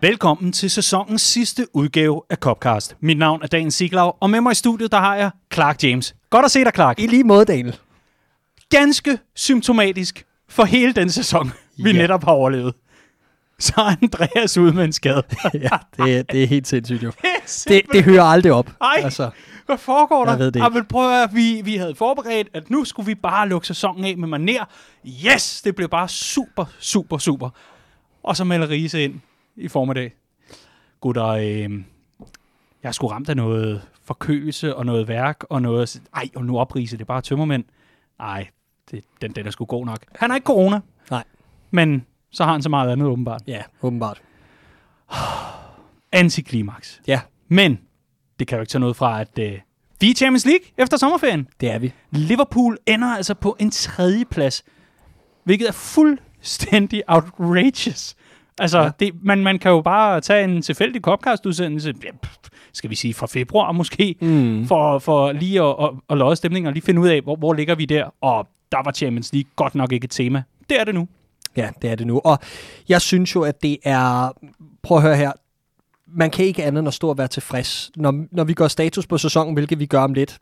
Velkommen til sæsonens sidste udgave af Copcast. Mit navn er Dan Siglau, og med mig i studiet, der har jeg Clark James. Godt at se dig, Clark. I lige måde, Daniel. Ganske symptomatisk for hele den sæson, vi Ja. netop har overlevet. Så er Andreas ude med en skade. ja, det, er- det er helt sindssygt jo. Det Det, det hører aldrig op. Ej. Altså, Hvad foregår der? Jeg ved det ikke. vil prøve at vi, vi havde forberedt, at nu skulle vi bare lukke sæsonen af med maner. Yes, det blev bare super, super, super. Og så melder Riese ind i formiddag. Gutter, øh, jeg skulle ramt af noget forkølelse og noget værk og noget... Ej, og nu oprise det er bare tømmermænd. Nej, det, den, den er sgu god nok. Han har ikke corona, nej. men så har han så meget andet åbenbart. Ja, åbenbart. Antiklimaks. Ja, Men det kan jo ikke tage noget fra, at øh, vi er Champions League efter sommerferien. det er vi. Liverpool ender altså på en tredje plads, hvilket er fuldstændig outrageous. Altså, ja. Det, man, man kan jo bare tage en tilfældig Copcast-udsendelse, ja, skal vi sige fra februar måske, Mm. for, for lige at, at, at lodde stemningen og lige finde ud af, hvor, hvor ligger vi der. Og der var Champions League godt nok ikke et tema. Det er det nu. Ja, det er det nu. Og jeg synes jo, at det er... Prøv at høre her. Man kan ikke andet end at stå og være tilfreds. Når, når vi gør status på sæsonen, hvilket vi gør om lidt,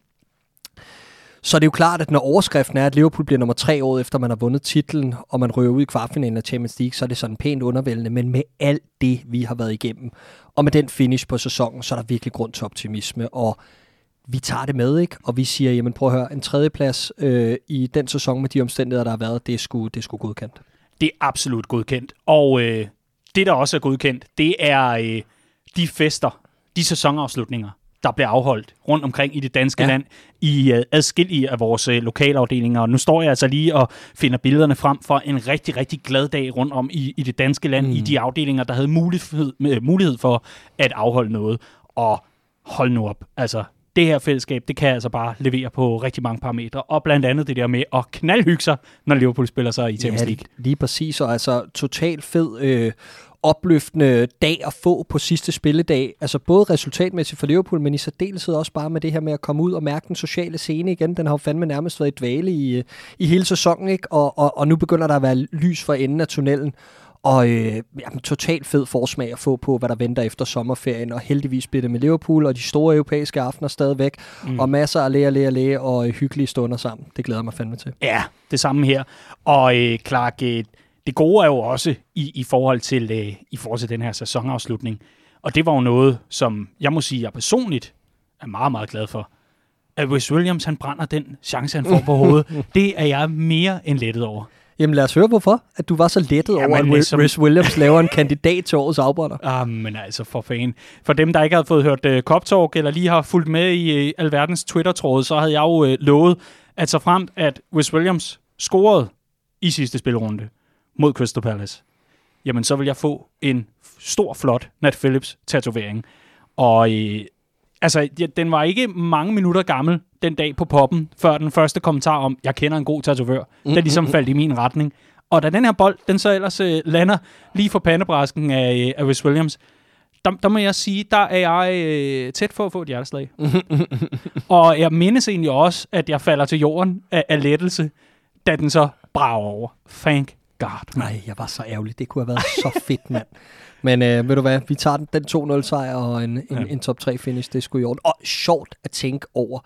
så det er jo klart, at når overskriften er, at Liverpool bliver nummer tre år efter, man har vundet titlen, og man rører ud i kvartfinalen af Champions League, så er det sådan pænt undervældende. Men med alt det, vi har været igennem, og med den finish på sæsonen, så er der virkelig grund til optimisme. Og vi tager det med, ikke? Og vi siger, jamen prøv at høre, en tredjeplads øh, i den sæson med de omstændigheder, der har været, det er sgu, det er sgu godkendt. Det er absolut godkendt. Og øh, det, der også er godkendt, det er øh, de fester, de sæsonafslutninger, der bliver afholdt rundt omkring i det danske ja. Ja. land, i øh, adskillige af vores øh, lokalafdelinger. Og nu står jeg altså lige og finder billederne frem for en rigtig, rigtig glad dag rundt om i, i det danske land, mm. i de afdelinger, der havde mulighed, øh, mulighed for at afholde noget. Og hold nu op, altså det her fællesskab, det kan altså bare levere på rigtig mange parametre, og blandt andet det der med at knaldhygge sig, når Liverpool spiller sig i Champions League. lige præcis, og altså totalt fed, øh, opløftende dag at få på sidste spilledag. Altså både resultatmæssigt for Liverpool, men i særdeleshed også bare med det her med at komme ud og mærke den sociale scene igen. Den har jo fandme nærmest været i dvale i, øh, i hele sæsonen, ikke? Og, og, og nu begynder der at være lys for enden af tunnelen. Og øh, jamen, totalt fed forsmag at få på, hvad der venter efter sommerferien. Og heldigvis bliver det med Liverpool og de store europæiske aftener stadigvæk. Mm. Og masser af læge, læge, læge og hyggelige stunder sammen. Det glæder jeg mig fandme til. Ja, det samme her. Og øh, Clark, øh, det gode er jo også i, i, forhold til, øh, i forhold til den her sæsonafslutning. Og det var jo noget, som jeg må sige, jeg personligt er meget, meget glad for. At Wes Williams, han brænder den chance, han får på hovedet. Det er jeg mere end lettet over. Jamen lad os høre, hvorfor at du var så lettet Jamen, over, at ligesom- Williams laver en kandidat til årets afbrænder. Ah, men altså for fan. For dem, der ikke havde fået hørt uh, Cop Talk, eller lige har fulgt med i uh, alverdens Twitter-tråde, så havde jeg jo uh, lovet, at så fremt, at Wes Williams scorede i sidste spilrunde mod Crystal Palace, jamen så vil jeg få en stor, flot Nat Phillips tatovering. Og øh, altså, ja, den var ikke mange minutter gammel den dag på poppen, før den første kommentar om, jeg kender en god tatovør, der ligesom faldt i min retning. Og da den her bold, den så ellers øh, lander lige for pandebræsken af, øh, af Wes Williams, der, der må jeg sige, der er jeg øh, tæt for at få et hjerteslag. og jeg mindes egentlig også, at jeg falder til jorden af, af lettelse, da den så brager over. Thank God. Nej, jeg var så ærgerlig. Det kunne have været så fedt, mand. Men øh, ved du hvad, vi tager den, den 2-0 sejr og en, en, Ja. ja. en top 3 finish, det skulle i orden. Og sjovt at tænke over,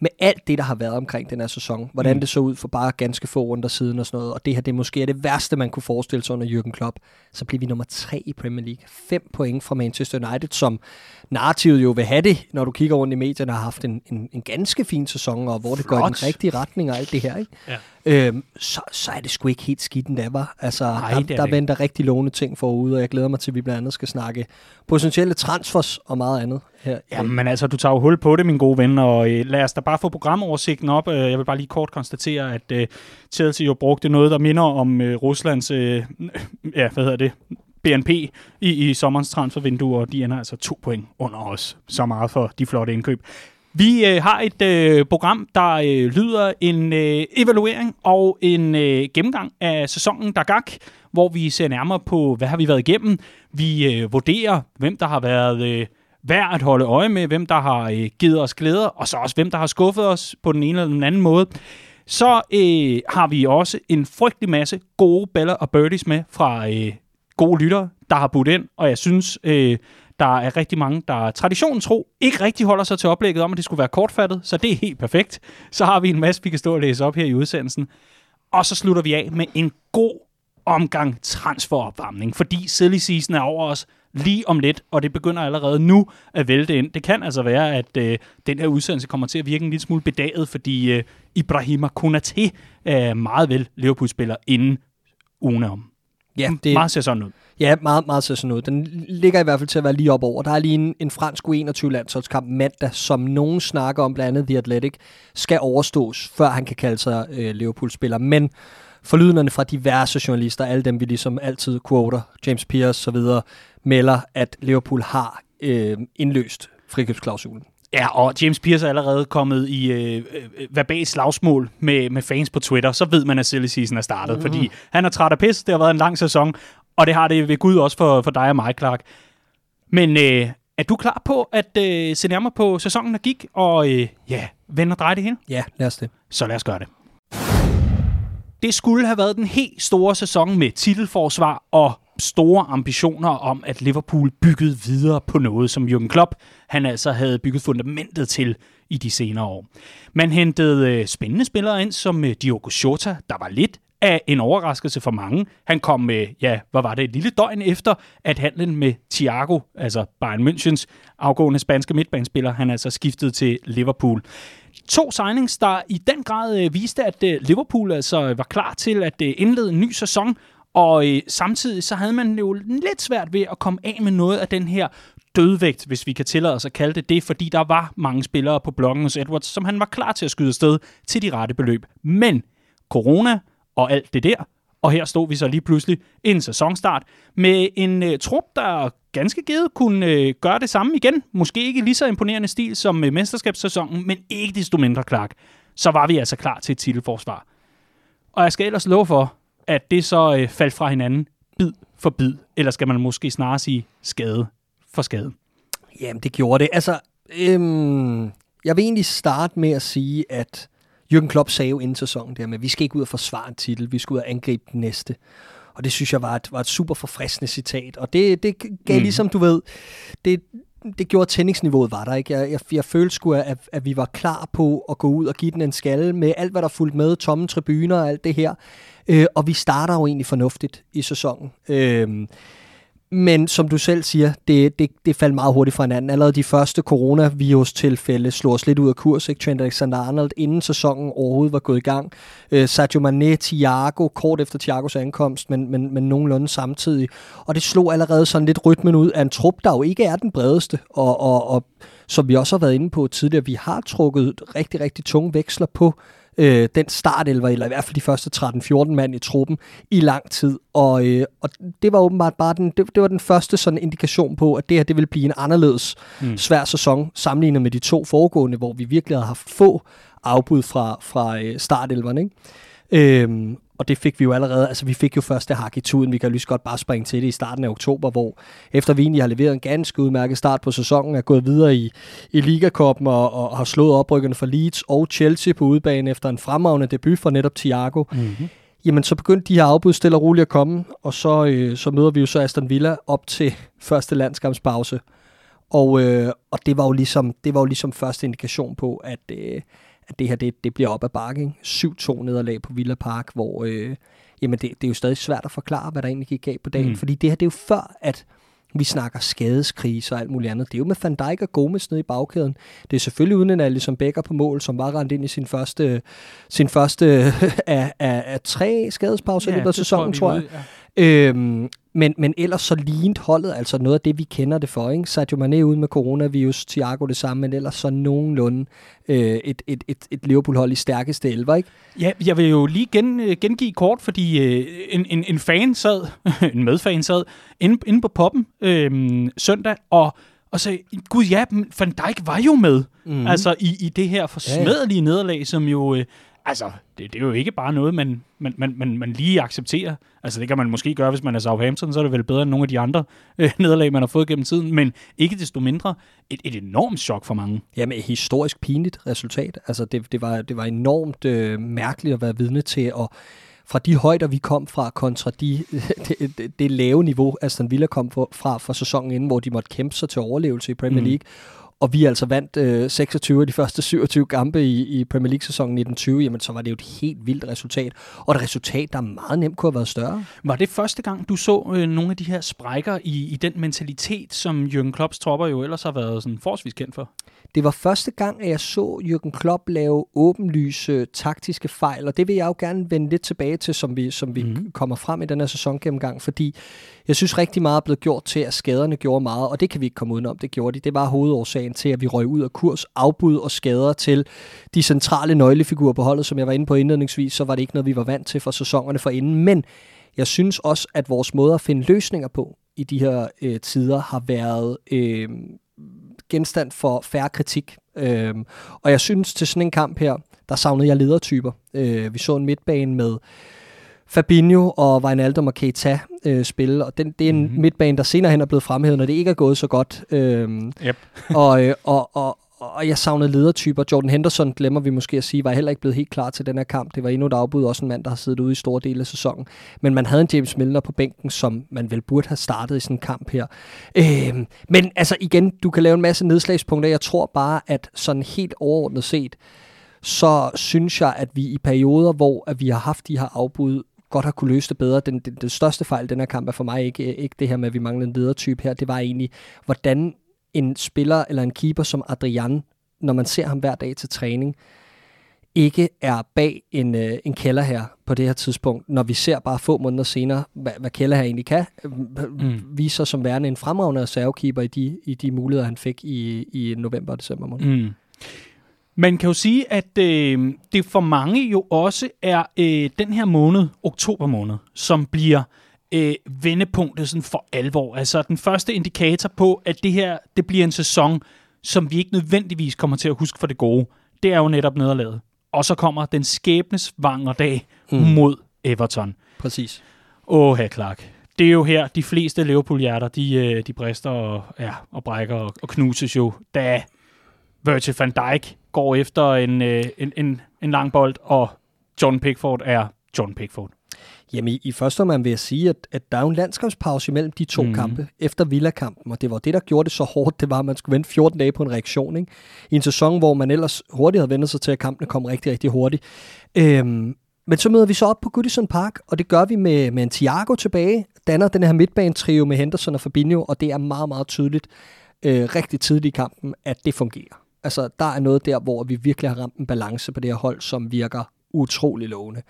med alt det, der har været omkring den her sæson, hvordan Mm. det så ud for bare ganske få runder siden og sådan noget, og det her, det måske er det værste, man kunne forestille sig under Jürgen Klopp, så bliver vi nummer 3 i Premier League. 5 point fra Manchester United, som narrativet jo vil have det, når du kigger rundt i medierne, har haft en, en, en ganske fin sæson, og hvor det går i den Flot. rigtige retning og alt det her, ikke? Øhm, så, så er det sgu ikke helt skidt endda, var. Altså, Nej, der, er der venter rigtig lovende ting forude, og jeg glæder mig til, at vi blandt andet skal snakke potentielle transfers og meget andet her. Jamen altså, du tager jo hul på det, min gode ven, og øh, lad os da bare få programoversigten op. Øh, jeg vil bare lige kort konstatere, at øh, Chelsea jo brugte noget, der minder om øh, Ruslands, øh, ja, hvad hedder det, BNP i, i sommerens transfervindue, og de ender altså to point under os. Så meget for de flotte indkøb. Vi øh, har et øh, program, der øh, lyder en øh, evaluering og en øh, gennemgang af sæsonen, der gak, hvor vi ser nærmere på, hvad har vi været igennem. Vi øh, vurderer, hvem der har været øh, værd at holde øje med, hvem der har øh, givet os glæder, og så også hvem der har skuffet os på den ene eller den anden måde. Så øh, har vi også en frygtelig masse gode baller og birdies med fra øh, gode lyttere, der har budt ind, og jeg synes, øh, der er rigtig mange, der traditionen tro ikke rigtig holder sig til oplægget om, at det skulle være kortfattet, så det er helt perfekt. Så har vi en masse, vi kan stå og læse op her i udsendelsen. Og så slutter vi af med en god omgang transferopvarmning, fordi silly season er over os lige om lidt, og det begynder allerede nu at vælte ind. Det kan altså være, at øh, den her udsendelse kommer til at virke en lille smule bedaget, fordi øh, Ibrahima Konate er meget vel Liverpool-spiller inden ugen om. Ja, det, Meget ser sådan ud. Ja, meget, meget ser sådan ud. Den ligger i hvert fald til at være lige op over. Der er lige en, en fransk U21-landsholdskamp mandag, som nogen snakker om, blandt andet The Athletic, skal overstås, før han kan kalde sig øh, Liverpool-spiller. Men forlydenderne fra diverse journalister, alle dem vi ligesom altid quoter, James Pierce osv., melder, at Liverpool har øh, indløst frikøbsklausulen. Ja, og James Pierce er allerede kommet i øh, øh, verbal slagsmål med, med fans på Twitter. Så ved man, at silly season er startet, mm. fordi han er træt af pis. Det har været en lang sæson, og det har det ved Gud også for, for dig og mig, Clark. Men øh, er du klar på at øh, se nærmere på sæsonen, der gik, og øh, ja, vende og dreje det hele? Ja, lad os det. Så lad os gøre det. Det skulle have været den helt store sæson med titelforsvar og store ambitioner om, at Liverpool byggede videre på noget, som Jürgen Klopp han altså havde bygget fundamentet til i de senere år. Man hentede øh, spændende spillere ind, som øh, Diogo Jota, der var lidt af en overraskelse for mange. Han kom med, ja, hvad var det, et lille døgn efter, at handlen med Thiago, altså Bayern Münchens afgående spanske midtbanespiller, han altså skiftede til Liverpool. To signings, der i den grad øh, viste, at øh, Liverpool altså øh, var klar til at øh, indlede en ny sæson, og øh, samtidig så havde man jo lidt svært ved at komme af med noget af den her dødvægt, hvis vi kan tillade os at kalde det det, fordi der var mange spillere på blokken hos Edwards, som han var klar til at skyde sted til de rette beløb. Men corona og alt det der, og her stod vi så lige pludselig en sæsonstart med en øh, trup, der ganske givet kunne øh, gøre det samme igen. Måske ikke lige så imponerende stil som øh, mesterskabssæsonen, men ikke desto mindre klart. Så var vi altså klar til et titelforsvar. Og jeg skal ellers love for, at det så øh, faldt fra hinanden bid for bid, eller skal man måske snarere sige skade for skade. Jamen, det gjorde det. Altså, øhm, jeg vil egentlig starte med at sige, at Jürgen Klopp sagde jo inden sæsonen der med, vi skal ikke ud og forsvare en titel, vi skal ud og angribe den næste. Og det synes jeg var et, var et super forfriskende citat. Og det, det gav mm. ligesom, du ved, det, det gjorde, at tændingsniveauet var der. Ikke? Jeg, jeg, jeg følte sgu, at, at vi var klar på at gå ud og give den en skalle med alt, hvad der fulgte med, tomme tribuner og alt det her. Øh, og vi starter jo egentlig fornuftigt i sæsonen. Øh, men som du selv siger, det, det, det faldt meget hurtigt fra hinanden. Allerede de første coronavirus-tilfælde slog os lidt ud af kurs. Ikke? Trent Alexander-Arnold, inden sæsonen overhovedet var gået i gang. Øh, Sadio Mane, Thiago, kort efter Thiagos ankomst, men, men, men nogenlunde samtidig. Og det slog allerede sådan lidt rytmen ud af en trup, der jo ikke er den bredeste. Og, og, og som vi også har været inde på tidligere, vi har trukket rigtig, rigtig tunge veksler på øh, den startelver, eller i hvert fald de første 13-14 mand i truppen, i lang tid. Og, øh, og det var åbenbart bare den, det, det var den første sådan indikation på, at det her det ville blive en anderledes mm. svær sæson, sammenlignet med de to foregående, hvor vi virkelig havde haft få afbud fra, fra øh, startelverne. Ikke? Øhm, og det fik vi jo allerede, altså vi fik jo første hak i tuden, vi kan lige godt bare springe til det i starten af oktober, hvor efter vi egentlig har leveret en ganske udmærket start på sæsonen, er gået videre i, i Ligakoppen og, og har slået oprykkerne for Leeds og Chelsea på udebane efter en fremragende debut for netop Thiago, mm-hmm. jamen så begyndte de her afbud stille og roligt at komme, og så, øh, så møder vi jo så Aston Villa op til første landskampspause. Og, øh, og det var jo ligesom det var jo ligesom første indikation på, at, øh, at det her det, det bliver op ad bakke. 7-2 nederlag på Villa Park, hvor øh, jamen det, det er jo stadig svært at forklare, hvad der egentlig gik galt på dagen. Mm. Fordi det her det er jo før, at vi snakker skadeskrise og alt muligt andet. Det er jo med Van Dijk og Gomes nede i bagkæden. Det er selvfølgelig uden en Alisson Becker på mål, som var rendt ind i sin første, sin første af, af, af tre skadespauser ja, i løbet af sæsonen, tror jeg. Tror jeg. Ja. Øhm, men, men ellers så lignede holdet altså noget af det, vi kender det for. Ikke? Sadio Mane ude med coronavirus, Thiago det samme, men ellers så nogenlunde øh, et, et, et, et Liverpool-hold i stærkeste elver. Ikke? Ja, jeg vil jo lige gen, øh, gengive kort, fordi øh, en, en, en fan sad, en medfan sad, inde, inde på poppen øh, søndag, og og sagde, gud ja, Van Dijk var jo med, mm-hmm. altså i, i det her forsmedelige ja. nederlag, som jo øh, altså, det, det er jo ikke bare noget, man, man, man, man, man lige accepterer. Altså, det kan man måske gøre, hvis man er Southampton, så er det vel bedre end nogle af de andre øh, nederlag, man har fået gennem tiden. Men ikke desto mindre et, et enormt chok for mange. Jamen, et historisk pinligt resultat. Altså, det, det, var, det var enormt øh, mærkeligt at være vidne til, og fra de højder, vi kom fra, kontra de, det, det, det lave niveau, Aston Villa kom fra for sæsonen inden, hvor de måtte kæmpe sig til overlevelse i Premier mm. League. Mm og vi altså vandt øh, 26 af de første 27 kampe i, i Premier League-sæsonen 1920, jamen så var det jo et helt vildt resultat. Og et resultat, der meget nemt kunne have været større. Var det første gang, du så øh, nogle af de her sprækker i, i den mentalitet, som Jürgen Klopps tropper jo ellers har været sådan forholdsvis kendt for? Det var første gang, at jeg så Jürgen Klopp lave åbenlyse taktiske fejl, og det vil jeg jo gerne vende lidt tilbage til, som vi, som vi mm. kommer frem i den her sæsongennemgang, fordi jeg synes rigtig meget er blevet gjort til, at skaderne gjorde meget, og det kan vi ikke komme udenom, det gjorde de. Det var hovedårsagen til, at vi røg ud af kurs, afbud og skader til de centrale nøglefigurer på holdet, som jeg var inde på indledningsvis, så var det ikke noget, vi var vant til for sæsonerne forinden, men jeg synes også, at vores måde at finde løsninger på i de her øh, tider har været øh, genstand for færre kritik. Øh, og jeg synes til sådan en kamp her, der savnede jeg ledertyper. Øh, vi så en midtbane med Fabinho og Wijnaldum og Keita øh, spille, og den, det er en mm-hmm. midtbane, der senere hen er blevet fremhævet, når det ikke er gået så godt. Øh, yep. og, øh, og, og, og jeg savnede ledertyper. Jordan Henderson, glemmer vi måske at sige, var heller ikke blevet helt klar til den her kamp. Det var endnu et afbud, også en mand, der har siddet ude i store dele af sæsonen. Men man havde en James Milner på bænken, som man vel burde have startet i sådan en kamp her. Øh, men altså igen, du kan lave en masse nedslagspunkter. Jeg tror bare, at sådan helt overordnet set, så synes jeg, at vi i perioder, hvor at vi har haft de her afbud, godt har kunne løse det bedre. Den, den, den største fejl den her kamp er for mig ikke, ikke det her med, at vi mangler en ledertype her. Det var egentlig, hvordan en spiller eller en keeper som Adrian, når man ser ham hver dag til træning, ikke er bag en, øh, en kælder her på det her tidspunkt, når vi ser bare få måneder senere, hvad, hvad kælder her egentlig kan, mm. viser som værende en fremragende reservekeeper i de, i de muligheder, han fik i, i november og december måned. Mm. Man kan jo sige, at øh, det for mange jo også er øh, den her måned, oktober måned, som bliver øh, vendepunktet sådan for alvor. Altså den første indikator på, at det her det bliver en sæson, som vi ikke nødvendigvis kommer til at huske for det gode, det er jo netop nederlaget. Og så kommer den skæbnes dag mm. mod Everton. Præcis. Åh, her Clark. Det er jo her, de fleste Liverpool-hjerter, de, øh, de brister og, ja, og brækker og, og knuses jo, da Virgil van Dijk går efter en, øh, en, en, en lang bold, og John Pickford er John Pickford. Jamen, i, i første omgang vil jeg sige, at, at der er jo en landskabspause imellem de to mm. kampe efter Villa-kampen, og det var det, der gjorde det så hårdt, det var, at man skulle vente 14 dage på en reaktion. Ikke? I en sæson, hvor man ellers hurtigt havde vendt sig til, at kampene kom rigtig, rigtig hurtigt. Øhm, men så møder vi så op på Goodison Park, og det gør vi med, med en Thiago tilbage, danner den her midtbane-trio med Henderson og Fabinho, og det er meget, meget tydeligt øh, rigtig tidligt i kampen, at det fungerer. Altså, der er noget der, hvor vi virkelig har ramt en balance på det her hold, som virker utrolig lovende.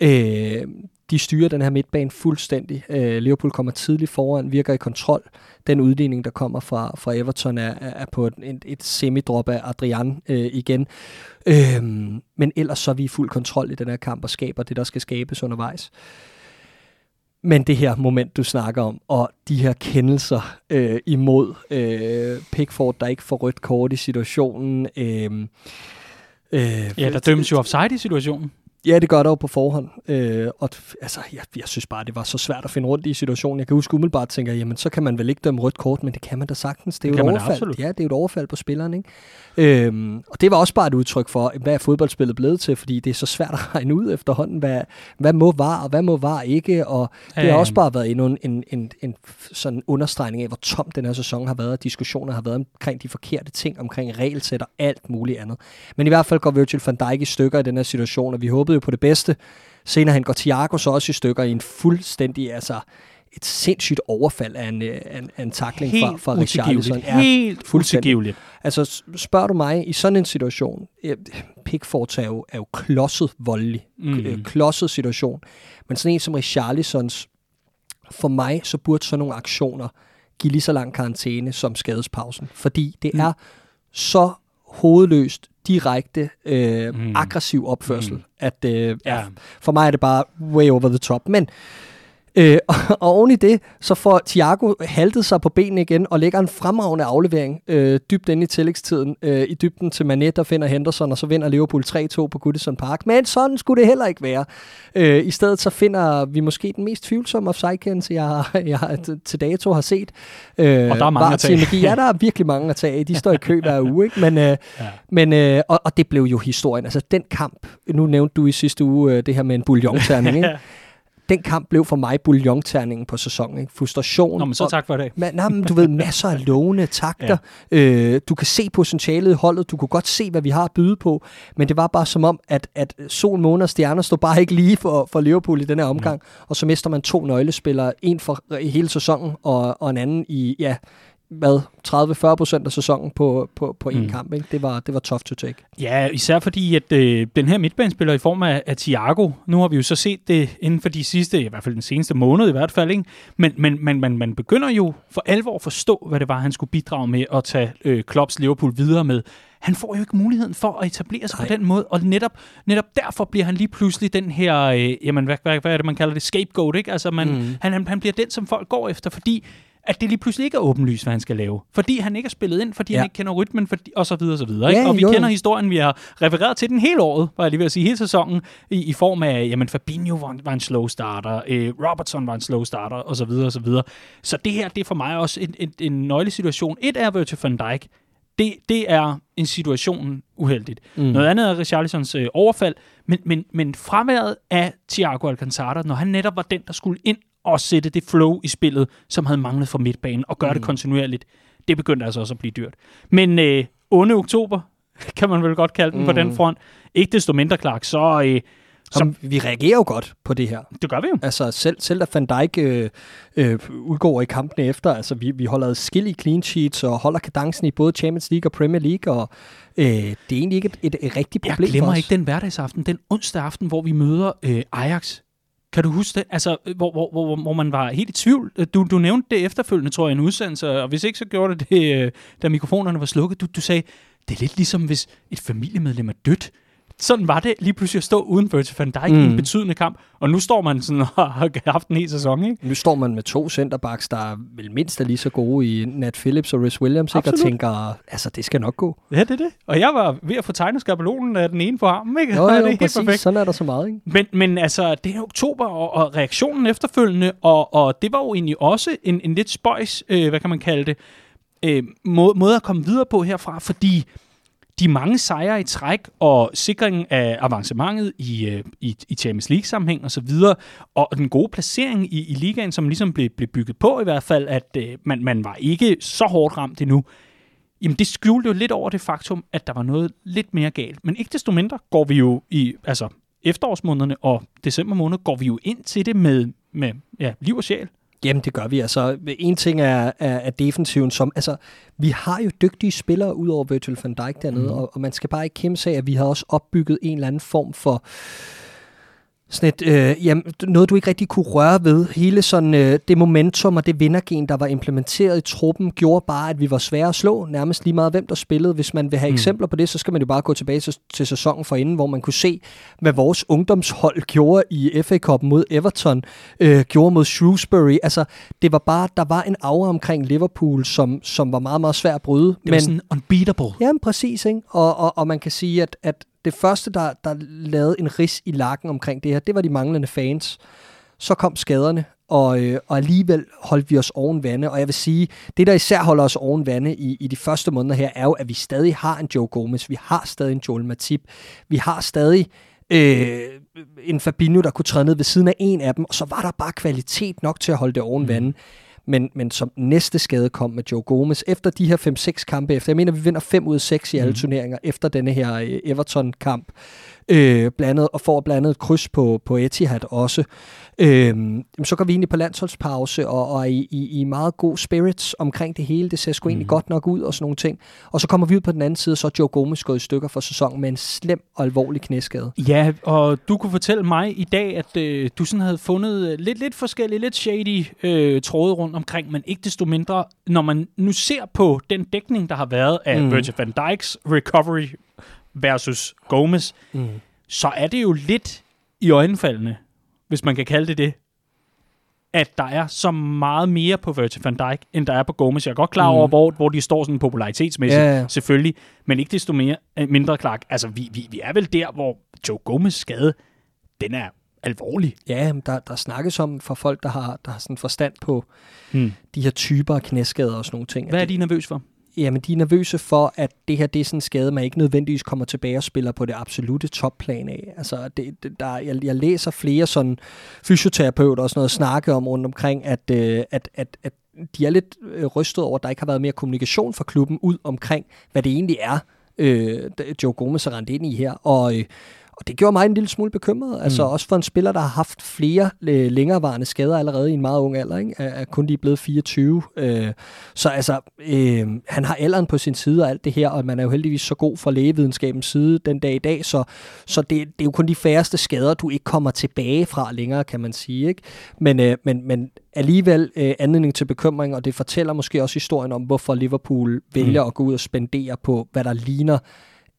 Øh, de styrer den her midtbane fuldstændig. Øh, Liverpool kommer tidligt foran, virker i kontrol. Den udligning, der kommer fra, fra Everton, er, er på et, et, et semidrop af Adrian øh, igen. Øh, men ellers så er vi i fuld kontrol i den her kamp og skaber det, der skal skabes undervejs. Men det her moment, du snakker om, og de her kendelser øh, imod øh, Pickford, der ikke får rødt kort i situationen. Øh, øh, ja, der dømmes jo offside i situationen. Ja, det gør der jo på forhånd. Øh, og altså, jeg, jeg synes bare, det var så svært at finde rundt i situationen. Jeg kan huske umiddelbart tænker, jamen så kan man vel ikke dømme rødt kort, men det kan man da sagtens. Det er det jo et overfald. Ja, det er et overfald på spilleren, ikke? Øhm, og det var også bare et udtryk for, hvad er fodboldspillet blevet til, fordi det er så svært at regne ud efterhånden, hvad, hvad må var, og hvad må var ikke, og det har også bare været endnu en, en, en, en sådan understregning af, hvor tom den her sæson har været, og diskussioner har været omkring de forkerte ting, omkring regelsæt og alt muligt andet. Men i hvert fald går Virgil van Dijk i stykker i den her situation, og vi håbede jo på det bedste. Senere han går Thiago så også i stykker i en fuldstændig, altså et sindssygt overfald af en, øh, en, en takling Helt fra, fra Richarlison. Ja, Helt utilgiveligt. Altså spørger du mig, i sådan en situation, Pickford er jo, er jo klodset voldelig, mm. klodset situation, men sådan en som Richarlisons, for mig så burde sådan nogle aktioner give lige så lang karantæne som skadespausen, fordi det mm. er så hovedløst, direkte, øh, mm. aggressiv opførsel, mm. At øh, ja. for mig er det bare way over the top. Men Øh, og, og oven i det, så får Thiago haltet sig på benene igen og lægger en fremragende aflevering øh, dybt inde i tillægstiden øh, i dybden til Manet, der finder Henderson, og så vinder Liverpool 3-2 på Goodison Park. Men sådan skulle det heller ikke være. Øh, I stedet så finder vi måske den mest tvivlsomme offside-kendelse, jeg, har, jeg har, til dato har set. Øh, og der er mange at tage. Ja, der er virkelig mange at tage. De står i kø hver uge. Ikke? Men, øh, ja. men, øh, og, og det blev jo historien. Altså den kamp, nu nævnte du i sidste uge øh, det her med en bouillon-terning, ikke? Den kamp blev for mig bouillon-terningen på sæsonen. Ikke? Frustration. Nå, men så tak for det. Man, nej, men du ved, masser af lovende takter. ja. øh, du kan se potentialet i holdet. Du kunne godt se, hvad vi har at byde på. Men det var bare som om, at, at sol, måne og stjerner stod bare ikke lige for, for Liverpool i den her omgang. Mm. Og så mister man to nøglespillere. En for hele sæsonen, og, og en anden i, ja, hvad, 30-40 procent af sæsonen på, på, på én mm. kamp. Ikke? Det, var, det var tough to take. Ja, især fordi, at øh, den her midtbanespiller i form af, af Thiago, nu har vi jo så set det inden for de sidste, i hvert fald den seneste måned i hvert fald, ikke? Men, men, men man, man begynder jo for alvor at forstå, hvad det var, han skulle bidrage med at tage øh, Klopps Liverpool videre med. Han får jo ikke muligheden for at etablere sig Nej. på den måde, og netop, netop derfor bliver han lige pludselig den her, øh, jamen hvad, hvad, hvad er det, man kalder det, scapegoat, ikke? Altså man, mm. han, han, han bliver den, som folk går efter, fordi at det lige pludselig ikke er åbenlyst, hvad han skal lave. Fordi han ikke er spillet ind, fordi ja. han ikke kender rytmen, fordi, og så videre, og så videre. Ikke? Ja, og vi jo. kender historien, vi har refereret til den hele året, var jeg lige ved at sige, hele sæsonen, i, i form af, jamen Fabinho var, var en slow starter, øh, Robertson var en slow starter, og så videre, og så videre. Så det her, det er for mig også en, en, en nøglesituation. Et er Virgil van Dijk, det, det er en situation uheldigt. Mm. Noget andet er Richarlisons øh, overfald, men, men, men fraværet af Thiago Alcantara, når han netop var den, der skulle ind og sætte det flow i spillet, som havde manglet for midtbanen, og gøre mm. det kontinuerligt. Det begyndte altså også at blive dyrt. Men øh, onde oktober, kan man vel godt kalde den mm. på den mm. front. Ikke desto mindre, Clark, så... Øh, så, vi reagerer jo godt på det her. Det gør vi jo. Altså selv, selv da Van Dijk øh, øh, udgår i kampene efter, altså vi, vi holder skill i clean sheets og holder kadencen i både Champions League og Premier League, og øh, det er egentlig ikke et, et, et rigtigt problem Jeg glemmer for os. ikke den hverdagsaften, den onsdag aften, hvor vi møder øh, Ajax kan du huske det? Altså, øh, hvor, hvor, hvor, hvor man var helt i tvivl. Øh, du, du nævnte det efterfølgende, tror jeg, i en udsendelse, og hvis ikke, så gjorde det det, da mikrofonerne var slukket. Du, du sagde, det er lidt ligesom, hvis et familiemedlem er dødt sådan var det lige pludselig at stå uden Virgil van Dijk mm. i en mm. betydende kamp. Og nu står man sådan og har haft en hel sæson, ikke? Nu står man med to centerbacks, der er vel mindst er lige så gode i Nat Phillips og Rhys Williams, ikke? og tænker, altså det skal nok gå. Ja, det er det. Og jeg var ved at få tegnet skabelonen af den ene på ham, ikke? Jo, jo, det er præcis. Perfekt. Sådan er der så meget, ikke? Men, men altså, det er oktober, og, og reaktionen efterfølgende, og, og det var jo egentlig også en, en lidt spøjs, øh, hvad kan man kalde det, øh, måde, måde at komme videre på herfra, fordi de mange sejre i træk og sikringen af avancementet i, øh, i, i Champions League-sammenhæng osv., og, og den gode placering i, i ligaen, som ligesom blev, blev bygget på i hvert fald, at øh, man, man var ikke så hårdt ramt endnu, jamen det skjulte jo lidt over det faktum, at der var noget lidt mere galt. Men ikke desto mindre går vi jo i altså efterårsmånederne og december måned, går vi jo ind til det med, med ja, liv og sjæl. Jamen, det gør vi. Altså, en ting er, er, er defensiven, som, altså, vi har jo dygtige spillere ud over Virgil van Dijk dernede, mm. og, og man skal bare ikke kæmpe sig, at vi har også opbygget en eller anden form for sådan et, øh, jamen, noget, du ikke rigtig kunne røre ved. Hele sådan, øh, det momentum og det vindergen, der var implementeret i truppen, gjorde bare, at vi var svære at slå. Nærmest lige meget, hvem der spillede. Hvis man vil have mm. eksempler på det, så skal man jo bare gå tilbage til, til sæsonen for inden, hvor man kunne se, hvad vores ungdomshold gjorde i FA Cup mod Everton, øh, gjorde mod Shrewsbury. Altså, det var bare, der var en aura omkring Liverpool, som, som var meget, meget svær at bryde. Det var Men, sådan unbeatable. Jamen, præcis. Ikke? Og, og, og man kan sige, at, at det første, der, der lavede en ris i lakken omkring det her, det var de manglende fans. Så kom skaderne, og, øh, og alligevel holdt vi os oven vande. Og jeg vil sige, det der især holder os oven vande i, i de første måneder her, er jo, at vi stadig har en Joe Gomez, vi har stadig en Joel Matip, vi har stadig øh, en Fabinho, der kunne træde ned ved siden af en af dem, og så var der bare kvalitet nok til at holde det oven mm. Men, men som næste skade kom med Joe Gomez, efter de her 5-6 kampe efter, jeg mener, vi vinder 5 ud af 6 i alle mm. turneringer efter denne her øh, Everton-kamp, øh, blandet, og får blandet et kryds på, på Etihad også. Øh, så går vi i på landsholdspause og, og i, i, i meget god spirits omkring det hele. Det ser sgu mm. egentlig godt nok ud og sådan nogle ting. Og så kommer vi ud på den anden side, så er Joe Gomez gået i stykker for sæsonen med en slem og alvorlig knæskade. Ja, og du kunne fortælle mig i dag, at øh, du sådan havde fundet lidt, lidt forskellige, lidt shady øh, tråde rundt omkring, men ikke desto mindre, når man nu ser på den dækning, der har været af mm. Virgil van Dijks recovery versus Gomez, mm. så er det jo lidt i øjenfaldene, hvis man kan kalde det det, at der er så meget mere på Virgil van Dijk, end der er på Gomez. Jeg er godt klar over, mm. hvor, hvor de står sådan popularitetsmæssigt, Ja, ja. selvfølgelig, men ikke desto mere, øh, mindre klart. Altså, vi, vi, vi er vel der, hvor Joe Gomez skade, den er alvorlig. Ja, der, der snakkes om for folk, der har, der har sådan forstand på Hmm. de her typer af knæskader og sådan nogle ting. Hvad er de nervøs for? Jamen, de er nervøse for, at det her det er sådan en skade, man ikke nødvendigvis kommer tilbage og spiller på det absolute topplan af. Altså, det, det, der, jeg, jeg læser flere sådan fysioterapeuter og sådan noget snakke om rundt omkring, at, øh, at, at, at de er lidt øh, rystet over, at der ikke har været mere kommunikation fra klubben ud omkring, hvad det egentlig er, øh, Joe Gomez er rendt ind i her. Og, øh, og det gjorde mig en lille smule bekymret. Altså også for en spiller, der har haft flere øh, længerevarende skader allerede i en meget ung alder, ikke? Er, er kun lige blevet 24. Øh, så altså, øh, han har alderen på sin side og alt det her, og man er jo heldigvis så god fra lægevidenskabens side den dag i dag, så, så det, det er jo kun de færreste skader, du ikke kommer tilbage fra længere, kan man sige. Ikke? Men, øh, men, men alligevel øh, anledning til bekymring, og det fortæller måske også historien om, hvorfor Liverpool vælger mm. at gå ud og spendere på, hvad der ligner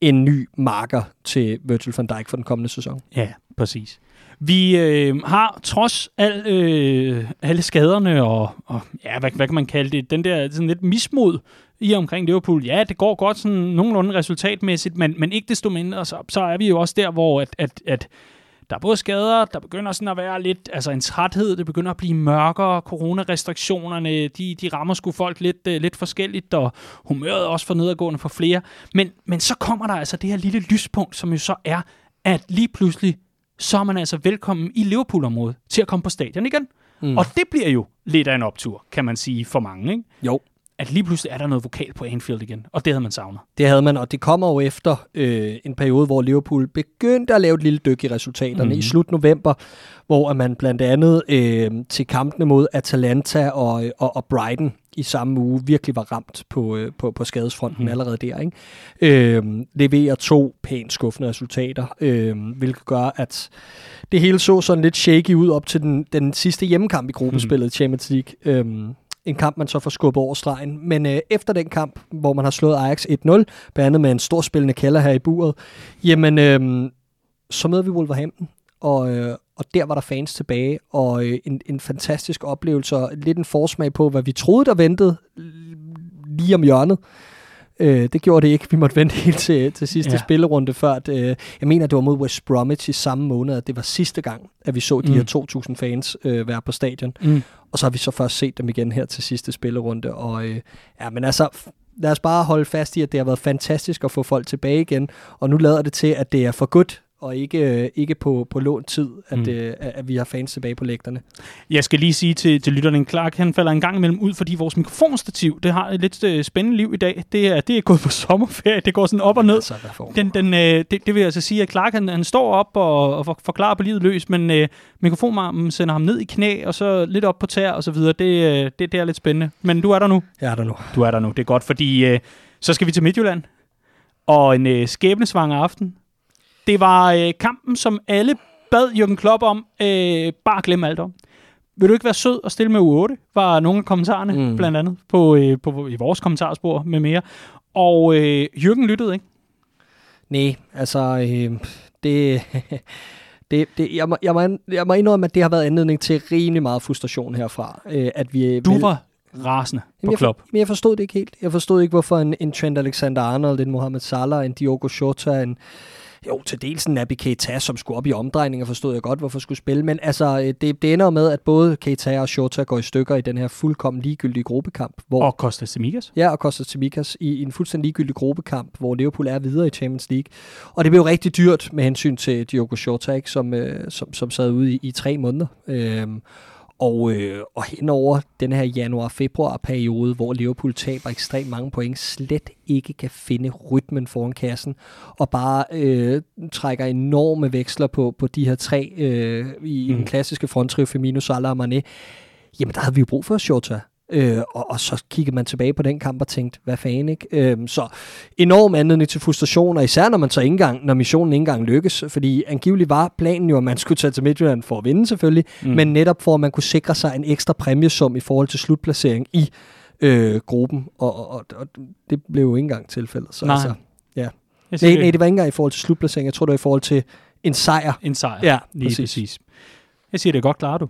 en ny marker til Virgil van Dijk for den kommende sæson. Ja, præcis. Vi øh, har trods al, øh, alle skaderne og, og ja, hvad, hvad kan man kalde det, den der sådan lidt mismod i omkring Liverpool. Ja, det går godt sådan nogenlunde resultatmæssigt, men, men ikke desto mindre, så, så er vi jo også der, hvor at, at, at der er både skader, der begynder sådan at være lidt, altså en træthed, det begynder at blive mørkere, coronarestriktionerne, de, de rammer sgu folk lidt, uh, lidt forskelligt, og humøret også for nedadgående for flere. Men, men så kommer der altså det her lille lyspunkt, som jo så er, at lige pludselig, så er man altså velkommen i Liverpool-området til at komme på stadion igen. Mm. Og det bliver jo lidt af en optur, kan man sige, for mange, ikke? Jo. At lige pludselig er der noget vokal på Anfield igen, og det havde man savnet. Det havde man, og det kommer jo efter øh, en periode, hvor Liverpool begyndte at lave et lille dyk i resultaterne mm-hmm. i slut november, hvor man blandt andet øh, til kampene mod Atalanta og, og, og Brighton i samme uge virkelig var ramt på, øh, på, på skadesfronten mm. allerede der. Ikke? Øh, leverer to pænt skuffende resultater, øh, hvilket gør, at det hele så sådan lidt shaky ud op til den, den sidste hjemmekamp i gruppespillet mm. Champions League. Øh, en kamp, man så får skubbet over stregen. Men øh, efter den kamp, hvor man har slået Ajax 1-0, blandt andet med en stor spillende kælder her i buret, jamen, øh, så møder vi Wolverhampton, og, øh, og der var der fans tilbage, og øh, en, en fantastisk oplevelse, og lidt en forsmag på, hvad vi troede, der ventede lige om hjørnet. Øh, det gjorde det ikke. Vi måtte vente helt til, til sidste ja. spillerunde før. At, øh, jeg mener, det var mod West Bromwich i samme måned, at det var sidste gang, at vi så de Mm. her 2.000 fans øh, være på stadion. Mm. Og så har vi så først set dem igen her til sidste spillerunde. Og øh, ja, men altså, lad os bare holde fast i, at det har været fantastisk at få folk tilbage igen. Og nu lader det til, at det er for godt, og ikke, øh, ikke på, på lånt tid, at, Mm. øh, at vi har fans tilbage på lægterne. Jeg skal lige sige til, til lytterne, Clark han falder en gang imellem ud, fordi vores mikrofonstativ, det har et lidt øh, spændende liv i dag. Det er, det er gået på sommerferie, det går sådan op og ned. Altså, Den, den, øh, det, det vil altså sige, at Clark han, han står op og, og for- forklarer på livet løs, men øh, mikrofonarmen sender ham ned i knæ, og så lidt op på tær og så videre. Det, øh, det, det er lidt spændende. Men du er der nu. Jeg er der nu. Du er der nu, det er godt, fordi øh, så skal vi til Midtjylland. Og en øh, skæbnesvanger aften. Det var øh, kampen, som alle bad Jürgen Klopp om, øh, bare glemme alt om. Vil du ikke være sød og stille med U8? Var nogle af kommentarerne, mm. Blandt andet, på, øh, på, i vores kommentarspor med mere. Og øh, Jürgen lyttede, ikke? Nej, altså, øh, det, det, det, jeg, må, jeg, må, jeg må indrømme, at det har været anledning til rimelig meget frustration herfra. Øh, at vi Du vel- var rasende på Jamen, jeg, Klopp. men jeg forstod det ikke helt. Jeg forstod ikke, hvorfor en, en Trent Alexander-Arnold, en Mohamed Salah, en Diogo Jota, en jo, til dels en Naby Keita, som skulle op i omdrejninger, forstod jeg godt, hvorfor skulle spille. Men altså, øh, det, det ender med, at både Keita og Jota går i stykker i den her fuldkommen ligegyldige gruppekamp. Hvor, Og Costa Semigas. Ja, og Costa Tsimikas i, i en fuldstændig ligegyldig gruppekamp, hvor Liverpool er videre i Champions League. Og det blev rigtig dyrt med hensyn til Diogo Jota, ikke, som, øh, som, som sad ude i, i tre måneder. Øhm, og, øh, og henover den her januar-februar-periode, hvor Liverpool taber ekstremt mange point, slet ikke kan finde rytmen foran kassen, og bare øh, trækker enorme veksler på, på de her tre øh, i mm. Den klassiske fronttrio, Firmino, Salah og Mané, jamen der havde vi jo brug for Jota. Øh, og, og så kiggede man tilbage på den kamp og tænkte, hvad fanden ikke? Øh, så enorm anledning til frustration, og især når man så ikke engang, når missionen ikke engang lykkes, fordi angiveligt var planen jo, at man skulle tage til Midtjylland for at vinde selvfølgelig, mm. men netop for at man kunne sikre sig en ekstra præmiesum i forhold til slutplacering i øh, gruppen, og, og, og, det blev jo ikke engang tilfældet. Så Nej. altså, Jeg nej, nej, det var ikke engang i forhold til slutplacering, jeg tror det var i forhold til en sejr. En sejr. Ja, lige præcis. præcis. præcis. Jeg siger, det er godt klaret, du.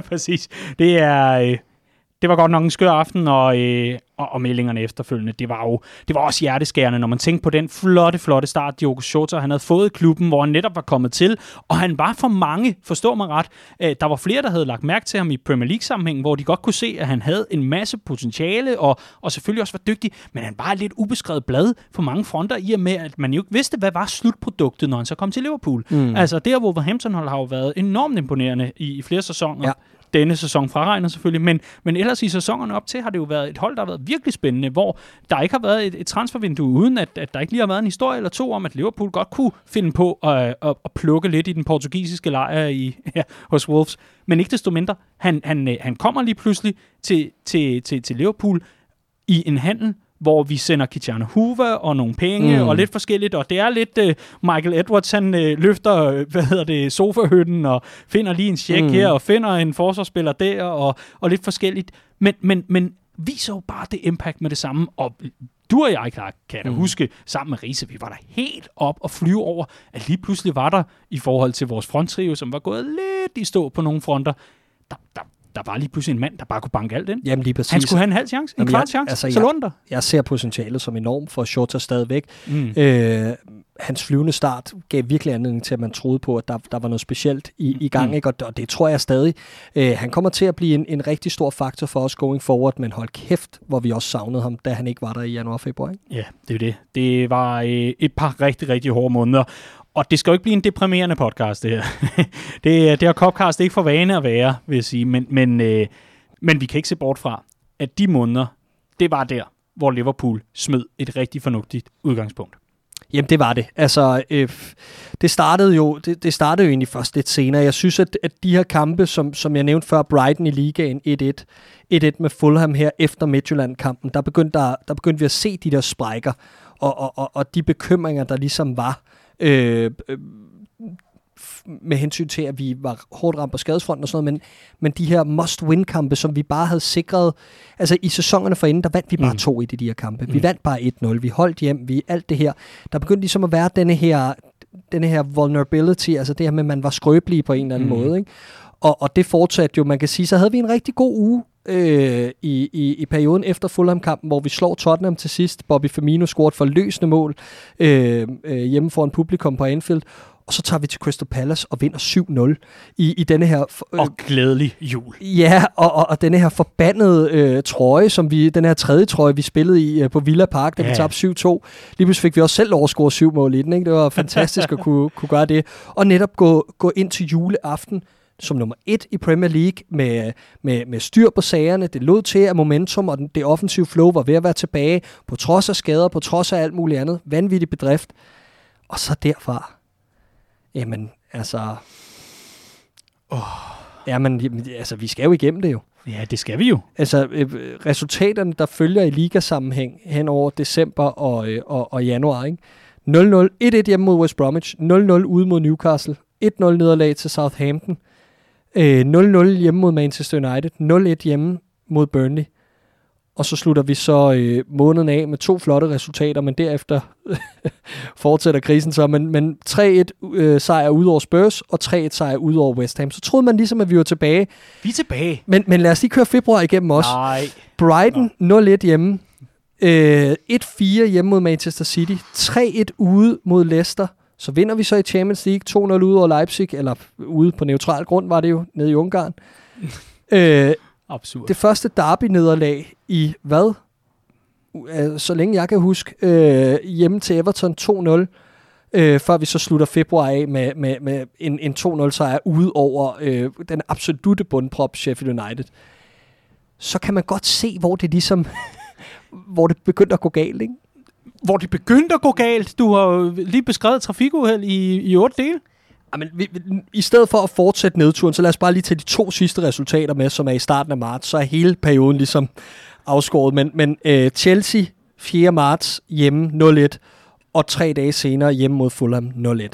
Præcis. Det er... Øh, det var godt nok en skør aften, og, øh, og, og meldingerne efterfølgende, det var jo det var også hjerteskærende, når man tænkte på den flotte, flotte start, Diogo Jota han havde fået i klubben, hvor han netop var kommet til, og han var for mange, forstår mig ret, øh, der var flere, der havde lagt mærke til ham i Premier League-sammenhæng, hvor de godt kunne se, at han havde en masse potentiale, og, og selvfølgelig også var dygtig, men han var lidt ubeskrevet blad for mange fronter, i og med, at man jo ikke vidste, hvad var slutproduktet, når han så kom til Liverpool. Mm. Altså, det her Wolverhampton har jo været enormt imponerende i, i flere sæsoner. Ja denne sæson fraregnet selvfølgelig, men, men ellers i sæsonerne op til har det jo været et hold, der har været virkelig spændende, hvor der ikke har været et, et transfervindue, uden at, at der ikke lige har været en historie eller to om, at Liverpool godt kunne finde på at, at, at plukke lidt i den portugisiske lejr i, ja, hos Wolves. Men ikke desto mindre, han, han, øh, han kommer lige pludselig til, til, til, til Liverpool i en handel, hvor vi sender Kitjana Hoover og nogle penge mm. og lidt forskelligt, og det er lidt uh, Michael Edwards, han uh, løfter, hvad hedder det, sofahytten og finder lige en check mm. her og finder en forsvarsspiller der og, og lidt forskelligt. Men, men, men viser jo bare det impact med det samme, og du og jeg, kan jeg da mm. huske, sammen med Riese, vi var der helt op og flyve over, at lige pludselig var der, i forhold til vores fronttrio, som var gået lidt i stå på nogle fronter, der, der der var lige pludselig en mand, der bare kunne banke alt ind. Jamen lige præcis. Han skulle have en halv chance, en Jamen, kvart chance, altså, så jeg. Jeg ser potentialet som enormt for Shota stadigvæk. Mm. Øh, hans flyvende start gav virkelig anledning til, at man troede på, at der, der var noget specielt i, i gang, mm. ikke? Og, og det tror jeg stadig. Øh, han kommer til at blive en, en rigtig stor faktor for os going forward, men hold kæft, hvor vi også savnede ham, da han ikke var der i januar-februar. Ja, det er det. Det var øh, et par rigtig, rigtig hårde måneder. Og det skal jo ikke blive en deprimerende podcast, det her. det, øh, det har Copcast ikke for vane at være, vil jeg sige. Men, men, øh, men vi kan ikke se bort fra, at de måneder, det var der, hvor Liverpool smed et rigtig fornuftigt udgangspunkt. Jamen, det var det. Altså, øh, det startede jo det, det startede jo egentlig først lidt senere. Jeg synes, at, at de her kampe, som, som jeg nævnte før, Brighton i ligaen 1-1, 1-1 med Fulham her efter Midtjylland-kampen, der begyndte, der, der begyndte vi at se de der sprækker, og, og, og, og de bekymringer, der ligesom var øh, øh, med hensyn til, at vi var hårdt ramt på skadesfronten og sådan noget, men, men de her must-win-kampe, som vi bare havde sikret, altså i sæsonerne forinden, der vandt vi bare mm. to i de her kampe. Mm. Vi vandt bare 1-0, vi holdt hjem, vi alt det her. Der begyndte ligesom at være denne her, denne her vulnerability, altså det her med, at man var skrøbelig på en eller anden mm. måde, ikke? Og, og det fortsatte jo, man kan sige, så havde vi en rigtig god uge øh, i, i, i perioden efter Fulham-kampen, hvor vi slår Tottenham til sidst. Bobby Firmino scorede for løsende mål øh, øh, hjemme foran publikum på Anfield. Og så tager vi til Crystal Palace og vinder 7-0 i, i denne her... Øh, og glædelig jul. Ja, og, og, og denne her forbandede øh, trøje, som vi, den her tredje trøje, vi spillede i øh, på Villa Park, da ja. vi tabte 7-2. Lige pludselig fik vi også selv overscore syv mål i den. Ikke? Det var fantastisk at kunne, kunne gøre det. Og netop gå, gå ind til juleaften som nummer et i Premier League med, med, med styr på sagerne. Det lod til, at momentum og det offensive flow var ved at være tilbage, på trods af skader, på trods af alt muligt andet. Vanvittig bedrift. Og så derfra, jamen, altså... Oh. Jamen, altså, vi skal jo igennem det jo. Ja, det skal vi jo. Altså, øh, resultaterne, der følger i ligasammenhæng hen over december og, øh, og, og januar, ikke? 0-0, 1-1 hjemme mod West Bromwich, 0-0 ude mod Newcastle, 1-0 nederlag til Southampton, 0-0 øh, hjemme mod Manchester United, 0-1 hjemme mod Burnley. Og så slutter vi så øh, måneden af med to flotte resultater, men derefter fortsætter krisen så. Men, men 3-1 øh, sejr ud over Spurs, og 3-1 sejr ud over West Ham. Så troede man ligesom, at vi var tilbage. Vi er tilbage. Men, men lad os lige køre februar igennem også. Nej. Brighton 0-1 hjemme. Øh, 1-4 hjemme mod Manchester City. 3-1 ude mod Leicester. Så vinder vi så i Champions League 2-0 ude over Leipzig, eller ude på neutral grund var det jo, nede i Ungarn. øh, Absurd. Det første derby-nederlag i hvad? Uh, så længe jeg kan huske, øh, hjemme til Everton 2-0, øh, før vi så slutter februar af med, med, med en, en 2-0 sejr ude over øh, den absolute bundprop Sheffield United. Så kan man godt se, hvor det ligesom, hvor det begyndte at gå galt, ikke? Hvor det begyndte at gå galt. Du har lige beskrevet trafikuheld i, i otte dele. Jamen, vi, vi, I stedet for at fortsætte nedturen, så lad os bare lige tage de to sidste resultater med, som er i starten af marts. Så er hele perioden ligesom afskåret. Men, men uh, Chelsea 4. marts hjemme 0-1, og tre dage senere hjemme mod Fulham 0-1.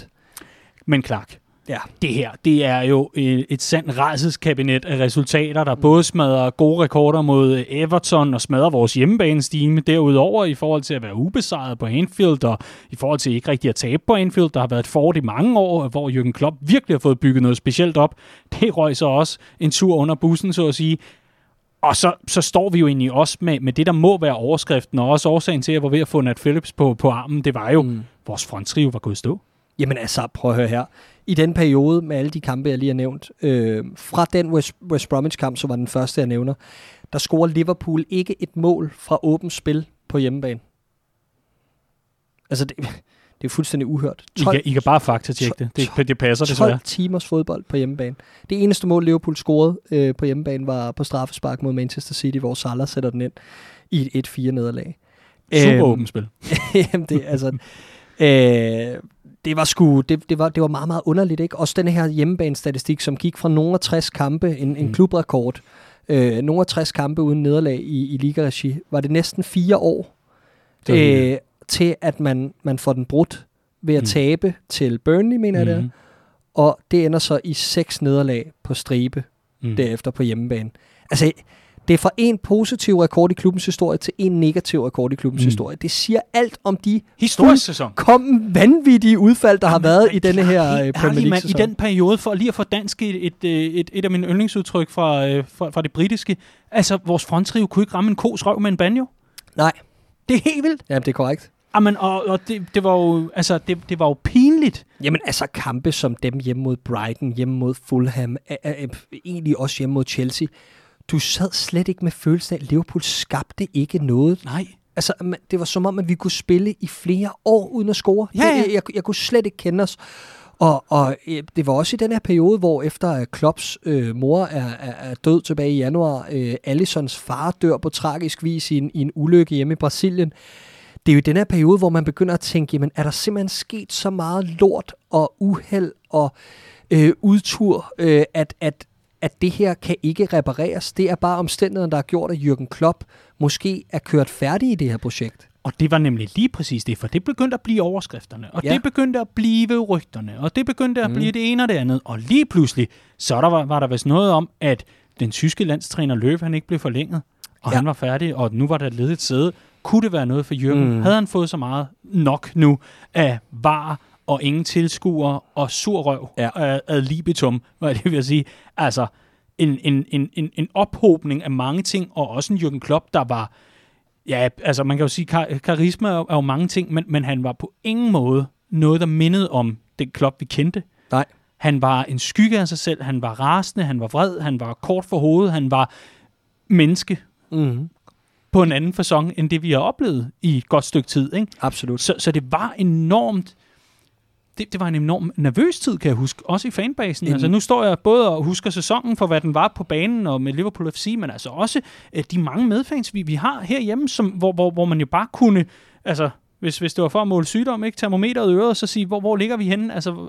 Men Clark, Ja. det her, det er jo et, et sandt rejseskabinet af resultater, der både smadrer gode rekorder mod Everton og smadrer vores hjemmebanestime derudover i forhold til at være ubesejret på Anfield og i forhold til ikke rigtig at tabe på Anfield. Der har været et fort i mange år, hvor Jürgen Klopp virkelig har fået bygget noget specielt op. Det røg så også en tur under bussen, så at sige. Og så, så står vi jo egentlig også med, med det, der må være overskriften, og også årsagen til, at jeg var ved at få Nat Phillips på, på armen. Det var jo, mm. vores fronttrio var gået stå. Jamen altså, prøv at høre her. I den periode med alle de kampe, jeg lige har nævnt, øh, fra den West, West Bromwich-kamp, som var den første, jeg nævner, der scorer Liverpool ikke et mål fra åbent spil på hjemmebane. Altså, det, det er fuldstændig uhørt. 12, I, kan, I kan bare faktatjekke det. det. Det passer 12 desværre. timers fodbold på hjemmebane. Det eneste mål, Liverpool scorede øh, på hjemmebane, var på straffespark mod Manchester City, hvor Salah sætter den ind i et 1-4 nederlag. Super Øhm, åbent spil. Jamen, det, altså, øh, det var sgu, det, det, var, det var meget, meget underligt, ikke? Også den her hjemmebanestatistik, som gik fra nogle af 60 kampe, en, en Mm. klubrekord, øh, nogle af 60 kampe uden nederlag i, i ligaregi, var det næsten fire år, Det øh, til at man, man får den brudt ved at Mm. tabe til Burnley, mener jeg det er. Mhm. Og det ender så i seks nederlag på stribe Mm. derefter på hjemmebane. Altså, det er fra en positiv rekord i klubbens historie til en negativ rekord i klubbens Mm. historie. Det siger alt om de Historisk sæson. kom vanvittige udfald, der har Jamen, været i denne her har øh, Premier ærlig, mand, League-sæson. I den periode, for lige at få dansk et, et, et, et, et af mine yndlingsudtryk fra, øh, fra, fra det britiske, altså vores fronttrio kunne ikke ramme en kos røv med en banjo. Nej, Det er helt vildt. jamen, det er korrekt. Amen, og, og det, det, var jo, altså, det, det var jo pinligt. Jamen altså kampe som dem hjemme mod Brighton, hjemme mod Fulham, er, er, egentlig også hjemme mod Chelsea. Du sad slet ikke med følelsen af, at Liverpool skabte ikke noget. Nej. Altså, man- det var som om, at vi kunne spille i flere år uden at score. Ja, ja. Det, jeg, jeg kunne slet ikke kende os. Og, og øh, det var også i den her periode, hvor efter at Klopps øh, mor er, er, er død tilbage i januar, øh, Allisons far dør på tragisk vis i en, i en ulykke hjemme i Brasilien. Det er jo i den her periode, hvor man begynder at tænke, jamen er der simpelthen sket så meget lort og uheld og øh, udtur, øh, at, at, at det her kan ikke repareres. Det er bare omstændigheden, der har gjort, at Jürgen Klopp måske er kørt færdig i det her projekt. Og det var nemlig lige præcis det, for det begyndte at blive overskrifterne, og Ja. det begyndte at blive rygterne, og det begyndte at blive det ene og det andet. Og lige pludselig, så der var, var der vist noget om, at den tyske landstræner Løv, han ikke blev forlænget, og Ja. han var færdig, og nu var der et ledigt sæde. Kunne det være noget for Jürgen? Mm. Mm. Havde han fået så meget nok nu af var og ingen tilskuere og surrøv Ja. ja. ad libitum, hvad det vil jeg sige. Altså, en, en, en, en, en ophobning af mange ting, og også en Jürgen Klopp, der var Ja, altså man kan jo sige, kar- karisma er, er jo mange ting, men, men han var på ingen måde noget, der mindede om den Klopp, vi kendte. Nej. Han var en skygge af sig selv, han var rasende, han var vred, han var kort for hovedet, han var menneske Mm. på en anden fasong, end det vi har oplevet i et godt stykke tid. Ikke? Absolut. Så, så det var enormt det, det var en enorm nervøs tid, kan jeg huske, også i fanbasen. En- Altså, nu står jeg både og husker sæsonen for, hvad den var på banen og med Liverpool FC, men altså også øh, de mange medfans, vi, vi har herhjemme, som, hvor, hvor, hvor man jo bare kunne, altså, hvis, hvis det var for at måle sygdom, ikke termometeret i øret, og så sige, hvor, hvor ligger vi henne? Altså,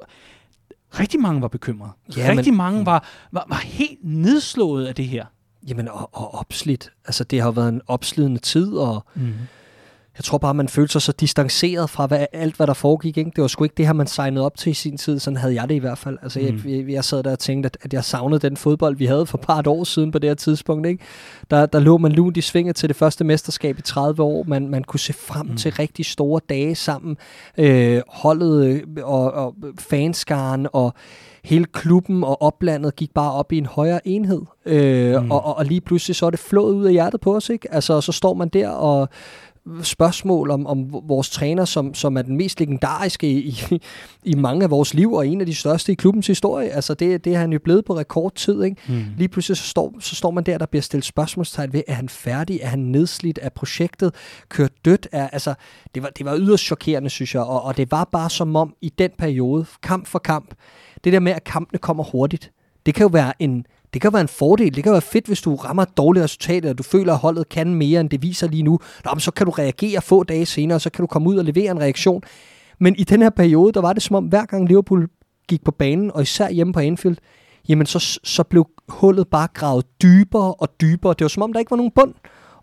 rigtig mange var bekymrede. Ja, rigtig men- mange var, var, var helt nedslået af det her. Jamen, og, og opslidt. Altså, det har været en opslidende tid, og Mm. Jeg tror bare, man følte sig så distanceret fra hvad, alt, hvad der foregik. Ikke? Det var sgu ikke det her, man signede op til i sin tid. Sådan havde jeg det i hvert fald. Altså, mm. Jeg, jeg, jeg sad der og tænkte, at, at jeg savnede den fodbold, vi havde for et par år siden på det her tidspunkt. Ikke? Der, der lå man lunt i svinget til det første mesterskab i 30 år. Man, man kunne se frem mm. Til rigtig store dage sammen. Øh, holdet øh, og, og fanskaren og hele klubben og oplandet gik bare op i en højere enhed. Øh. Mm. og, og, og lige pludselig så er det flået ud af hjertet på os. Ikke? Altså, så står man der og spørgsmål om, om vores træner, som, som er den mest legendariske i, i, i mange af vores liv, og en af de største i klubbens historie. Altså, det, det er han jo blevet på rekordtid, ikke? Mm. Lige pludselig så står, så står man der, der bliver stillet spørgsmålstegn ved, er han færdig? Er han nedslidt? Er projektet kørt dødt? Er, altså, det, var, det var yderst chokerende, synes jeg, og, og det var bare som om i den periode, kamp for kamp, det der med, at kampene kommer hurtigt, det kan jo være en, det kan være en fordel. Det kan være fedt, hvis du rammer et dårligt resultat, og du føler, at holdet kan mere, end det viser lige nu. Nå, men så kan du reagere få dage senere, og så kan du komme ud og levere en reaktion. Men i den her periode, der var det som om, hver gang Liverpool gik på banen, og især hjemme på Anfield, jamen så, så blev hullet bare gravet dybere og dybere. Det var som om, der ikke var nogen bund.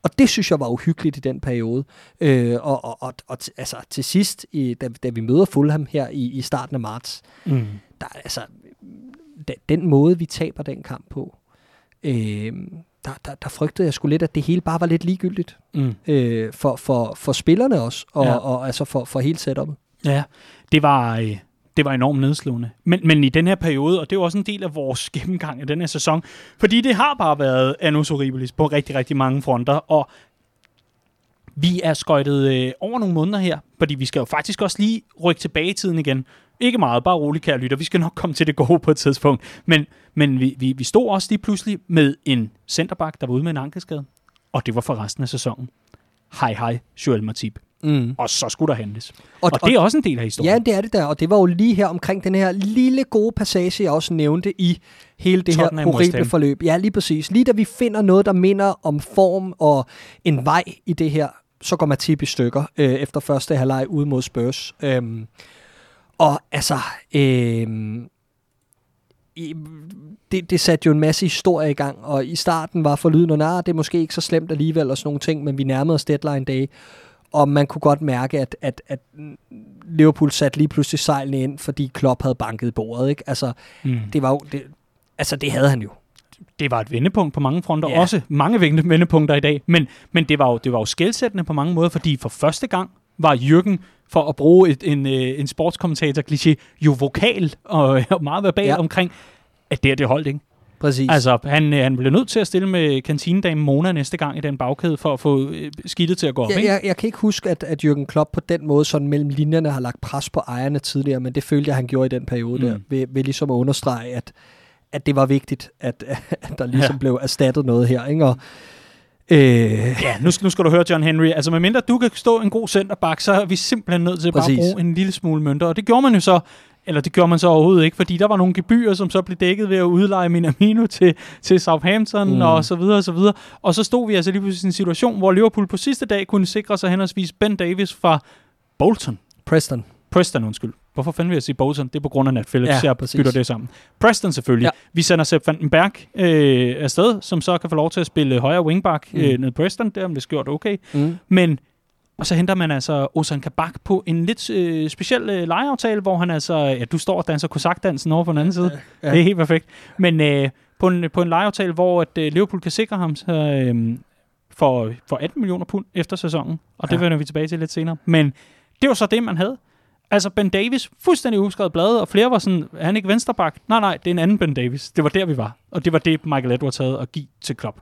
Og det synes jeg var uhyggeligt i den periode. Øh, og og, og, og altså, til sidst, i, da, da vi møder Fulham her i, i starten af marts, Mm. der, altså, den, måde, vi taber den kamp på, øh, der, der, der frygtede jeg sgu lidt, at det hele bare var lidt ligegyldigt. Mm. Øh, for, for, for spillerne også, og, Ja. ja. og, og altså for, for hele setupet. Ja, det var, øh, det var enormt nedslående. Men, men i den her periode, og det er jo også en del af vores gennemgang af den her sæson, fordi det har bare været annus horribilis på rigtig, rigtig mange fronter, og vi er skøjtet øh, over nogle måneder her, fordi vi skal jo faktisk også lige rykke tilbage i tiden igen. Ikke meget, bare roligt, kære lytter. Vi skal nok komme til det gode på et tidspunkt. Men, men vi, vi, vi stod også lige pludselig med en centerback, der var ude med en ankeskade. Og det var for resten af sæsonen. Hej, hej, Joel Matip. Mm. Og så skulle der hentes. Og, Og det er også en del af historien. Ja, det er det der, og det var jo lige her omkring den her lille gode passage, jeg også nævnte i hele det Tottenham her horrible forløb. Ja, lige præcis. Lige da vi finder noget, der minder om form og en vej i det her, så går Matip i stykker øh, efter første halvleg ude mod Spurs. Øhm, og altså, i, det, det satte jo en masse historie i gang, og i starten var forlyden, at det er måske ikke så slemt alligevel og sådan nogle ting, men vi nærmede os deadline day, og man kunne godt mærke, at, at, at Liverpool satte lige pludselig sejlene ind, fordi Klopp havde banket bordet. Ikke? Altså, Mm. det var jo, det, altså, det havde han jo. det var et vendepunkt på mange fronter, Ja. også mange vende- vendepunkter i dag, men, men det var jo, det var jo skældsættende på mange måder, fordi for første gang var Jürgen, for at bruge et, en, øh, en sportskommentator kliché, jo vokal og, og meget verbal Ja. ja. omkring, at det her, det holdt ikke. Præcis. Altså, han, øh, han blev nødt til at stille med kantinedame Mona næste gang i den bagkæde, for at få øh, skidtet til at gå op, jeg, ikke? jeg, jeg kan ikke huske, at, at Jürgen Klopp på den måde sådan mellem linjerne har lagt pres på ejerne tidligere, men det følte jeg, han gjorde i den periode mm. der, ved, ved ligesom at understrege, at, at det var vigtigt, at, at der ligesom ja. Ja. blev erstattet noget her. Ikke? Og, øh, Ja, nu, skal- nu skal du høre, John Henry. Altså, medmindre du kan stå en god centerback, så er vi simpelthen nødt til bare Præcis. at bruge en lille smule mønter. Og det gjorde man jo så, eller det gjorde man så overhovedet ikke, fordi der var nogle gebyrer, som så blev dækket ved at udleje Minamino til, til Southampton mm. og så videre og så videre. Og så stod vi altså lige pludselig i en situation, hvor Liverpool på sidste dag kunne sikre sig henholdsvis Ben Davis fra Bolton. Preston. Preston, undskyld. Hvorfor fanden vil jeg sige Bolton? Det er på grund af Nat Phillips, Ja, jeg præcis. bytter det sammen. Preston selvfølgelig. Ja. Vi sender Sepp van den Berg øh, afsted, som så kan få lov til at spille højre wingback Mm. øh, ned Preston. Det har man vist gjort okay. Mm. Men, og så henter man altså Ozan Kabak på en lidt øh, speciel øh, lejeaftale, hvor han altså, ja, du står og danser kosakdansen over på den anden side. Ja. Ja. Det er helt perfekt. Men øh, på, en, på en lejeaftale, hvor at, øh, Liverpool kan sikre ham så, øh, for, for 18 millioner pund efter sæsonen. Og det Ja. vender vi tilbage til lidt senere. Men det var så det, man havde. Altså Ben Davis, fuldstændig uskrevet blad, og flere var sådan, er han ikke vensterbak? Nej, nej, det er en anden Ben Davis. Det var der, vi var. Og det var det, Michael Edwards havde at give til Klopp.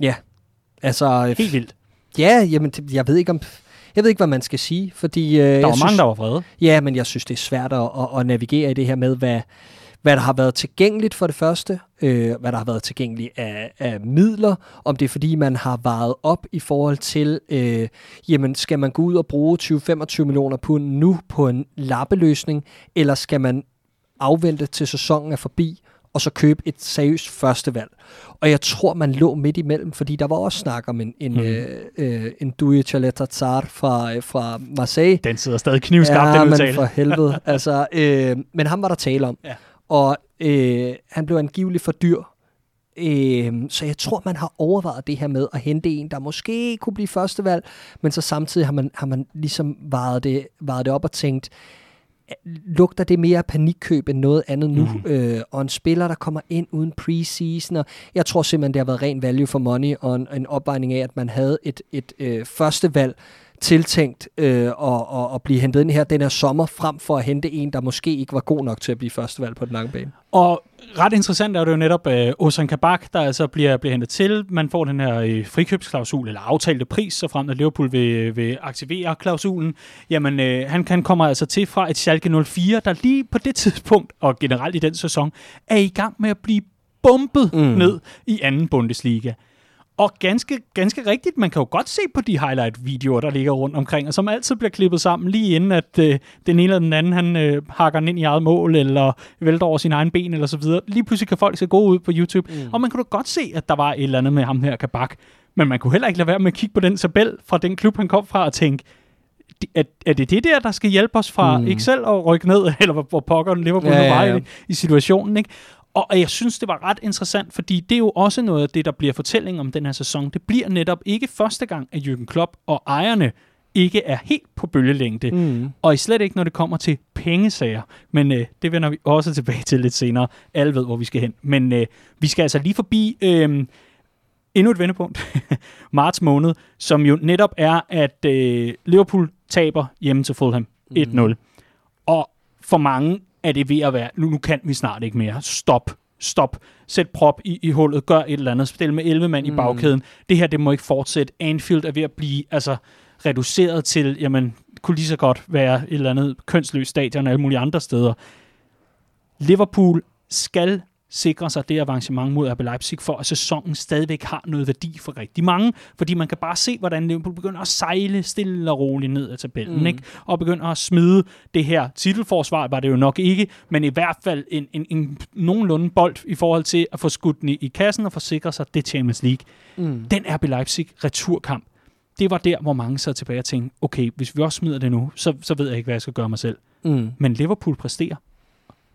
Ja. Altså, Helt vildt. ja, jamen, jeg ved ikke om... Jeg ved ikke, hvad man skal sige, fordi... Øh, Der var mange, synes, der var vrede. Ja, men jeg synes, det er svært at, at, at navigere i det her med, hvad, hvad der har været tilgængeligt for det første, øh, hvad der har været tilgængeligt af, af midler, om det er fordi, man har varet op i forhold til, øh, jamen skal man gå ud og bruge 20-25 millioner pund nu på en lappeløsning, eller skal man afvente til sæsonen er forbi, og så købe et seriøst førstevalg. Og jeg tror, man lå midt imellem, fordi der var også snak om en, en, mm. øh, øh, en Duje Chaletar fra, øh, fra Marseille, Den sidder stadig knivskarpt, ja, den men udtale. for helvede. altså, øh, men ham var der tale om. Ja. Og øh, han blev angiveligt for dyr. Øh, så jeg tror, man har overvejet det her med at hente en, der måske kunne blive førstevalg, men så samtidig har man, har man ligesom varet det, varet det op og tænkt, lugter det mere panikkøb end noget andet nu, mm. øh, og en spiller, der kommer ind uden preseason, og jeg tror simpelthen, det har været ren value for money, og en, en opvejning af, at man havde et, et øh, førstevalg tiltænkt øh, at, at, at blive hentet ind her den her sommer, frem for at hente en, der måske ikke var god nok til at blive førstevalg på den lange bane. Og ret interessant er det jo netop øh, Ozan Kabak, der altså bliver, bliver hentet til. Man får den her øh, frikøbsklausul, eller aftalte pris, så frem at Liverpool vil, vil aktivere klausulen. Jamen, øh, han, han kommer altså til fra et Schalke 04, der lige på det tidspunkt, og generelt i den sæson, er i gang med at blive bumpet Mm. ned i anden Bundesliga. Og ganske, ganske rigtigt, man kan jo godt se på de highlight-videoer, der ligger rundt omkring, og som altid bliver klippet sammen, lige inden at øh, den ene eller den anden, han øh, hakker den ind i eget mål, eller vælter over sin egen ben, eller så videre. Lige pludselig kan folk se gode ud på YouTube, mm. og man kunne da godt se, at der var et eller andet med ham her, Kabak. Men man kunne heller ikke lade være med at kigge på den tabel fra den klub, han kom fra, og tænke, er, er det det der, der skal hjælpe os fra Mm. ikke selv at rykke ned, eller hvor, hvor pokker Liverpool ja, ja. ja. I, i situationen, ikke? Og jeg synes, det var ret interessant, fordi det er jo også noget af det, der bliver fortælling om den her sæson. Det bliver netop ikke første gang, at Jürgen Klopp og ejerne ikke er helt på bølgelængde. Mm. Og i slet ikke, når det kommer til pengesager. Men øh, det vender vi også tilbage til lidt senere. Alle ved, hvor vi skal hen. Men øh, vi skal altså lige forbi øh, endnu et vendepunkt. marts måned, som jo netop er, at øh, Liverpool taber hjemme til Fulham 1-0. Og for mange er det ved at være, nu, nu kan vi snart ikke mere. Stop. Stop. Sæt prop i, i hullet. Gør et eller andet. Stil med 11 mand mm. i bagkæden. Det her, det må ikke fortsætte. Anfield er ved at blive altså, reduceret til, jamen, kunne lige så godt være et eller andet kønsløst stadion og alle mulige andre steder. Liverpool skal sikre sig det avancement mod RB Leipzig, for at sæsonen stadigvæk har noget værdi for rigtig mange, fordi man kan bare se, hvordan Liverpool begynder at sejle stille og roligt ned ad tabellen, mm. ikke? og begynder at smide det her titelforsvar, var det jo nok ikke, men i hvert fald en, en, en nogenlunde bold i forhold til at få skudt i, i kassen og forsikre sig det Champions League. Mm. Den RB Leipzig returkamp, det var der, hvor mange sad tilbage og tænkte, okay, hvis vi også smider det nu, så, så ved jeg ikke, hvad jeg skal gøre mig selv. Mm. Men Liverpool præsterer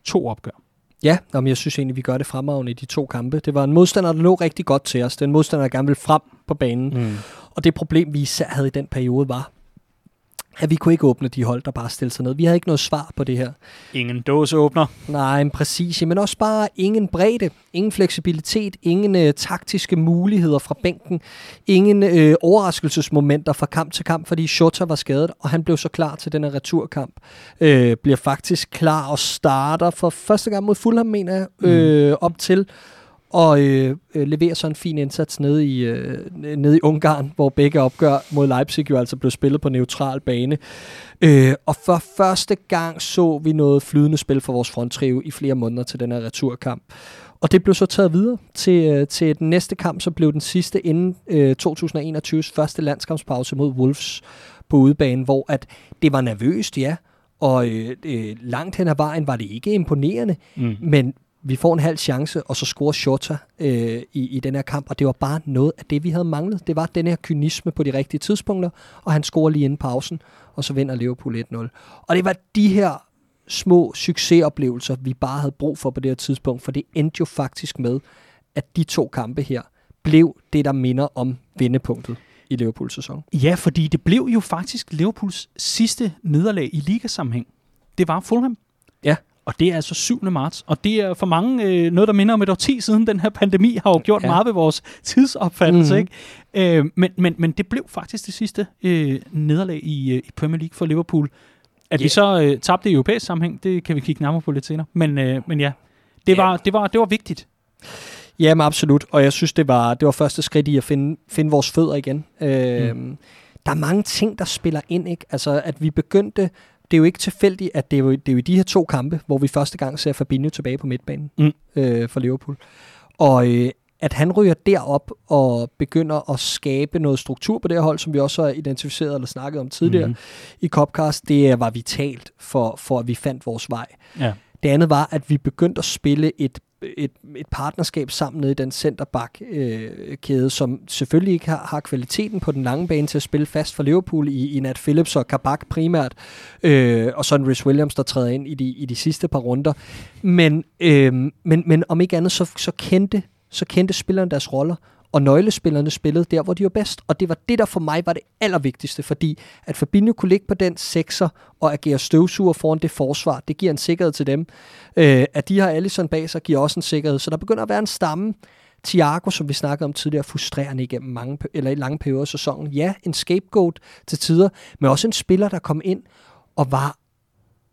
to opgør. Ja, jamen, jeg synes egentlig, vi gør det fremragende i de to kampe. Det var en modstander, der lå rigtig godt til os. Det er en modstander, der gerne ville frem på banen. Mm. Og det problem, vi især havde i den periode, var, at vi kunne ikke åbne de hold, der bare stillede sig ned. Vi havde ikke noget svar på det her. Ingen dåseåbner. Nej, men præcis. Men også bare ingen bredde, ingen fleksibilitet, ingen øh, taktiske muligheder fra bænken, ingen øh, overraskelsesmomenter fra kamp til kamp, fordi Shota var skadet, og han blev så klar til den her returkamp. Øh, bliver faktisk klar og starter for første gang mod Fulham, mener jeg, øh, op til og øh, øh, leverer så en fin indsats nede i, øh, nede i Ungarn, hvor begge opgør mod Leipzig jo altså blev spillet på neutral bane. Øh, og for første gang så vi noget flydende spil for vores fronttrio i flere måneder til den her returkamp. Og det blev så taget videre til, øh, til den næste kamp, så blev den sidste inden øh, 2021's første landskampspause mod Wolves på udebane, hvor at det var nervøst, ja, og øh, øh, langt hen ad vejen var det ikke imponerende, Mm. men vi får en halv chance, og så scorer Shota øh, i, i den her kamp, og det var bare noget af det, vi havde manglet. Det var den her kynisme på de rigtige tidspunkter, og han scorer lige inden pausen, og så vinder Liverpool 1-0. Og det var de her små succesoplevelser, vi bare havde brug for på det her tidspunkt, for det endte jo faktisk med, at de to kampe her blev det, der minder om vendepunktet i Liverpools sæson. Ja, fordi det blev jo faktisk Liverpools sidste nederlag i ligasammenhæng. Det var Fulham. Ja. Og det er altså 7. marts. Og det er for mange øh, noget, der minder om et årti siden. Den her pandemi har jo gjort Ja. ja. meget ved vores tidsopfattelse. Mhm. Mm-hmm. Ikke? Øh, men, men, men det blev faktisk det sidste øh, nederlag i, øh, i Premier League for Liverpool. At Ja. vi så øh, tabte i europæisk sammenhæng, det kan vi kigge nærmere på lidt senere. Men, øh, men ja, det, Ja. var, det, var, det var vigtigt. Jamen absolut, og jeg synes, det var, det var første skridt i at finde, finde vores fødder igen. Øh, mm. Der er mange ting, der spiller ind, ikke? Altså, at vi begyndte, det er jo ikke tilfældigt, at det er jo, det er jo i de her to kampe, hvor vi første gang ser Fabinho tilbage på midtbanen Mm. øh, for Liverpool. Og øh, at han ryger derop og begynder at skabe noget struktur på det her hold, som vi også har identificeret eller snakket om tidligere mm. i Copcast, det var vitalt for, for, at vi fandt vores vej. Ja. Det andet var, at vi begyndte at spille et, et, et partnerskab sammen nede i den centerback-kæde, øh, som selvfølgelig ikke har, har kvaliteten på den lange bane til at spille fast for Liverpool i, i Nat Phillips og Kabak primært, øh, og så en Rhys Williams, der træder ind i de, i de sidste par runder. Men, øh, men, men om ikke andet, så, så, kendte, så kendte spillerne deres roller, og nøglespillerne spillede der, hvor de var bedst. Og det var det, der for mig var det allervigtigste, fordi at Fabinho kunne ligge på den sekser og agere støvsuger foran det forsvar, det giver en sikkerhed til dem. Øh, at de har Allison bag sig, giver også en sikkerhed. Så der begynder at være en stamme. Thiago, som vi snakkede om tidligere, frustrerende igennem mange, eller i lange perioder af sæsonen. Ja, en scapegoat til tider, men også en spiller, der kom ind og var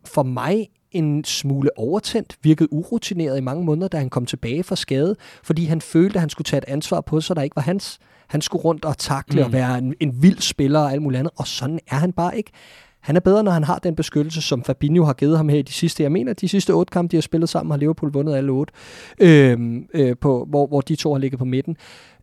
for mig en smule overtændt, virkede urutineret i mange måneder, da han kom tilbage fra skade, fordi han følte, at han skulle tage et ansvar på sig, der ikke var hans. Han skulle rundt og takle mm. og være en, en vild spiller og alt muligt andet, og sådan er han bare ikke. Han er bedre, når han har den beskyttelse, som Fabinho har givet ham her i de sidste, jeg mener, de sidste otte kampe, de har spillet sammen, har Liverpool vundet alle otte, øhm, øh, på, hvor, hvor de to har ligget på midten.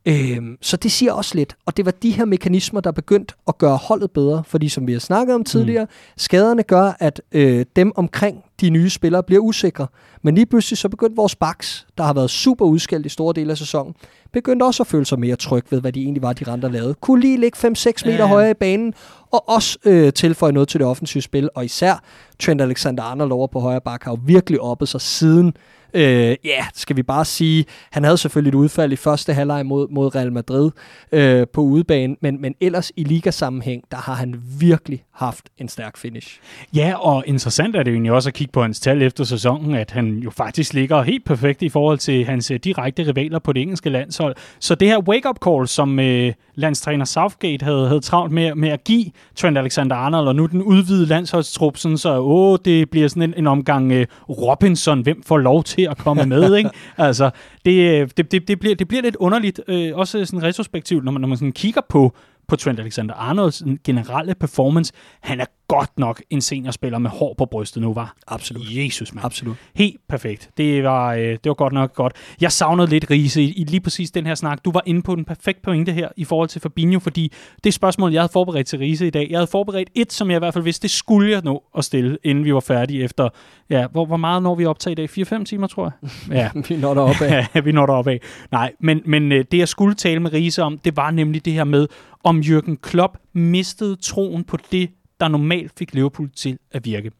Øhm, så det siger også lidt, og det var de her mekanismer, der begyndte at gøre holdet bedre, fordi som vi har snakket om tidligere, mm. skaderne gør, at øh, dem omkring de nye spillere bliver usikre. Men lige pludselig så begyndte vores backs, der har været super udskældt i store dele af sæsonen, begyndte også at føle sig mere tryg ved, hvad de egentlig var, de renter lavede. Kunne lige ligge 5-6 meter Ja. højere i banen, og også øh, tilføje noget til det offensive spil, og især Trent Alexander-Arnold over på højre bak har jo virkelig oppet sig siden Øh, ja, skal vi bare sige, han havde selvfølgelig et udfald i første halvleg mod, mod Real Madrid øh, på udebane, men, men ellers i ligasammenhæng, der har han virkelig haft en stærk finish. Ja, og interessant er det jo egentlig også at kigge på hans tal efter sæsonen, at han jo faktisk ligger helt perfekt i forhold til hans øh, direkte rivaler på det engelske landshold. Så det her wake-up call, som øh, landstræner Southgate havde, havde travlt med, med at give Trent Alexander-Arnold, og nu den udvidede landsholdstrup, sådan så åh, det bliver sådan en, en omgang øh, Robinson, hvem får lov til at komme med, ikke? Altså, det, øh, det, det, det, bliver, det bliver lidt underligt, øh, også sådan retrospektivt, når man, når man sådan kigger på på Trent Alexander-Arnolds generelle performance. Han er godt nok en seniorspiller med hår på brystet nu, var. Absolut. Jesus, mand. Absolut. Helt perfekt. Det var, øh, det var godt nok godt. Jeg savnede lidt Riese i, i lige præcis den her snak. Du var inde på den perfekte pointe her i forhold til Fabinho, fordi det spørgsmål, jeg havde forberedt til Riese i dag, jeg havde forberedt et, som jeg i hvert fald vidste, det skulle jeg nå at stille, inden vi var færdige efter, ja, hvor, hvor meget når vi optager i dag? 4-5 timer, tror jeg? Ja. vi når deroppe af. ja, vi når deroppe af. Nej, men, men øh, det, jeg skulle tale med Riese om, det var nemlig det her med, om Jürgen Klopp mistede troen på det, der normalt fik Liverpool til at virke.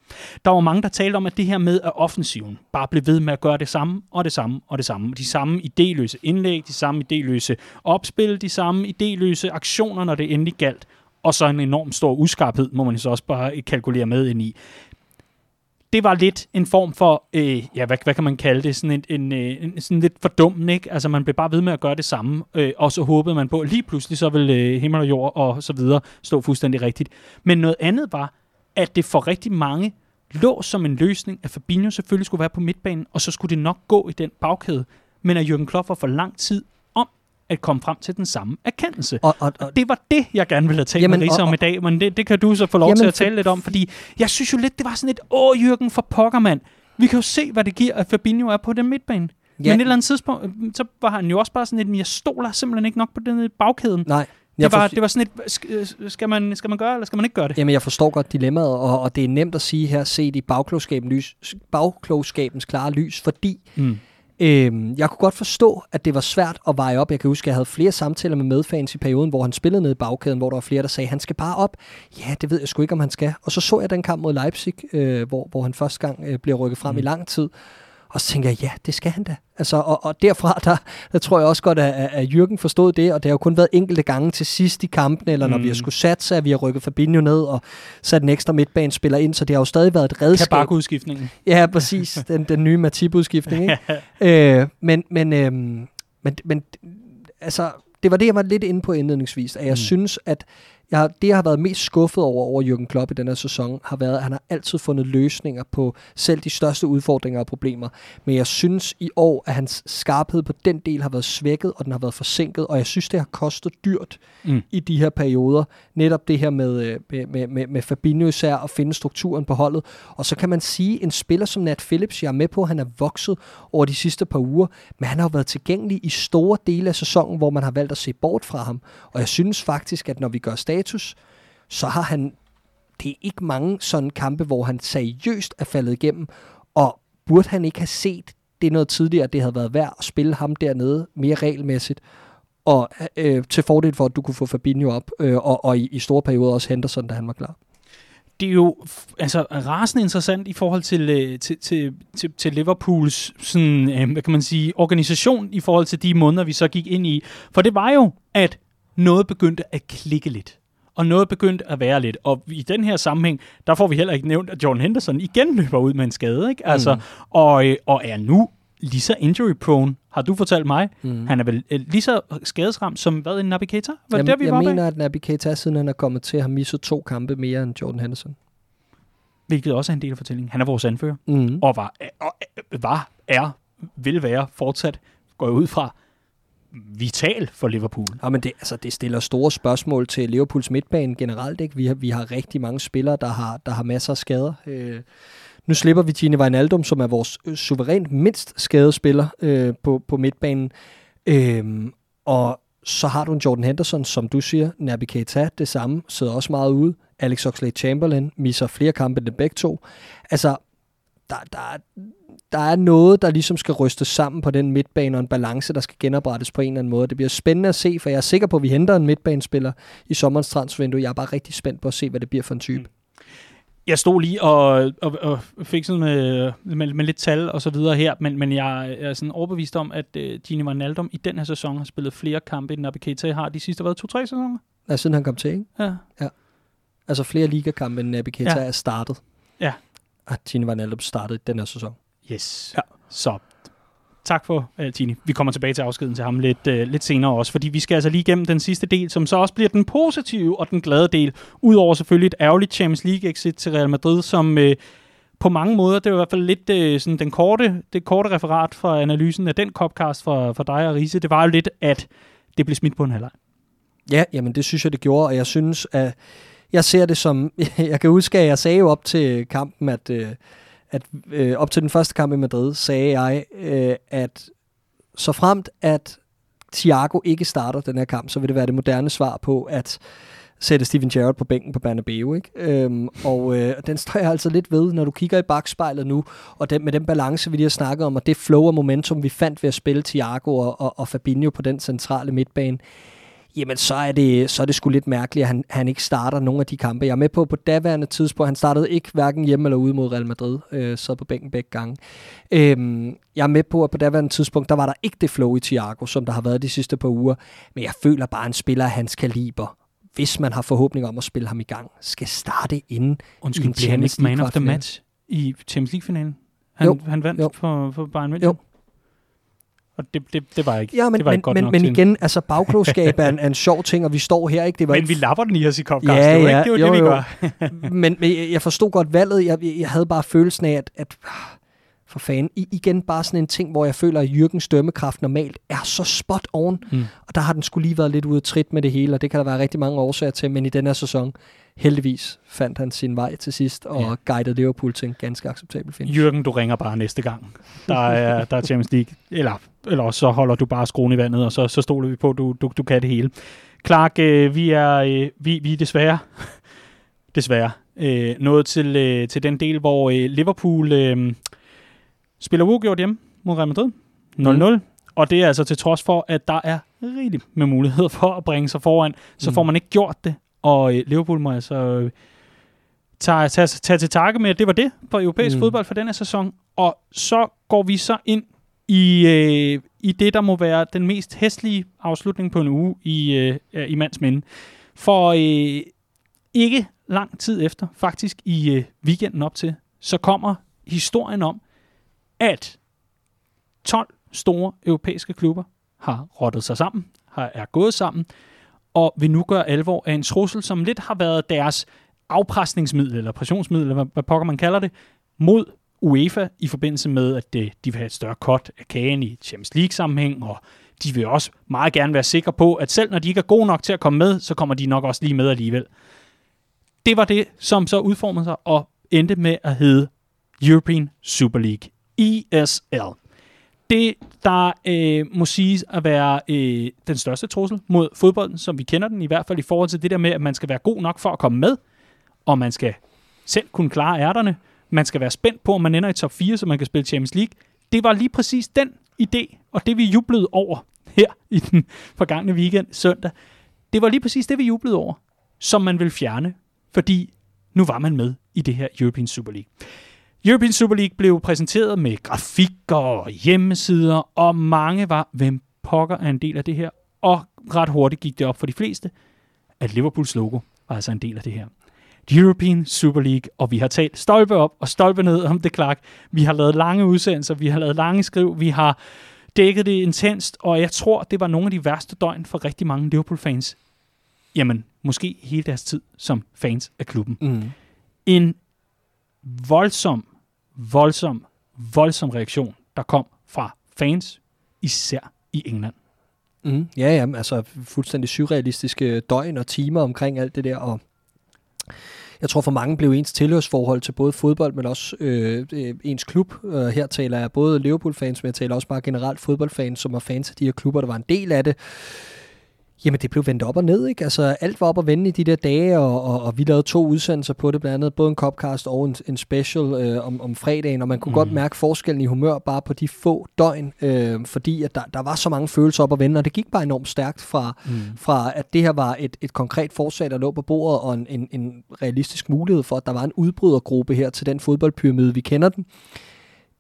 Der var mange, der talte om, at det her med, at offensiven bare blev ved med at gøre det samme, og det samme, og det samme. De samme idéløse indlæg, de samme idéløse opspil, de samme idéløse aktioner, når det endelig galt. Og så en enorm stor uskarphed, må man så også bare kalkulere med ind i det var lidt en form for, øh, ja, hvad, hvad kan man kalde det, sådan en, en, en sådan lidt fordummen, ikke? Altså man blev bare ved med at gøre det samme, øh, og så håbede man på, at lige pludselig så ville øh, himmel og jord og så videre stå fuldstændig rigtigt. Men noget andet var, at det for rigtig mange lå som en løsning, at Fabinho selvfølgelig skulle være på midtbanen, og så skulle det nok gå i den bagkæde. Men at Jürgen Klopp var for lang tid at komme frem til den samme erkendelse. Og, og, og det var det, jeg gerne ville have talt jamen, med Risa om i dag, men det, det kan du så få lov jamen, til at tale for, lidt om, fordi jeg synes jo lidt, det var sådan et, åh Jørgen for pokker, mand. Vi kan jo se, hvad det giver, at Fabinho er på den midtbane. Ja. Men et eller andet tidspunkt, så var han jo også bare sådan et, jeg stoler simpelthen ikke nok på den bagkæden. Nej. Det var, det var sådan et, skal man, skal man gøre, eller skal man ikke gøre det? Jamen, jeg forstår godt dilemmaet, og, og det er nemt at sige her, set i bagklogskabens, lys, bagklogskabens klare lys, fordi mm Øhm, jeg kunne godt forstå, at det var svært at veje op. Jeg kan huske, at jeg havde flere samtaler med medfans i perioden, hvor han spillede ned i bagkæden, hvor der var flere, der sagde, han skal bare op. Ja, det ved jeg sgu ikke, om han skal. Og så så jeg den kamp mod Leipzig, øh, hvor, hvor han første gang øh, bliver rykket frem mm. i lang tid. Og så tænker jeg, ja, det skal han da. Altså, og, og derfra, der, der tror jeg også godt, at, at Jürgen forstod det, og det har jo kun været enkelte gange til sidst i kampen, eller når mm. vi har skulle satse, at vi har rykket Fabinho ned og sat en ekstra midtbanespiller ind, så det har jo stadig været et redskab. Kabak-udskiftningen. Ja, præcis. Den, den nye Matip-udskiftning. Ikke? øh, men, men, øh, men, men altså, det var det, jeg var lidt inde på indledningsvis, at jeg mm. synes, at jeg, det, jeg har været mest skuffet over over Jürgen Klopp i den her sæson, har været, at han har altid fundet løsninger på selv de største udfordringer og problemer. Men jeg synes i år, at hans skarphed på den del har været svækket, og den har været forsinket, og jeg synes, det har kostet dyrt mm. i de her perioder. Netop det her med, øh, med, med, med Fabinho især, at finde strukturen på holdet. Og så kan man sige, en spiller som Nat Phillips, jeg er med på, han er vokset over de sidste par uger, men han har jo været tilgængelig i store dele af sæsonen, hvor man har valgt at se bort fra ham. Og jeg synes faktisk, at når vi gør status, så har han, det er ikke mange sådan kampe, hvor han seriøst er faldet igennem, og burde han ikke have set det noget tidligere, det havde været værd at spille ham dernede mere regelmæssigt, og øh, til fordel for, at du kunne få Fabinho op, øh, og, og i, i store perioder også Henderson, da han var klar det er jo altså rasende interessant i forhold til, øh, til, til, til, til Liverpools sådan, øh, hvad kan man sige, organisation i forhold til de måneder, vi så gik ind i. For det var jo, at noget begyndte at klikke lidt. Og noget begyndte at være lidt. Og i den her sammenhæng, der får vi heller ikke nævnt, at Jordan Henderson igen løber ud med en skade. Ikke? Altså, mm. og, øh, og er nu lige så injury prone, har du fortalt mig. Mm. Han er vel øh, lige så skadesramt som, hvad, en Naby Keita? Var jeg, der, vi jeg var mener, bag? at Naby Keita, siden han er kommet til, har misset to kampe mere end Jordan Henderson. Hvilket også er en del af fortællingen. Han er vores anfører. Mm. Og var, og, var, er, vil være fortsat, går jeg ud fra, vital for Liverpool. Ja, men det, altså, det stiller store spørgsmål til Liverpools midtbane generelt. Ikke? Vi, har, vi har rigtig mange spillere, der har, der har masser af skader. Øh, nu slipper vi Gini Wijnaldum, som er vores øh, suverænt mindst skadede spiller øh, på, på midtbanen. Øh, og så har du en Jordan Henderson, som du siger, Naby Keita, det samme, sidder også meget ude. Alex Oxlade-Chamberlain misser flere kampe end begge to. Altså, der, der, der er noget, der ligesom skal rystes sammen på den midtbane, og en balance, der skal genoprettes på en eller anden måde. Det bliver spændende at se, for jeg er sikker på, at vi henter en midtbanespiller i sommerens transfervindue. Jeg er bare rigtig spændt på at se, hvad det bliver for en type. Mm. Jeg stod lige og, og, og fik sådan med, med, med lidt tal og så videre her, men, men jeg er sådan overbevist om, at uh, Gini Wijnaldum i den her sæson har spillet flere kampe, end Naby Keita har de sidste, hvad, to-tre sæsoner? Ja, siden han kom til, ikke? Ja. Altså flere ligakampe, end Naby Keita Ja. er startet. Ja. Og Gini Wijnaldum startede den her sæson. Yes. Ja. Så tak for uh, Tini. Vi kommer tilbage til afskeden til ham lidt, uh, lidt senere også, fordi vi skal altså lige igennem den sidste del, som så også bliver den positive og den glade del. Udover selvfølgelig et ærgerligt Champions League-exit til Real Madrid, som uh, på mange måder, det er i hvert fald lidt uh, sådan den korte, det korte referat fra analysen af den copcast for, for dig og Riese, det var jo lidt, at det blev smidt på en halvleg. Ja, jamen det synes jeg, det gjorde, og jeg synes, at jeg ser det som, jeg kan huske, at jeg sagde jo op til kampen, at, øh, at øh, op til den første kamp i Madrid, sagde jeg, øh, at så fremt at Thiago ikke starter den her kamp, så vil det være det moderne svar på at sætte Steven Gerrard på bænken på Bernabeu. Ikke? Øhm, og øh, den står jeg altså lidt ved, når du kigger i bagspejlet nu, og den, med den balance, vi lige har snakket om, og det flow og momentum, vi fandt ved at spille Thiago og, og, og Fabinho på den centrale midtbane, jamen så er det, så er det sgu lidt mærkeligt, at han, han ikke starter nogle af de kampe. Jeg er med på, på daværende tidspunkt, han startede ikke hverken hjemme eller ude mod Real Madrid, øh, sad på bænken begge gange. Øhm, jeg er med på, at på daværende tidspunkt, der var der ikke det flow i Thiago, som der har været de sidste par uger, men jeg føler bare, at en spiller af hans kaliber, hvis man har forhåbning om at spille ham i gang, skal starte inden Undskyld, i en blev han ikke man of the match i Champions League-finalen? Han, Jo, han vandt jo. for, for Bayern München? Jo. Og det, det, det var ikke, Ja, men, det var ikke men, godt men, nok men til. igen, altså bagklogskab er en, er en sjov ting, og vi står her, ikke? Det var Men ikke vi lapper den i os i Copcast, Ja, det var ja, ikke det, var jo, det, vi jo. gør. men, men jeg forstod godt valget. Jeg, jeg havde bare følelsen af, at, at for fanden, i, igen bare sådan en ting, hvor jeg føler, at Jürgens dømmekraft normalt er så spot on. Mm. Og der har den skulle lige været lidt ude af trit med det hele, og det kan der være rigtig mange årsager til, men i den her sæson, heldigvis fandt han sin vej til sidst, og Ja. guidede Liverpool til en ganske acceptabel finish. Jørgen, du ringer bare næste gang. Der er, der er Champions League. Eller, eller så holder du bare skruen i vandet, og så, så stoler vi på, at du, du, du kan det hele. Clark, øh, vi, er, øh, vi, vi er desværre, desværre øh, nået til, øh, til den del, hvor øh, Liverpool øh, spiller uafgjort hjemme mod Real Madrid. 0-0. Og det er altså til trods for, at der er rigeligt med muligheder for at bringe sig foran. Så Mm. får man ikke gjort det. Og øh, Liverpool må altså øh, tage, tage, tage til takke med, at det var det for europæisk mm. Fodbold for denne sæson. Og så går vi så ind i, øh, i det, der må være den mest hæstlige afslutning på en uge i, øh, i mands minde. For øh, ikke lang tid efter, faktisk i øh, weekenden op til, så kommer historien om, at 12 store europæiske klubber har rottet sig sammen, har, er gået sammen, og vil nu gøre alvor af en trussel, som lidt har været deres afpresningsmiddel, eller pressionsmiddel, eller hvad, pokker man kalder det, mod UEFA i forbindelse med, at øh, de vil have et større cut af kagen i Champions League-sammenhæng, og de vil også meget gerne være sikre på, at selv når de ikke er gode nok til at komme med, så kommer de nok også lige med alligevel. Det var det, som så udformede sig og endte med at hedde European Super League, ESL. Det, der øh, må siges at være øh, den største trussel mod fodbolden, som vi kender den, i hvert fald i forhold til det der med, at man skal være god nok for at komme med, og man skal selv kunne klare ærterne. Man skal være spændt på, om man ender i top 4, så man kan spille Champions League. Det var lige præcis den idé, og det vi jublede over her i den forgangne weekend søndag. Det var lige præcis det, vi jublede over, som man vil fjerne, fordi nu var man med i det her European Super League. European Super League blev præsenteret med grafikker og hjemmesider, og mange var, hvem pokker er en del af det her. Og ret hurtigt gik det op for de fleste, at Liverpools logo var altså en del af det her. European Super League, og vi har talt stolpe op og stolpe ned om det, Clark. Vi har lavet lange udsendelser, vi har lavet lange skriv, vi har dækket det intenst, og jeg tror, det var nogle af de værste døgn for rigtig mange Liverpool-fans. Jamen, måske hele deres tid som fans af klubben. Mm. En voldsom, voldsom, voldsom reaktion, der kom fra fans, især i England. Mm, ja, ja, altså fuldstændig surrealistiske døgn og timer omkring alt det der, og jeg tror for mange blev ens tilhørsforhold til både fodbold, men også øh, øh ens klub. Øh, her taler jeg både Liverpool-fans, men jeg taler også bare generelt fodboldfans, som var fans af de her klubber, der var en del af det. Jamen, det blev vendt op og ned, ikke? Altså, alt var op og vende i de der dage, og, og, og vi lavede to udsendelser på det, blandt andet både en Copcast og en, en special øh, om, om fredagen, og man kunne mm. godt mærke forskellen i humør bare på de få døgn, øh, fordi at der, der var så mange følelser op og vende, og det gik bare enormt stærkt fra, mm. fra at det her var et, et konkret forslag, der lå på bordet, og en, en, en realistisk mulighed for, at der var en udbrydergruppe her til den fodboldpyramide, vi kender den,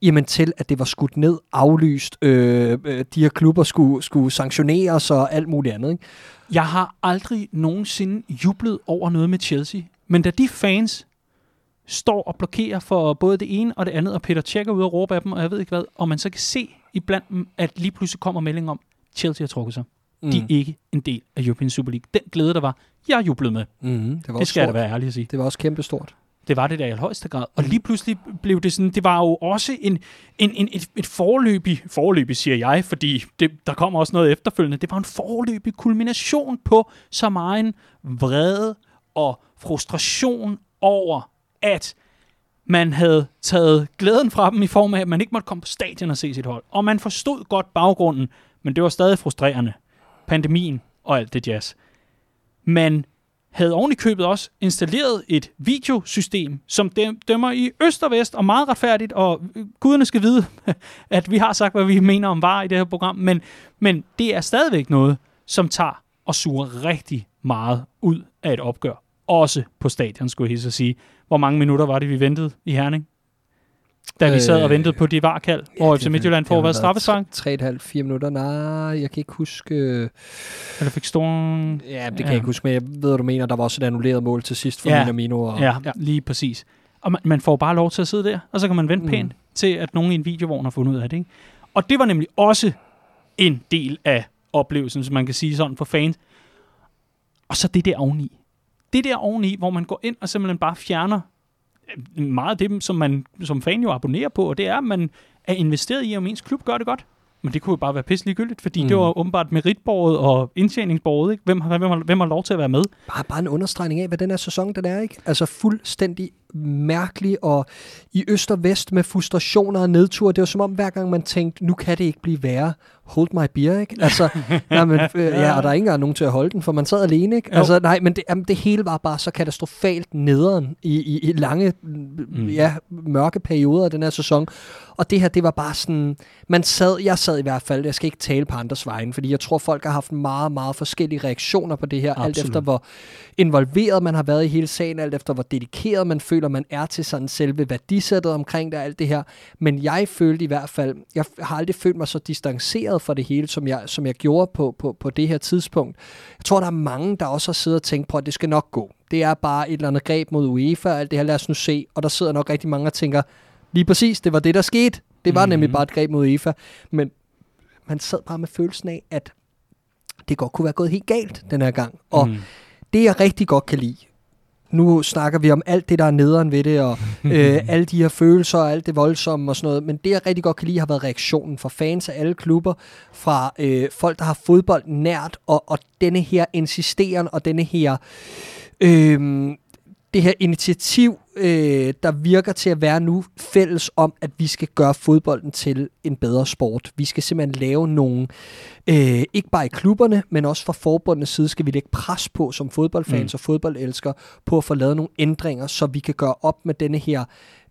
jamen til, at det var skudt ned, aflyst, øh, øh, de her klubber skulle, skulle sanktioneres og alt muligt andet. Ikke? Jeg har aldrig nogensinde jublet over noget med Chelsea, men da de fans står og blokerer for både det ene og det andet, og Peter tjekker ud og råber af dem, og jeg ved ikke hvad, og man så kan se iblandt dem, at lige pludselig kommer melding om, Chelsea har trukket sig. Mm. De er ikke en del af European Super League. Den glæde, der var, jeg jublede med. Mm, det, var det skal jeg da være ærlig at sige. Det var også kæmpestort. Det var det der i højeste grad. Og lige pludselig blev det sådan, det var jo også en, en, en, et, et forløbig, forløbig siger jeg, fordi det, der kommer også noget efterfølgende, det var en forløbig kulmination på så meget vrede og frustration over, at man havde taget glæden fra dem i form af, at man ikke måtte komme på stadion og se sit hold. Og man forstod godt baggrunden, men det var stadig frustrerende. Pandemien og alt det jazz. Men havde oven i købet også installeret et videosystem, som dømmer i øst og vest, og meget retfærdigt, og øh, guderne skal vide, at vi har sagt, hvad vi mener om var i det her program, men, men det er stadigvæk noget, som tager og suger rigtig meget ud af et opgør. Også på stadion, skulle jeg sige. Hvor mange minutter var det, vi ventede i Herning? Da vi sad og ventede på de varkald, ja, hvor FC Midtjylland får været straffesang. 3,5-4 minutter, nej, jeg kan ikke huske... Eller fik stor... Ja, det kan ja. jeg ikke huske, men jeg ved, hvad du mener. Der var også et annulleret mål til sidst for ja. Minamino. Og, ja, ja, lige præcis. Og man, man får bare lov til at sidde der, og så kan man vente mm. pænt til, at nogen i en videovogn har fundet ud af det. Ikke? Og det var nemlig også en del af oplevelsen, som man kan sige sådan for fans. Og så det der oveni. Det der oveni, hvor man går ind og simpelthen bare fjerner meget af det, som man som fan jo abonnerer på, og det er, at man er investeret i, om ens klub gør det godt. Men det kunne jo bare være pisselig gyldigt, fordi mm. det var åbenbart meritbordet og indtjeningsbordet. Ikke? Hvem, hvem, har, hvem har lov til at være med? Bare, bare en understregning af, hvad den her sæson den er. ikke? Altså fuldstændig mærkelig og i øst og vest med frustrationer og nedtur. Det var som om hver gang man tænkte, nu kan det ikke blive værre. Hold my beer, ikke? Altså, nej, men, øh, ja, og der er ikke engang nogen til at holde den, for man sad alene, ikke? Altså, nej, men det, jamen, det hele var bare så katastrofalt nederen i, i, i lange, mm. ja, mørke perioder af den her sæson. Og det her, det var bare sådan, man sad, jeg sad i hvert fald, jeg skal ikke tale på andres vegne, fordi jeg tror, folk har haft meget, meget forskellige reaktioner på det her, Absolut. alt efter hvor involveret man har været i hele sagen, alt efter hvor dedikeret man føler, man er til sådan selve værdisættet omkring det, alt det her. Men jeg følte i hvert fald, jeg har aldrig følt mig så distanceret fra det hele, som jeg, som jeg gjorde på, på, på det her tidspunkt. Jeg tror, der er mange, der også har siddet og tænkt på, at det skal nok gå. Det er bare et eller andet greb mod UEFA, alt det her, lad os nu se. Og der sidder nok rigtig mange og tænker, lige præcis, det var det, der skete. Det var mm-hmm. nemlig bare et greb mod UEFA. Men man sad bare med følelsen af, at det godt kunne være gået helt galt den her gang. Og mm. det, jeg rigtig godt kan lide, nu snakker vi om alt det, der er nederen ved det, og øh, alle de her følelser og alt det voldsomme og sådan noget. Men det, jeg rigtig godt kan lide, har været reaktionen fra fans af alle klubber, fra øh, folk, der har fodbold nært, og, og denne her insisteren og denne her... Øh, det her initiativ, øh, der virker til at være nu fælles om, at vi skal gøre fodbolden til en bedre sport. Vi skal simpelthen lave nogle, øh, ikke bare i klubberne, men også fra forbundets side, skal vi lægge pres på som fodboldfans mm. og fodboldelskere, på at få lavet nogle ændringer, så vi kan gøre op med denne her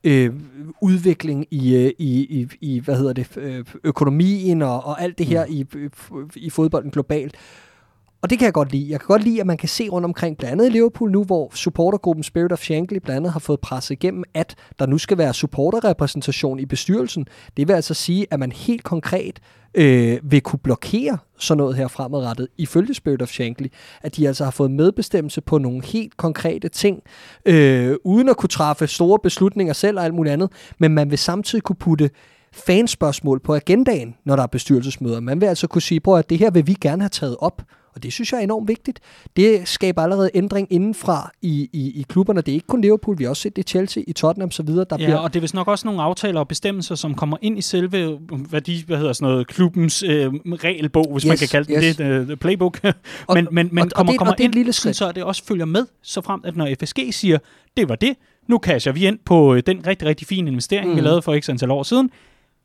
øh, udvikling i, øh, i, i, i, hvad hedder det, øh, økonomien og, og alt det her mm. i, i fodbolden globalt og det kan jeg godt lide. Jeg kan godt lide, at man kan se rundt omkring, blandt andet i Liverpool nu, hvor supportergruppen Spirit of Shankly blandt andet har fået presset igennem, at der nu skal være supporterrepræsentation i bestyrelsen. Det vil altså sige, at man helt konkret øh, vil kunne blokere sådan noget her fremadrettet, ifølge Spirit of Shankly, at de altså har fået medbestemmelse på nogle helt konkrete ting, øh, uden at kunne træffe store beslutninger selv og alt muligt andet, men man vil samtidig kunne putte fanspørgsmål på agendaen, når der er bestyrelsesmøder. Man vil altså kunne sige, på at det her vil vi gerne have taget op, og det synes jeg er enormt vigtigt. Det skaber allerede ændring indenfra i, i, i klubberne. Det er ikke kun Liverpool, vi har også set det i Chelsea, i Tottenham osv. Der ja, bliver... og det er vist nok også nogle aftaler og bestemmelser, som kommer ind i selve, hvad, de, hvad hedder sådan noget, klubbens øh, regelbog, hvis yes, man kan kalde yes. det, uh, playbook. men og, men, men og, kommer, og det, kommer og det ind, lille skridt. så det også følger med, så frem at når FSG siger, det var det, nu casher vi ind på øh, den rigtig, rigtig fine investering, mm. vi lavede for ikke antal år siden,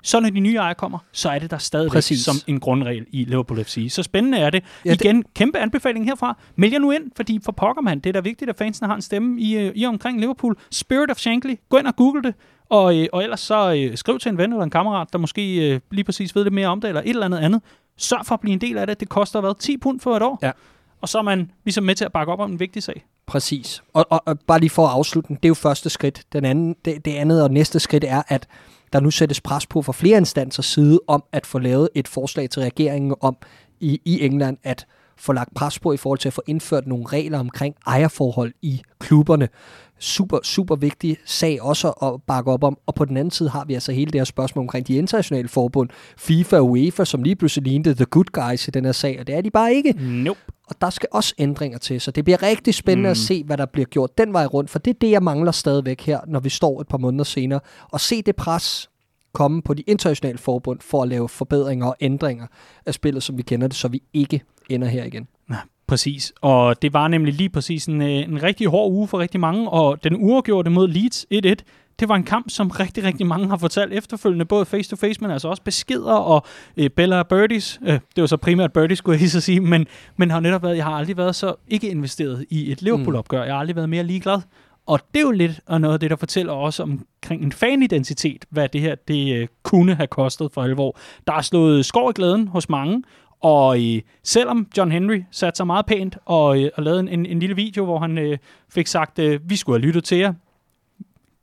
så når de nye ejere kommer, så er det der stadigvæk Præcis. som en grundregel i Liverpool FC. Så spændende er det. Ja, Ja, det- Igen, kæmpe anbefaling herfra. Meld jer nu ind, fordi for pokker man, det er da vigtigt, at fansene har en stemme i, øh, i omkring Liverpool. Spirit of Shankly, gå ind og google det. Og, øh, og ellers så øh, skriv til en ven eller en kammerat, der måske øh, lige præcis ved lidt mere om det, eller et eller andet andet. Sørg for at blive en del af det. Det koster hvad? 10 pund for et år. Ja. Og så er man ligesom med til at bakke op om en vigtig sag. Præcis. Og, og, og bare lige for at afslutte den, det er jo første skridt. Den anden, det, det andet og næste skridt er, at der nu sættes pres på fra flere instanser side om at få lavet et forslag til regeringen om i, i England at få lagt pres på i forhold til at få indført nogle regler omkring ejerforhold i klubberne. Super, super vigtig sag også at bakke op om. Og på den anden side har vi altså hele det her spørgsmål omkring de internationale forbund, FIFA og UEFA, som lige pludselig lignede the good guys i den her sag, og det er de bare ikke. Nope. Og der skal også ændringer til, så det bliver rigtig spændende mm. at se, hvad der bliver gjort den vej rundt, for det er det, jeg mangler stadigvæk her, når vi står et par måneder senere, og se det pres komme på de internationale forbund for at lave forbedringer og ændringer af spillet, som vi kender det, så vi ikke ender her igen. Ja, præcis. Og det var nemlig lige præcis en, øh, en rigtig hård uge for rigtig mange, og den uafgjorte mod Leeds 1-1, det var en kamp, som rigtig, rigtig mange har fortalt efterfølgende, både face-to-face, men altså også beskeder og øh, Bella Birdies. Øh, det var så primært Birdies, skulle jeg lige så sige, men, men har netop været, jeg har aldrig været så ikke investeret i et Liverpool-opgør. Jeg har aldrig været mere ligeglad. Og det er jo lidt og noget af det, der fortæller også omkring en fanidentitet, hvad det her det øh, kunne have kostet for alvor. Der er slået skår i glæden hos mange, og øh, selvom John Henry satte sig meget pænt og, øh, og lavede en, en, en lille video, hvor han øh, fik sagt, øh, vi skulle have lyttet til jer.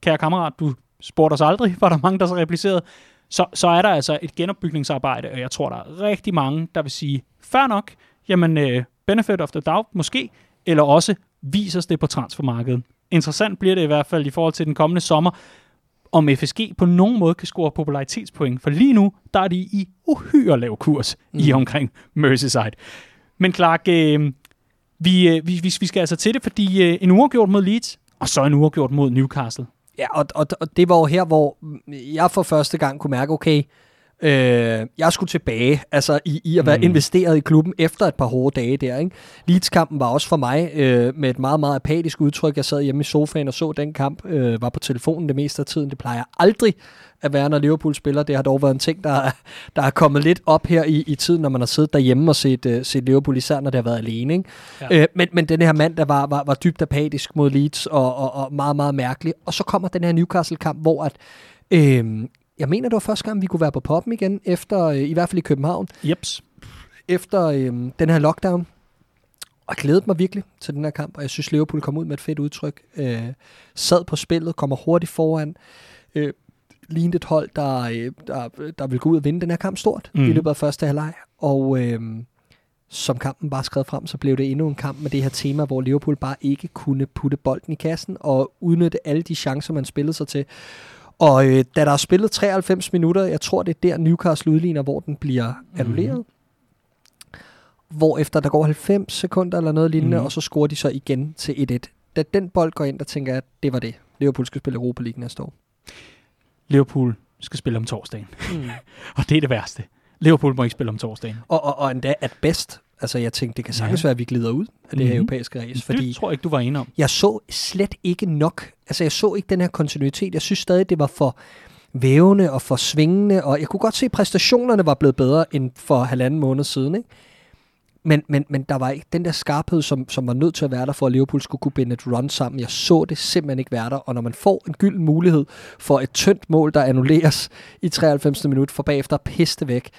Kære kammerat, du spurgte os aldrig, var der mange, der så replicerede. Så, så er der altså et genopbygningsarbejde, og jeg tror, der er rigtig mange, der vil sige, fair nok, jamen øh, benefit of the doubt måske, eller også viser det på transfermarkedet. Interessant bliver det i hvert fald i forhold til den kommende sommer, om FSG på nogen måde kan score popularitetspoint. For lige nu, der er de i uhyre lav kurs mm. i omkring Merseyside. Men Clark, øh, vi, øh, vi, vi, skal altså til det, fordi øh, en uafgjort mod Leeds, og så en uafgjort mod Newcastle. Ja, og, og, og det var jo her, hvor jeg for første gang kunne mærke, okay, øh, jeg skulle tilbage altså i, i at være mm. investeret i klubben efter et par hårde dage der. Ikke? Leeds-kampen var også for mig øh, med et meget, meget apatisk udtryk. Jeg sad hjemme i sofaen og så den kamp, øh, var på telefonen det meste af tiden. Det plejer aldrig at være, når Liverpool spiller. Det har dog været en ting, der, er- der er kommet lidt op her i, i tiden, når man har siddet derhjemme og set, øh, set Liverpool, især når det har været alene. Ikke? Ja. Øh, men, men den her mand, der var, var, var dybt apatisk mod Leeds og, og, og meget, meget mærkelig. Og så kommer den her Newcastle-kamp, hvor at, øh, jeg mener, det var første gang, vi kunne være på poppen igen, efter, øh, i hvert fald i København, Jeps. efter øh, den her lockdown. Og jeg glædede mig virkelig til den her kamp, og jeg synes, Liverpool kom ud med et fedt udtryk. Øh, sad på spillet, kommer hurtigt foran. Øh, lignede et hold, der, øh, der, der vil gå ud og vinde den her kamp stort mm. Mhm. i løbet af første halvleg. Og øh, som kampen bare skred frem, så blev det endnu en kamp med det her tema, hvor Liverpool bare ikke kunne putte bolden i kassen og udnytte alle de chancer, man spillede sig til. Og øh, da der er spillet 93 minutter, jeg tror, det er der Newcastle udligner, hvor den bliver annulleret. Hvor efter der går 90 sekunder eller noget lignende, Mhm. mm. og så scorer de så igen til 1-1. Da den bold går ind, der tænker jeg, at det var det. Liverpool skal spille Europa League næste år. Liverpool skal spille om torsdagen. Mm. Og det er det værste. Liverpool må ikke spille om torsdagen. Og, og, og endda at bedst, altså jeg tænkte, det kan sagtens Ja. være, at vi glider ud af det her Mhm. europæiske race, fordi Det tror jeg ikke, du var enig om. jeg så slet ikke nok. Altså, jeg så ikke den her kontinuitet. Jeg synes stadig, det var for vævende og for svingende, og jeg kunne godt se, at præstationerne var blevet bedre end for halvanden måned siden, ikke? Men, men, men der var ikke den der skarphed, som, som var nødt til at være der, for at Liverpool skulle kunne binde et run sammen. Jeg så det simpelthen ikke være der, og når man får en gylden mulighed for et tyndt mål, der annulleres i 93. minut, for bagefter piste væk,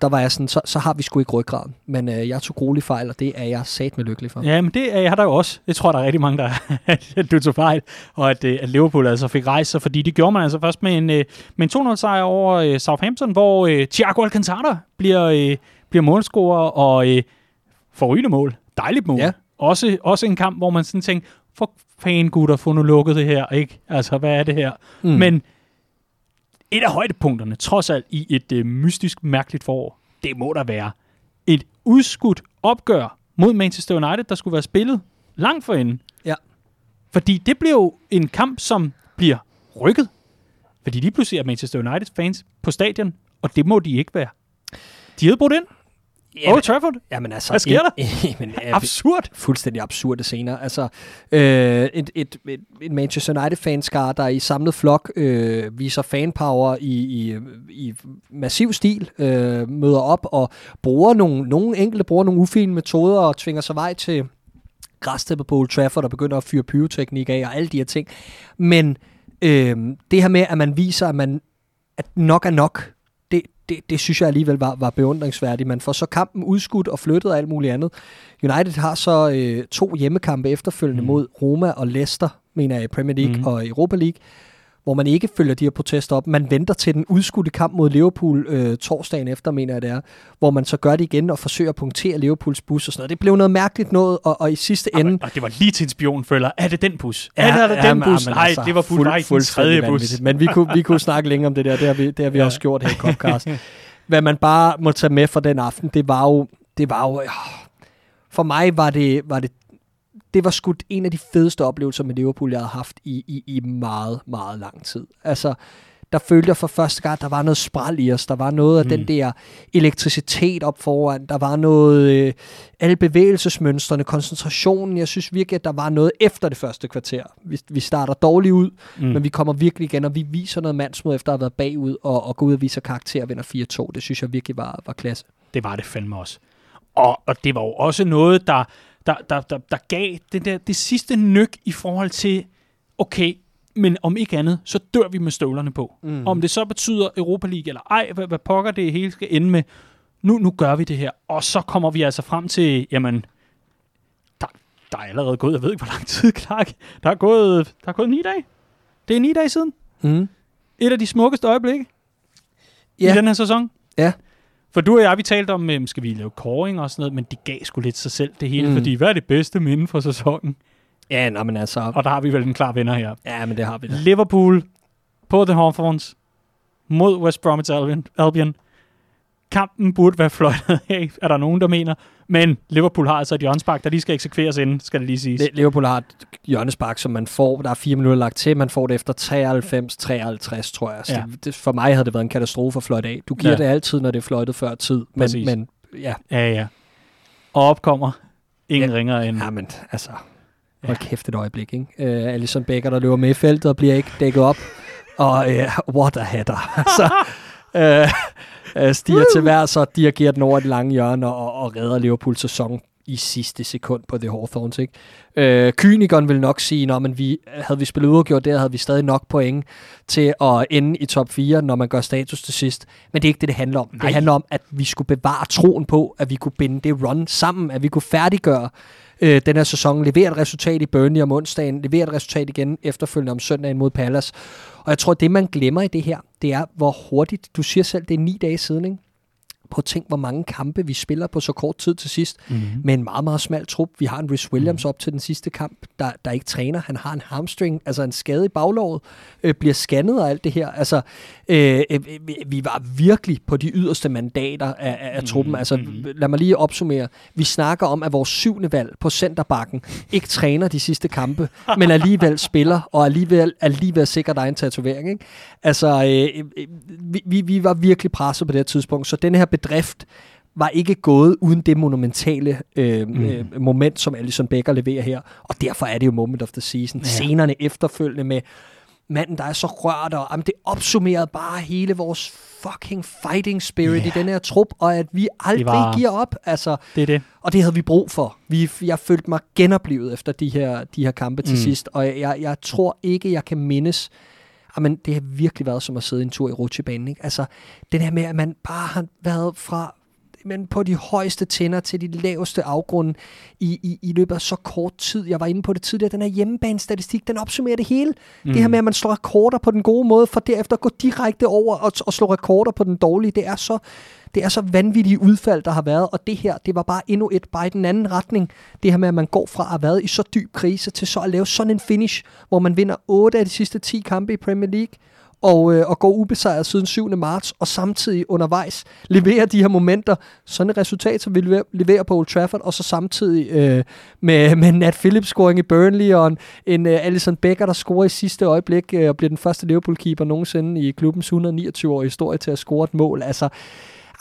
der var jeg sådan, så, så har vi sgu ikke ryggraden. Men øh, jeg tog gruelig fejl, og det er jeg sat med lykkelig for. Ja, men det er jeg der jo også. Jeg tror, der er rigtig mange, der at du tog fejl, og at, øh, at Liverpool altså fik rejst sig, fordi det gjorde man altså først med en, øh, med en 2-0-sejr over øh, Southampton, hvor øh, Thiago Alcantara bliver, øh, bliver målscorer og øh, får rygende mål. Dejligt mål. Ja. Også, også en kamp, hvor man sådan tænker, for fanden gutter, få nu lukket det her, ikke? Altså, hvad er det her? Mm. Men et af højdepunkterne, trods alt i et øh, mystisk, mærkeligt forår, det må der være et udskudt opgør mod Manchester United, der skulle være spillet langt forinden. Ja. Fordi det bliver jo en kamp, som bliver rykket. Fordi lige pludselig er Manchester United fans på stadion, og det må de ikke være. De havde brudt ind. Ja, Old Trafford? Jamen altså... Hvad sker der? Jamen, Absurd. Fuldstændig absurde scener. Altså, øh, et, et, et, et Manchester United-fanskar, der i samlet flok øh, viser fanpower i, i, i massiv stil, øh, møder op og bruger nogle, nogle enkelte bruger nogle ufine metoder og tvinger sig vej til græsteppe på Old Trafford og begynder at fyre pyroteknik af og alle de her ting. Men øh, det her med, at man viser, at man at nok er nok, det, det, synes jeg alligevel var, var beundringsværdigt. Man får så kampen udskudt og flyttet og alt muligt andet. United har så øh, to hjemmekampe efterfølgende mm. mod Roma og Leicester, mener jeg, i Premier League mm. og Europa League hvor man ikke følger de her protester op. Man venter til den udskudte kamp mod Liverpool øh, torsdagen efter, mener jeg det er, hvor man så gør det igen og forsøger at punktere Liverpools bus og sådan noget. Det blev noget mærkeligt noget, og, og i sidste Jamen, ende... Og det var lige til en spionfølger. Er det den bus? Ja, er det ja, den bus? Nej, altså, det var fuld, nej, den tredje bus. Vanvittigt. Men vi kunne, vi kunne snakke længere om det der. Det har vi, det har vi ja. også gjort her i Copcast. Hvad man bare må tage med for den aften, det var jo... Det var jo for mig var det, var det det var sgu en af de fedeste oplevelser med Liverpool, jeg havde haft i, i, i meget, meget lang tid. Altså, der følte jeg for første gang, der var noget spral i os. Der var noget af mm. den der elektricitet op foran. Der var noget, øh, alle bevægelsesmønstrene, koncentrationen. Jeg synes virkelig, at der var noget efter det første kvarter. Vi, vi starter dårligt ud, mm. men vi kommer virkelig igen, og vi viser noget mandsmod efter at have været bagud, og, og gå ud og viser karakter og vinder 4-2. Det synes jeg virkelig var, var klasse. Det var det fandme også. Og, og det var jo også noget, der der, der, der, der gav det, der, det sidste nyk i forhold til, okay, men om ikke andet, så dør vi med støvlerne på. Mm. Om det så betyder Europa League eller ej, hvad, hvad pokker det hele skal ende med, nu, nu gør vi det her. Og så kommer vi altså frem til, jamen, der, der er allerede gået, jeg ved ikke, hvor lang tid, Clark. Der er gået, der er gået ni dage. Det er ni dage siden. Mm. Et af de smukkeste øjeblikke ja. i den her sæson. Ja. For du og jeg, vi talte om, um, skal vi lave koring og sådan noget, men det gav sgu lidt sig selv det hele, mm. fordi hvad er det bedste minde for sæsonen? Ja, nå, men altså... Og der har vi vel en klar vinder her. Ja, men det har vi da. Liverpool på The Hawthorns mod West Bromwich Albion. Albion kampen burde være fløjtet af, er der nogen, der mener. Men Liverpool har altså et hjørnespark, der lige skal eksekveres inden, skal det lige siges. Liverpool har et hjørnespark, som man får, der er fire minutter lagt til, man får det efter 93-53, tror jeg. Så ja. det, for mig havde det været en katastrofe at fløjte af. Du giver ja. det altid, når det er fløjtet før tid. Men, men ja. Ja, ja. Og opkommer ingen ja. ringer end... Ja, men altså... Hold ja. kæft et øjeblik, ikke? Uh, Alison Becker, der løber med i feltet og bliver ikke dækket op. Og uh, what a header. altså, uh, øh, stiger til vær, så dirigerer den over et lange hjørne og, og redder Liverpool sæson i sidste sekund på The Hawthorns. Ikke? Øh, kynikeren vil nok sige, at vi, havde vi spillet uafgjort der, havde vi stadig nok point til at ende i top 4, når man gør status til sidst. Men det er ikke det, det handler om. Nej. Det handler om, at vi skulle bevare troen på, at vi kunne binde det run sammen, at vi kunne færdiggøre øh, den her sæson, levere et resultat i Burnley om onsdagen, levere et resultat igen efterfølgende om søndagen mod Palace. Og jeg tror, det man glemmer i det her, det er, hvor hurtigt, du siger selv, det er ni dage siden, ikke? På tænk, hvor mange kampe vi spiller på så kort tid til sidst, mm-hmm. med en meget, meget smal trup. Vi har en Rhys Williams mm-hmm. op til den sidste kamp, der, der ikke træner. Han har en hamstring, altså en skade i baglåret, øh, bliver scannet og alt det her. Altså, øh, øh, vi var virkelig på de yderste mandater af, af, af truppen. Mm-hmm. Altså, lad mig lige opsummere. Vi snakker om, at vores syvende valg på centerbakken ikke træner de sidste kampe, men alligevel spiller, og alligevel, alligevel sikker dig en tatovering. Ikke? Altså, øh, øh, vi, vi var virkelig presset på det tidspunkt, så den her bedrift var ikke gået uden det monumentale øh, mm. øh, moment, som Alison Becker leverer her. Og derfor er det jo moment of the season. Ja. Scenerne efterfølgende med manden, der er så rørt, og jamen, det opsummerede bare hele vores fucking fighting spirit yeah. i den her trup, og at vi aldrig var... giver op. Altså, det er det. Og det havde vi brug for. Vi, jeg følte mig genoplevet efter de her, de her kampe til mm. sidst, og jeg, jeg tror ikke, jeg kan mindes Ah, men det har virkelig været som at sidde en tur i rutsjebanen. Ikke? Altså, den her med, at man bare har været fra men på de højeste tænder til de laveste afgrunde i, i, i løbet af så kort tid. Jeg var inde på det tidligere. Den her hjemmebane-statistik, den opsummerer det hele. Mm. Det her med, at man slår rekorder på den gode måde, for derefter går gå direkte over og, og slå rekorder på den dårlige. Det er så det er så vanvittige udfald, der har været, og det her, det var bare endnu et, bare i den anden retning. Det her med, at man går fra at have været i så dyb krise, til så at lave sådan en finish, hvor man vinder 8 af de sidste 10 kampe i Premier League, og, øh, og går ubesejret siden 7. marts, og samtidig undervejs leverer de her momenter, sådan et resultat, som vi leverer, leverer på Old Trafford, og så samtidig øh, med, med Nat Phillips scoring i Burnley, og en, en uh, Alison Becker, der scorer i sidste øjeblik, øh, og bliver den første Liverpool-keeper nogensinde i klubbens 129-årige historie til at score et mål. Altså,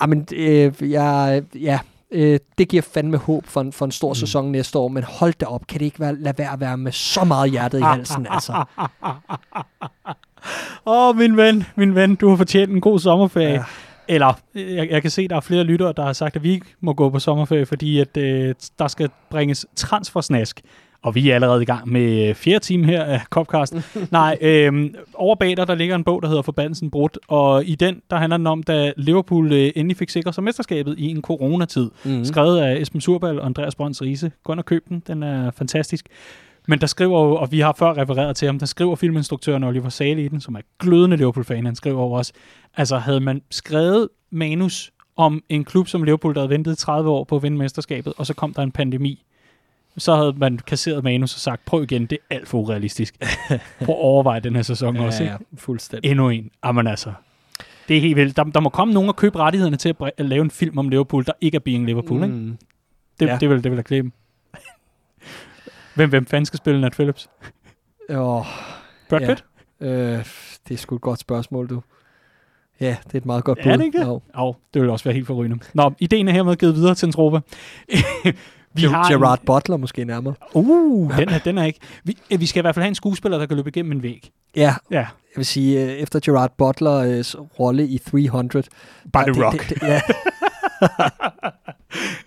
Jamen, øh, jeg, ja, øh, det giver fandme håb for en, for en stor Mm. sæson næste år, men hold da op, kan det ikke være, lade være at være med så meget hjertet i halsen, altså. Åh, oh, min ven, min ven, du har fortjent en god sommerferie. Ja. Eller, jeg, jeg kan se, der er flere lyttere, der har sagt, at vi ikke må gå på sommerferie, fordi at, øh, der skal bringes transfersnask. Og vi er allerede i gang med øh, fjerde time her af Copcast. Nej, øh, over bag dig, der ligger en bog, der hedder Forbandelsen Brudt, og i den, der handler den om, da Liverpool øh, endelig fik sikret sig mesterskabet i en coronatid. Mm. Skrevet af Esben Surbal og Andreas Brøns Riese. Gå ind og køb den, den er fantastisk. Men der skriver jo, og vi har før refereret til ham, der skriver filminstruktøren Oliver Sale i den, som er glødende Liverpool-fan, han skriver over os. Altså havde man skrevet manus om en klub som Liverpool, der havde ventet 30 år på at vinde mesterskabet, og så kom der en pandemi, så havde man kasseret manus og sagt, prøv igen, det er alt for urealistisk. Prøv at overveje den her sæson også. Ikke? ja, fuldstændig. Endnu en. Jamen altså, det er helt vildt. Der, der må komme nogen og købe rettighederne til at, at lave en film om Liverpool, der ikke er Being Liverpool. Ikke? Mm. Det, Ja. det, vil, det vil jeg klæbe. Hvem, hvem fanden skal spille Nat Phillips? Åh, Brad Ja. Pitt? øh, det er sgu et godt spørgsmål, du. Ja, det er et meget godt bud. Er det ikke det? Jo. Jo, det vil også være helt forrygende. Nå, ideen er hermed givet videre til en trope. vi har Gerard Butler måske nærmere. En, uh, den er, den er ikke. Vi, øh, vi skal i hvert fald have en skuespiller, der kan løbe igennem en væg. Ja, Ja, jeg vil sige, øh, efter Gerard Butlers rolle i 300... By der- The det- Rock. Det, det, ja,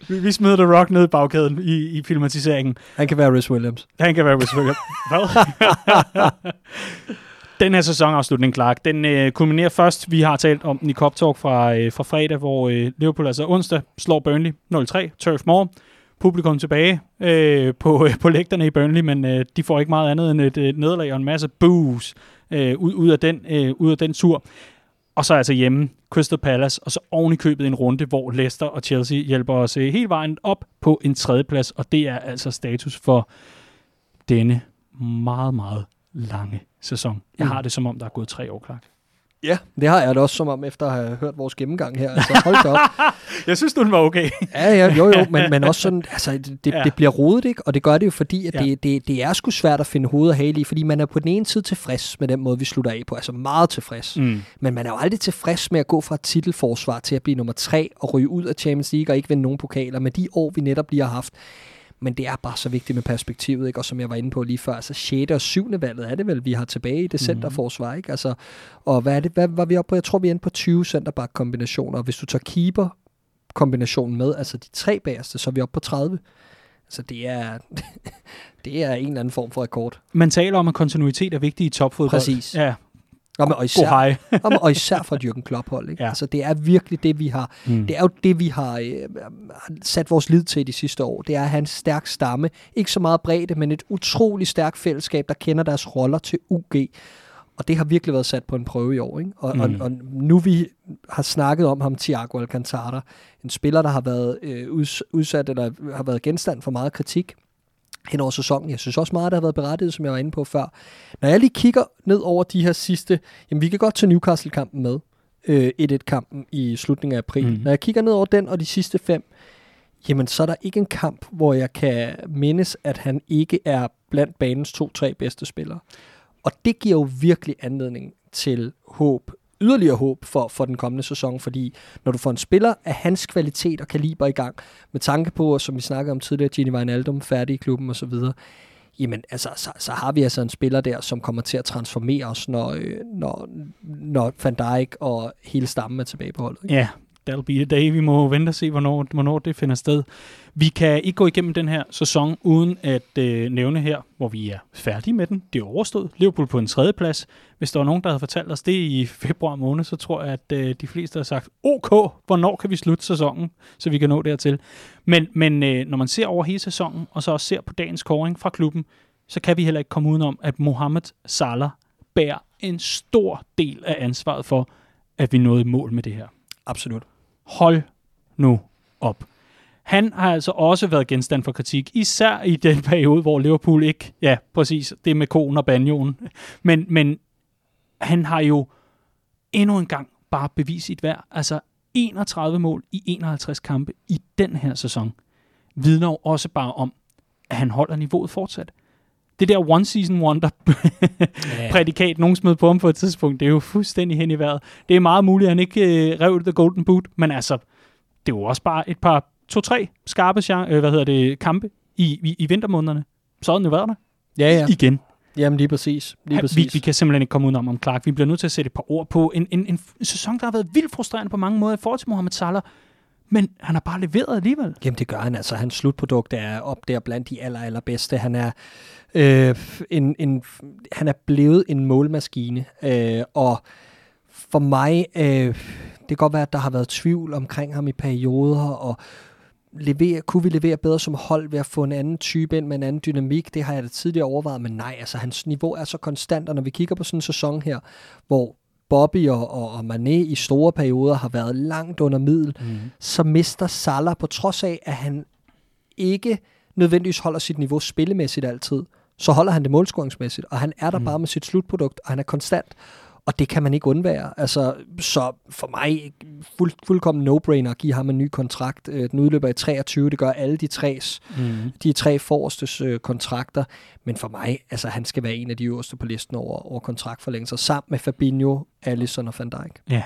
vi, vi smider The Rock ned i bagkæden i, i filmatiseringen. han kan være Rhys Williams. Han kan være Rhys Williams. Hvad? den her sæsonafslutning, Clark, den øh, kulminerer først. Vi har talt om den i Cop Talk fra, øh, fra fredag, hvor øh, Liverpool altså onsdag slår Burnley 0-3, Turf Moor. Publikum tilbage øh, på, øh, på lægterne i Burnley, men øh, de får ikke meget andet end et, et nederlag og en masse boos øh, ud, ud, af den, øh, ud af den tur. Og så altså hjemme, Crystal Palace, og så oven i købet en runde, hvor Leicester og Chelsea hjælper os øh, hele vejen op på en tredjeplads, og det er altså status for denne meget, meget lange sæson. Jeg Mm. har det som om, der er gået tre år, Clark. Ja, det har jeg da også som om, efter at have hørt vores gennemgang her. Altså, hold da op. Jeg synes, den var okay. Ja, ja, jo, jo, men, men også sådan, altså, det, det, Ja. det bliver rodet, ikke? Og det gør det jo, fordi at Ja. det, det, det er sgu svært at finde hoved og hale i, fordi man er på den ene side tilfreds med den måde, vi slutter af på, altså meget tilfreds. Mm. Men man er jo aldrig tilfreds med at gå fra et titelforsvar til at blive nummer tre og ryge ud af Champions League og ikke vinde nogen pokaler med de år, vi netop lige har haft. Men det er bare så vigtigt med perspektivet, ikke? Og som jeg var inde på lige før, altså 6. og 7. valget er det vel, vi har tilbage i det centerforsvar, ikke? Altså, og hvad er det, hvad var vi oppe på? Jeg tror, vi er inde på 20 centerback-kombinationer, og hvis du tager keeper kombinationen med, altså de tre bagerste, så er vi oppe på 30. Altså det er, det er en eller anden form for rekord. Man taler om, at kontinuitet er vigtig i topfodbold. Præcis. Ja, Og, og, god især, hej. og, og især fra Jürgen Klopp-hold. Ikke? Ja. Altså, det er virkelig det, vi har Mm. Det er jo det, vi har øh, sat vores lid til de sidste år. Det er at have en stærk stamme. Ikke så meget bredde, men et utroligt stærkt fællesskab, der kender deres roller til UG. Og det har virkelig været sat på en prøve i år. Ikke? Og, mm. og, og nu vi har snakket om ham, Thiago Alcantara, en spiller, der har været øh, uds- udsat eller har været genstand for meget kritik hen over sæsonen. Jeg synes også meget, der har været berettiget, som jeg var inde på før. Når jeg lige kigger ned over de her sidste, jamen vi kan godt tage Newcastle-kampen med, øh, 1-1-kampen i slutningen af april. Mm. Når jeg kigger ned over den og de sidste fem, jamen så er der ikke en kamp, hvor jeg kan mindes, at han ikke er blandt banens to-tre bedste spillere. Og det giver jo virkelig anledning til håb, yderligere håb for, for den kommende sæson, fordi når du får en spiller af hans kvalitet og kaliber i gang, med tanke på, som vi snakkede om tidligere, Gini Wijnaldum færdig i klubben osv., jamen altså, så, så har vi altså en spiller der, som kommer til at transformere os, når, øh, når, når Van Dijk og hele stammen er tilbage på holdet. Ikke? Ja, that'll be a day. Vi må vente og se, hvornår, hvornår det finder sted. Vi kan ikke gå igennem den her sæson uden at øh, nævne her, hvor vi er færdige med den. Det er overstået. Liverpool på en tredje plads. Hvis der var nogen, der havde fortalt os det i februar måned, så tror jeg, at øh, de fleste har sagt, OK, hvornår kan vi slutte sæsonen, så vi kan nå dertil. Men, men øh, når man ser over hele sæsonen, og så også ser på dagens scoring fra klubben, så kan vi heller ikke komme udenom, at Mohamed Salah bærer en stor del af ansvaret for, at vi nåede mål med det her. Absolut. Hold nu op. Han har altså også været genstand for kritik, især i den periode, hvor Liverpool ikke, ja, præcis, det med konen og banjoen. Men, men han har jo endnu en gang bare bevist sit værd. Altså 31 mål i 51 kampe i den her sæson vidner jo også bare om, at han holder niveauet fortsat. Det der one season wonder prædikat, nogen smed på ham på et tidspunkt, det er jo fuldstændig hen i vejret. Det er meget muligt, at han ikke øh, rev The Golden Boot, men altså, det er jo også bare et par to-tre skarpe øh, hvad hedder det, kampe i, i, i vintermånederne, så havde den jo været der Ja, ja. igen. Jamen lige præcis. Lige præcis. vi, vi kan simpelthen ikke komme udenom om Clark. Vi bliver nødt til at sætte et par ord på en, en, en, en sæson, der har været vildt frustrerende på mange måder i forhold til Mohamed Salah. Men han har bare leveret alligevel. Jamen det gør han altså. Hans slutprodukt er op der blandt de aller, allerbedste. Han er, øh, en, en, han er blevet en målmaskine. Øh, og for mig, øh, det kan godt være, at der har været tvivl omkring ham i perioder, og levere, kunne vi levere bedre som hold ved at få en anden type ind med en anden dynamik? Det har jeg da tidligere overvejet, men nej, altså hans niveau er så konstant, og når vi kigger på sådan en sæson her, hvor Bobby og, og, og Mané i store perioder har været langt under middel, Mm. så mister Salah, på trods af, at han ikke nødvendigvis holder sit niveau spillemæssigt altid, så holder han det målscoringsmæssigt, og han er der Mm. bare med sit slutprodukt, og han er konstant, og det kan man ikke undvære. Altså, så for mig fuld, fuldkommen no-brainer at give ham en ny kontrakt. Øh, Den udløber i 23, det gør alle de tre, Mm. de tre forrestes øh, kontrakter, men for mig, altså han skal være en af de øverste på listen over, over kontraktforlængelser, sammen med Fabinho, Alisson og Van Dijk. Ja.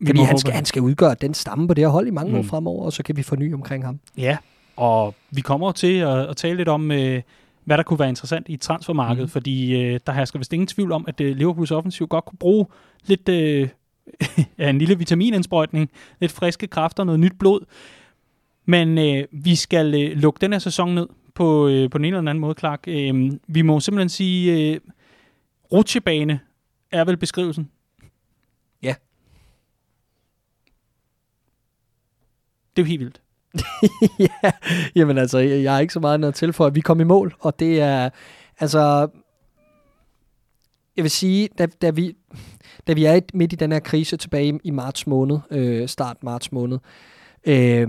Vi Fordi han skal, han skal udgøre den stamme på det her hold i mange Mm. år fremover, og så kan vi forny omkring ham. Ja, og vi kommer til at, at tale lidt om, øh, hvad der kunne være interessant i transfermarkedet, mm. Fordi øh, der hersker vist ingen tvivl om, at øh, Liverpools offensiv godt kunne bruge lidt øh, ja, en lille vitaminindsprøjtning, lidt friske kræfter, noget nyt blod. Men øh, vi skal øh, lukke den her sæson ned på, øh, på den ene eller den anden måde, Clark. Øh, vi må simpelthen sige, øh, rutsjebane er vel beskrivelsen. Ja. Det er jo helt vildt. ja, jamen altså, jeg, jeg har ikke så meget noget til for, at vi kom i mål, og det er, altså, jeg vil sige, da, da, vi, da vi er midt i den her krise tilbage i, i marts måned, øh, start marts måned, øh,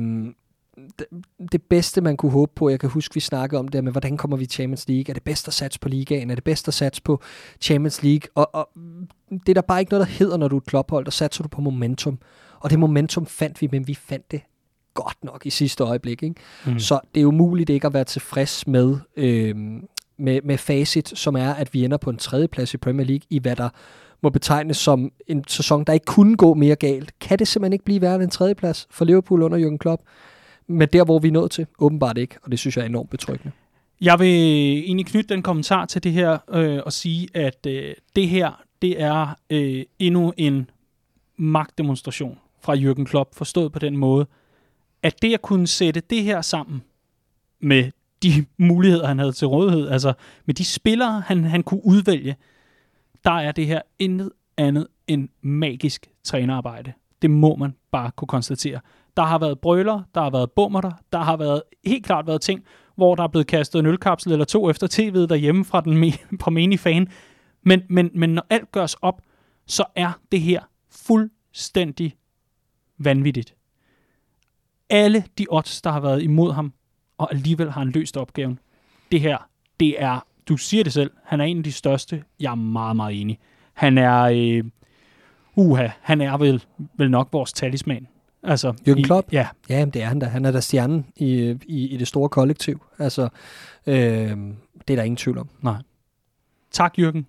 det, det bedste, man kunne håbe på, jeg kan huske, vi snakkede om det med, hvordan kommer vi i Champions League? Er det bedst at satse på ligaen? Er det bedst at satse på Champions League? Og, og det er der bare ikke noget, der hedder, når du er et klophold, der satser du på momentum. Og det momentum fandt vi, men vi fandt det godt nok i sidste øjeblik. Ikke? Mm. Så det er umuligt ikke at være tilfreds med, øh, med, med facit, som er, at vi ender på en tredjeplads i Premier League, i hvad der må betegnes som en sæson, der ikke kunne gå mere galt. Kan det simpelthen ikke blive værre end en tredjeplads for Liverpool under Jürgen Klopp? Men der, hvor vi er nået til, åbenbart ikke, og det synes jeg er enormt betryggende. Jeg vil egentlig knytte den kommentar til det her øh, og sige, at øh, det her, det er øh, endnu en magtdemonstration fra Jürgen Klopp, forstået på den måde, at det at kunne sætte det her sammen med de muligheder, han havde til rådighed, altså med de spillere, han, han kunne udvælge, der er det her intet andet end magisk trænerarbejde. Det må man bare kunne konstatere. Der har været brøler, der har været bummerter, der har været helt klart været ting, hvor der er blevet kastet en ølkapsel eller to efter tv'et derhjemme fra den me- fra menig fan. Men, men, men når alt gørs op, så er det her fuldstændig vanvittigt. Alle de odds, der har været imod ham, og alligevel har han løst opgaven. Det her, det er, du siger det selv, han er en af de største. Jeg er meget, meget enig. Han er, øh, uha, han er vel, vel nok vores talisman. Altså, Jürgen i- Klopp? Ja, Ja, jamen, det er han da. Han er da stjernen i, i, i det store kollektiv. Altså, øh, det er der ingen tvivl om. tak Jürgen.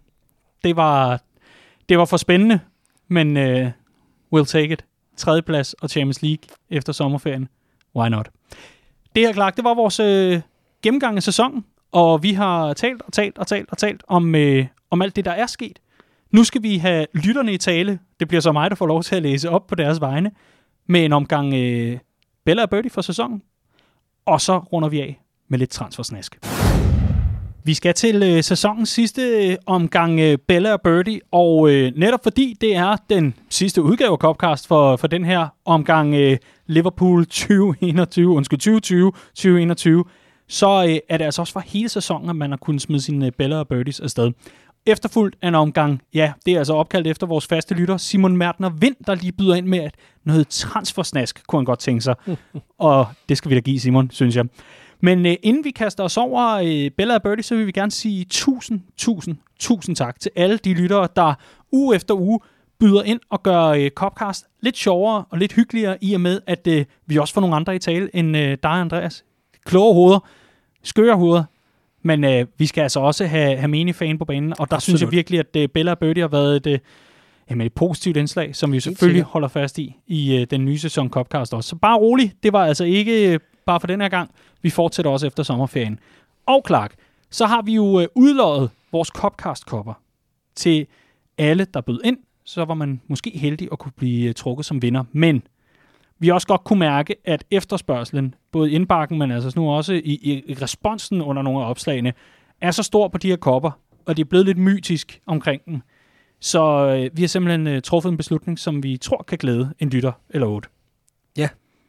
Det var, det var for spændende, men uh, we'll take it. Tredjeplads og Champions League efter sommerferien. Why not? Det her, Clark, det var vores øh, gennemgang af sæsonen, og vi har talt og talt og talt og talt om, øh, om alt det, der er sket. Nu skal vi have lytterne i tale. Det bliver så mig, der får lov til at læse op på deres vegne med en omgang øh, Bella og Birdie for sæsonen. Og så runder vi af med lidt transfersnask. Vi skal til øh, sæsonens sidste øh, omgang øh, Bella og Birdie, og øh, netop fordi det er den sidste udgave af Copcast for, for den her omgang øh, Liverpool 2021, undskyld 2020-2021, så øh, er det altså også for hele sæsonen, at man har kunnet smide sine øh, Bella og Birdies afsted. Efterfulgt af en omgang, ja, det er altså opkaldt efter vores faste lytter, Simon Mertner Vind, der lige byder ind med, at noget transfersnask kunne han godt tænke sig. og det skal vi da give, Simon, synes jeg. Men øh, inden vi kaster os over øh, Bella og Birdie, så vil vi gerne sige tusind, tusind, tusind tak til alle de lyttere, der uge efter uge byder ind og gør øh, Copcast lidt sjovere og lidt hyggeligere, i og med, at øh, vi også får nogle andre i tale end øh, dig, Andreas. Kloge hoveder, skøre hoveder, men øh, vi skal altså også have, have menig fan på banen, og der Absolut. synes jeg virkelig, at øh, Bella og Birdie har været et, øh, jamen et positivt indslag, som vi jo selvfølgelig holder fast i i øh, den nye sæson Copcast også. Så bare rolig, det var altså ikke øh, bare for den her gang. Vi fortsætter også efter sommerferien. Og Clark, så har vi jo øh, udløjet vores Copcast-kopper til alle, der bød ind. Så var man måske heldig at kunne blive øh, trukket som vinder. Men vi også godt kunne mærke, at efterspørgselen, både i indbakken, men altså nu også i, i responsen under nogle af opslagene, er så stor på de her kopper, og det er blevet lidt mytisk omkring dem. Så øh, vi har simpelthen øh, truffet en beslutning, som vi tror kan glæde en lytter eller otte.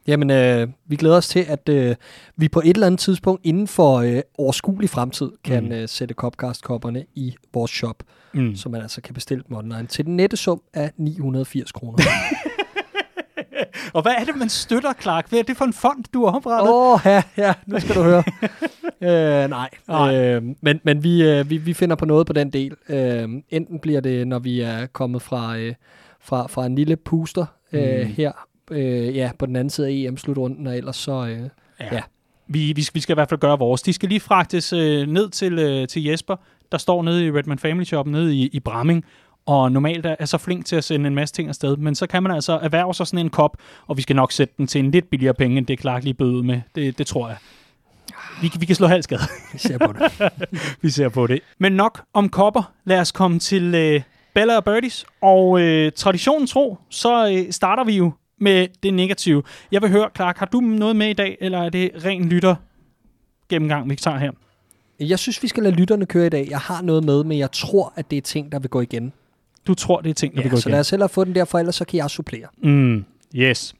Ja, jamen øh, vi glæder os til, at øh, vi på et eller andet tidspunkt inden for øh, overskuelig fremtid kan mm. øh, sætte Copcast-kopperne i vores shop, Mm. så man altså kan bestille dem online til den nette sum af 980 kroner. Og hvad er det, man støtter, Clark? Hvad er det for en fond, du har oprettet? Åh, oh, ja, ja, nu skal du høre. øh, nej, Nej. Øh, men, men vi, øh, vi, vi finder på noget på den del. Øh, enten bliver det, når vi er kommet fra, øh, fra, fra en lille puster øh, Mm. her øh, ja, på den anden side af EM-slutrunden, og ellers så... Øh, ja. Vi, vi, skal, vi skal i hvert fald gøre vores. De skal lige fragtes øh, ned til, øh, til Jesper, der står nede i Redman Family Shop nede i, i Bramming, og normalt er, så flink til at sende en masse ting afsted, men så kan man altså erhverve sig sådan en kop, og vi skal nok sætte den til en lidt billigere penge, end det Clark lige bøde med. Det, det tror jeg. Vi, kan- vi kan slå halskade. vi ser på det. vi ser på det. Men nok om kopper. Lad os komme til øh, Bella og Birdies. Og øh, traditionen tro, så øh, starter vi jo med det negative. Jeg vil høre, Clark, har du noget med i dag, eller er det ren lytter gennemgang, vi tager her? Jeg synes, vi skal lade lytterne køre i dag. Jeg har noget med, men jeg tror, at det er ting, der vil gå igen. Du tror, det er ting, der vil Ja, gå så igen. lad os hellere få den der, for ellers så kan jeg supplere. Mm, yes.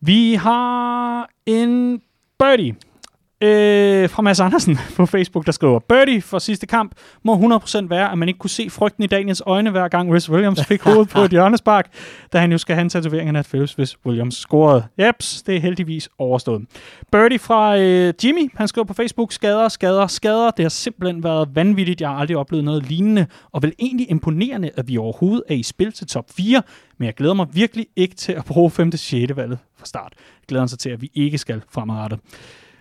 Vi har en birdie øh, fra Mads Andersen på Facebook, der skriver, Birdie for sidste kamp må 100% være, at man ikke kunne se frygten i Daniels øjne, hver gang Rhys Williams fik hovedet på et hjørnespark, da han jo skal have en tatovering af Nat Phillips, hvis Williams scorede. Jeps, det er heldigvis overstået. Birdie fra øh, Jimmy, han skriver på Facebook, skader, skader, skader. Det har simpelthen været vanvittigt. Jeg har aldrig oplevet noget lignende, og vel egentlig imponerende, at vi overhovedet er i spil til top 4, men jeg glæder mig virkelig ikke til at bruge 5. 6. valget fra start. Jeg glæder mig til, at vi ikke skal fremadrettet.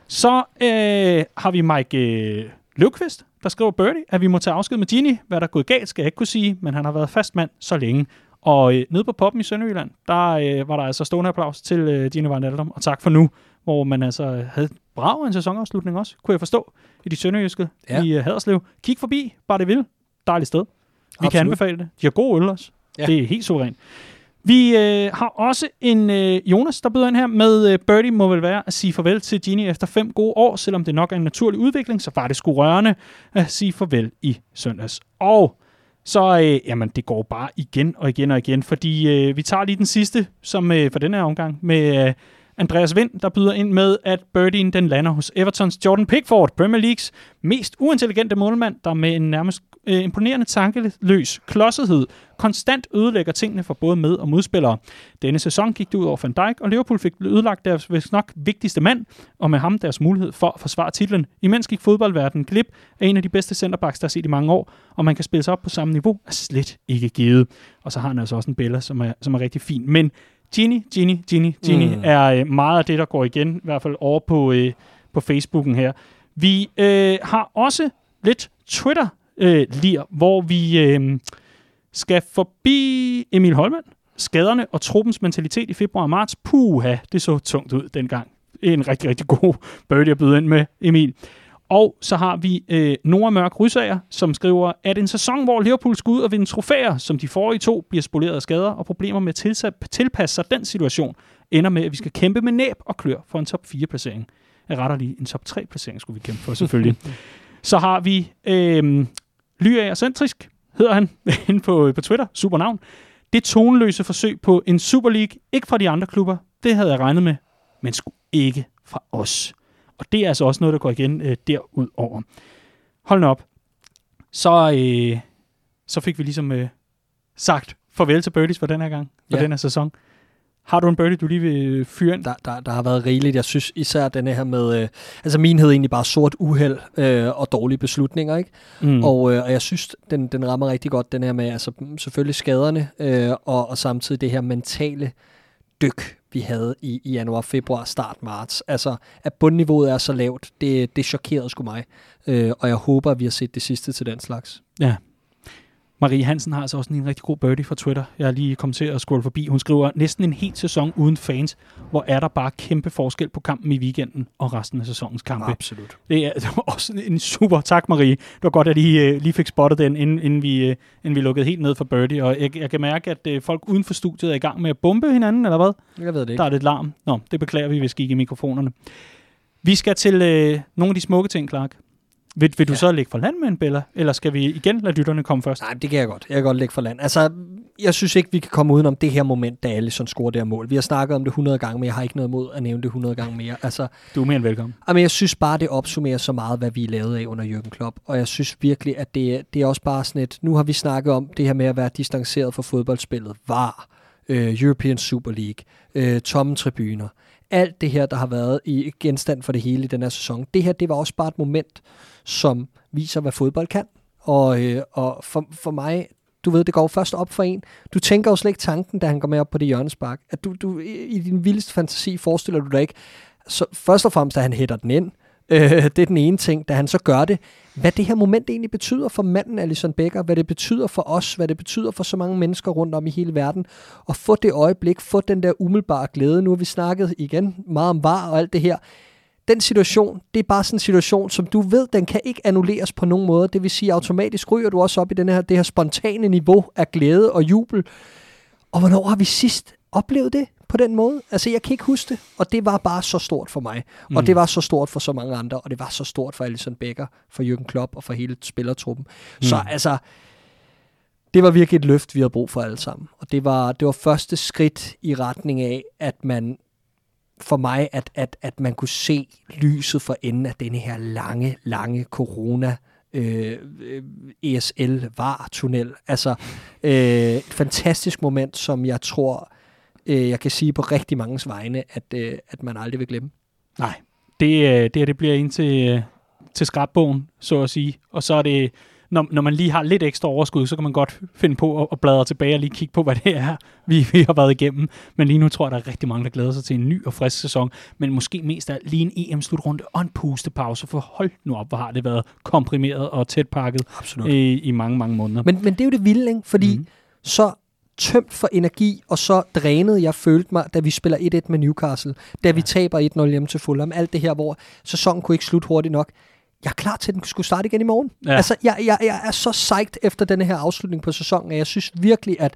Så øh, har vi Mike øh, Løvqvist, der skriver Birdie, at vi må tage afsked med Gini. Hvad der er gået galt, skal jeg ikke kunne sige, men han har været fast mand så længe. Og øh, nede på poppen i Sønderjylland, der øh, var der altså stående applaus til øh, Gini Van Aldum, og tak for nu, hvor man altså havde brav en sæsonafslutning også, kunne jeg forstå, i de sønderjyske Ja. i øh, Haderslev. Kig forbi, bare det vil. Dejligt sted. Vi Absolut. kan anbefale det. De har god øl også. Ja. Det er helt suverænt. Vi øh, har også en øh, Jonas, der byder ind her med øh, Birdie må vel være at sige farvel til Genie efter fem gode år, selvom det nok er en naturlig udvikling, så var det sgu rørende at sige farvel i søndags. Og så, øh, jamen, det går bare igen og igen og igen, fordi øh, vi tager lige den sidste, som øh, for den her omgang, med øh, Andreas Vind, der byder ind med, at Birdien den lander hos Evertons Jordan Pickford, Premier Leagues mest uintelligente målmand, der med en nærmest øh, imponerende tankeløs klodsethed konstant ødelægger tingene for både med- og modspillere. Denne sæson gik det ud over Van Dijk, og Liverpool fik ødelagt deres vist nok vigtigste mand, og med ham deres mulighed for at forsvare titlen. Imens gik fodboldverdenen glip af en af de bedste centerbacks, der er set i mange år, og man kan spille sig op på samme niveau, er slet ikke givet. Og så har han altså også en Bella, som er, som er rigtig fin. Men Gini, Gini, Gini, Gini mm. er øh, meget af det, der går igen, i hvert fald over på, øh, på Facebooken her. Vi øh, har også lidt Twitter øh, lir, hvor vi øh, skal forbi Emil Holman, skaderne og truppens mentalitet i februar og marts. Puha, det så tungt ud dengang. En rigtig, rigtig god birdie at byde ind med, Emil. Og så har vi øh, Nora Mørk Rysager, som skriver, at en sæson, hvor Liverpool skal ud og vinde trofæer, som de forrige to, bliver spoleret af skader og problemer med at tilsat, tilpasse sig den situation, ender med, at vi skal kæmpe med næb og klør for en top 4-placering. Jeg retter lige, en top 3-placering skulle vi kæmpe for, selvfølgelig. så har vi øh, Lyager Centrisk, hedder han, inde på, på Twitter, super navn. Det toneløse forsøg på en Super League, ikke fra de andre klubber, det havde jeg regnet med, men sgu ikke fra os. Og det er altså også noget, der går igen øh, derudover. Hold nu op. Så, øh, så fik vi ligesom øh, sagt farvel til birdies for den her gang, for ja. den her sæson. Har du en birdie, du lige vil fyre ind? Der, der, der har været rigeligt. Jeg synes især denne her med... Øh, altså min hed egentlig bare sort uheld øh, og dårlige beslutninger, ikke? Mm. Og, øh, og jeg synes, den, den rammer rigtig godt, den her med altså, mm, selvfølgelig skaderne, øh, og, og samtidig det her mentale dyk, vi havde i, i januar, februar, start marts. Altså, at bundniveauet er så lavt, det, det chokerede sgu mig. Øh, og jeg håber, at vi har set det sidste til den slags. Ja. Marie Hansen har altså også en rigtig god birdie fra Twitter. Jeg har lige kommet til at scrolle forbi. Hun skriver, næsten en hel sæson uden fans. Hvor er der bare kæmpe forskel på kampen i weekenden og resten af sæsonens kampe. Absolut. Det er, det var også en super tak, Marie. Det var godt, at I øh, lige fik spottet den, inden, inden, vi, øh, inden vi lukkede helt ned for birdie. Og jeg, jeg kan mærke, at øh, folk uden for studiet er i gang med at bombe hinanden, eller hvad? Jeg ved det ikke. Der er lidt larm. Nå, det beklager vi, hvis I ikke i mikrofonerne. Vi skal til øh, nogle af de smukke ting, Clark. Vil, vil du Ja. så lægge for land med en Bella, eller skal vi igen lade lytterne komme først? Nej, det kan jeg godt. Jeg kan godt lægge for land. Altså, jeg synes ikke, vi kan komme udenom det her moment, da Alisson scorer det her mål. Vi har snakket om det 100 gange, men jeg har ikke noget mod at nævne det 100 gange mere. Altså, Du er mere end velkommen. Jamen, jeg synes bare, det opsummerer så meget, hvad vi er lavet af under Jürgen Klopp. Og jeg synes virkelig, at det, er- det er også bare sådan et... Nu har vi snakket om det her med at være distanceret fra fodboldspillet. VAR, øh, European Super League, øh, tomme tribuner. Alt det her, der har været i genstand for det hele i den her sæson. Det her, det var også bare et moment, som viser, hvad fodbold kan. Og, øh, og for, for mig, du ved, det går først op for en. Du tænker jo slet ikke tanken, da han går med op på det hjørnespark. At du, du, i i din vildeste fantasi forestiller du dig ikke, så først og fremmest, at han hætter den ind. Øh, det er den ene ting, da han så gør det. Hvad det her moment egentlig betyder for manden Alison Becker, hvad det betyder for os, hvad det betyder for så mange mennesker rundt om i hele verden, og få det øjeblik, få den der umiddelbare glæde. Nu har vi snakket igen meget om var og alt det her. Den situation, det er bare sådan en situation, som du ved, den kan ikke annulleres på nogen måde. Det vil sige, automatisk ryger du også op i den her, det her spontane niveau af glæde og jubel. Og hvornår har vi sidst oplevet det på den måde? Altså, jeg kan ikke huske det, og det var bare så stort for mig. Mm. Og det var så stort for så mange andre, og det var så stort for Alison Becker, for Jürgen Klopp og for hele spillertruppen. Mm. Så altså, det var virkelig et løft, vi havde brug for alle sammen. Og det var, det var første skridt i retning af, at man for mig, at, at, at man kunne se lyset for enden af denne her lange, lange corona øh, øh, ESL var tunnel. Altså øh, et fantastisk moment, som jeg tror, øh, jeg kan sige på rigtig manges vegne, at, øh, at man aldrig vil glemme. Nej, det, øh, det det bliver ind til, øh, til skrabbogen, så at sige. Og så er det, når, når man lige har lidt ekstra overskud, så kan man godt finde på at, at bladre tilbage og lige kigge på, hvad det er, vi, vi har været igennem. Men lige nu tror jeg, der er rigtig mange, der glæder sig til en ny og frisk sæson. Men måske mest af lige en EM-slutrunde og en pustepause, for hold nu op, hvor har det været komprimeret og tæt pakket Absolut. i, i mange, mange måneder. Men, men det er jo det vilde, ikke? fordi mm. så tømt for energi, og så drænet jeg følte mig, da vi spiller 1-1 med Newcastle, da vi taber 1-0 hjemme til Fulham, alt det her, hvor sæsonen kunne ikke slutte hurtigt nok. Jeg er klar til, at den skulle starte igen i morgen. Ja. Ja. Altså, jeg, jeg, jeg er så psyched efter denne her afslutning på sæsonen, at jeg synes virkelig, at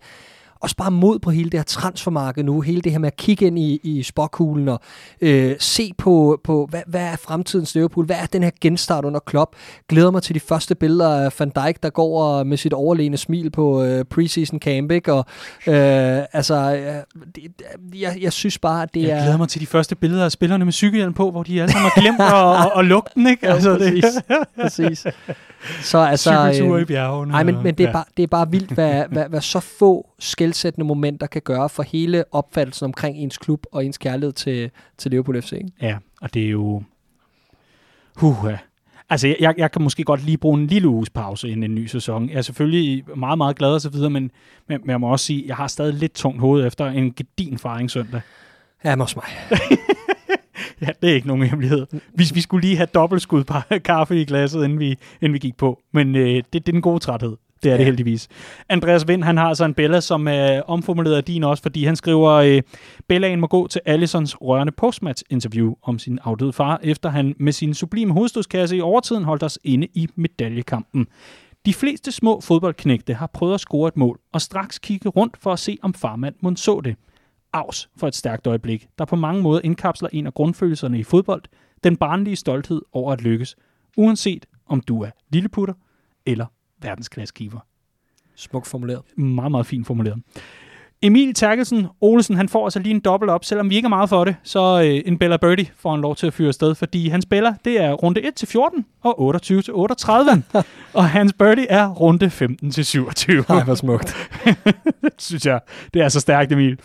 også bare mod på hele det her transfermarked nu, hele det her med at kigge ind i, i spåkuglen og øh, se på, på hvad, hvad er fremtidens Liverpool, hvad er den her genstart under Klopp. Glæder mig til de første billeder af Van Dijk, der går med sit overlegne smil på øh, preseason camp, ikke? Og øh, altså, øh, det, jeg, jeg synes bare, at det Jeg er... glæder mig til de første billeder af spillerne med cykelhjelm på, hvor de alle sammen har glemt at, at, at lukke den, ikke? Ja, Altså, det, præcis. Så altså... cykelture i Øh, bjergene. Nej, men, men det, er ja. bare, det er bare vildt, hvad, hvad, hvad så få skældsættende momenter kan gøre for hele opfattelsen omkring ens klub og ens kærlighed til, til Liverpool FC. Ikke? Ja, og det er jo... Huha. Altså, jeg- jeg, kan måske godt lige bruge en lille uges pause inden en ny sæson. Jeg er selvfølgelig meget, meget glad og så videre, men, men, men jeg må også sige, at jeg har stadig lidt tungt hoved efter en gedin faring søndag. Ja, også mig. Ja, det er ikke nogen hemmelighed. Vi, vi skulle lige have dobbeltskud par kaffe i glasset, inden vi, inden vi gik på. Men øh, det, det er den gode træthed. Det er ja. det heldigvis. Andreas Vind, han har altså en Bella, som er omformuleret af din også, fordi han skriver, øh, Bellaen må gå til Allisons rørende postmatch-interview om sin afdøde far, efter han med sin sublime hovedstødskasse i overtiden holdt os inde i medaljekampen. De fleste små fodboldknægte har prøvet at score et mål, og straks kigge rundt for at se, om farmand mund så det. Avs for et stærkt øjeblik, der på mange måder indkapsler en af grundfølelserne i fodbold, den barnlige stolthed over at lykkes, uanset om du er lilleputter eller verdensklaskeeper. Smukt formuleret. Meget, meget fint formuleret. Emil Terkelsen Olsen, han får altså lige en dobbelt op, selvom vi ikke er meget for det, så øh, en Bella Birdie får han lov til at fyre afsted, fordi hans Bella, det er runde 1 til 14 og 28 til 38, og hans Birdie er runde 15 til 27 Nej, hvor smukt. synes jeg. Det er så stærkt, Emil.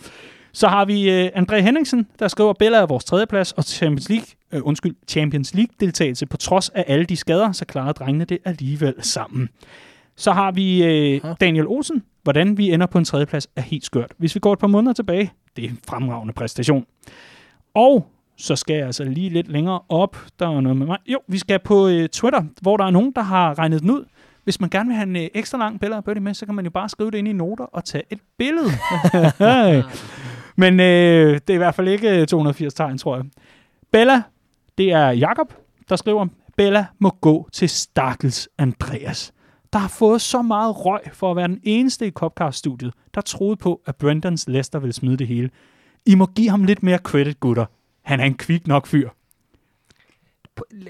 Så har vi øh, André Henningsen, der skriver, Bella er vores tredjeplads og Champions League, øh, undskyld, Champions League deltagelse. På trods af alle de skader, så klarer drengene det alligevel sammen. Så har vi øh. Daniel Olsen. Hvordan vi ender på en tredjeplads er helt skørt. Hvis vi går et par måneder tilbage, det er en fremragende præstation. Og så skal jeg altså lige lidt længere op. Der er noget med mig. Jo, vi skal på øh, Twitter, hvor der er nogen, der har regnet den ud. hvis man gerne vil have en øh, ekstra lang Bella og Birdie med, så kan man jo bare skrive det ind i noter og tage et billede. Men øh, det er i hvert fald ikke 280 tegn, tror jeg. Bella, det er Jakob, der skriver, Bella må gå til Stakkels Andreas, der har fået så meget røg for at være den eneste i Copcast-studiet, der troede på, at Brendans Lester ville smide det hele. I må give ham lidt mere credit, gutter. Han er en kvik nok fyr.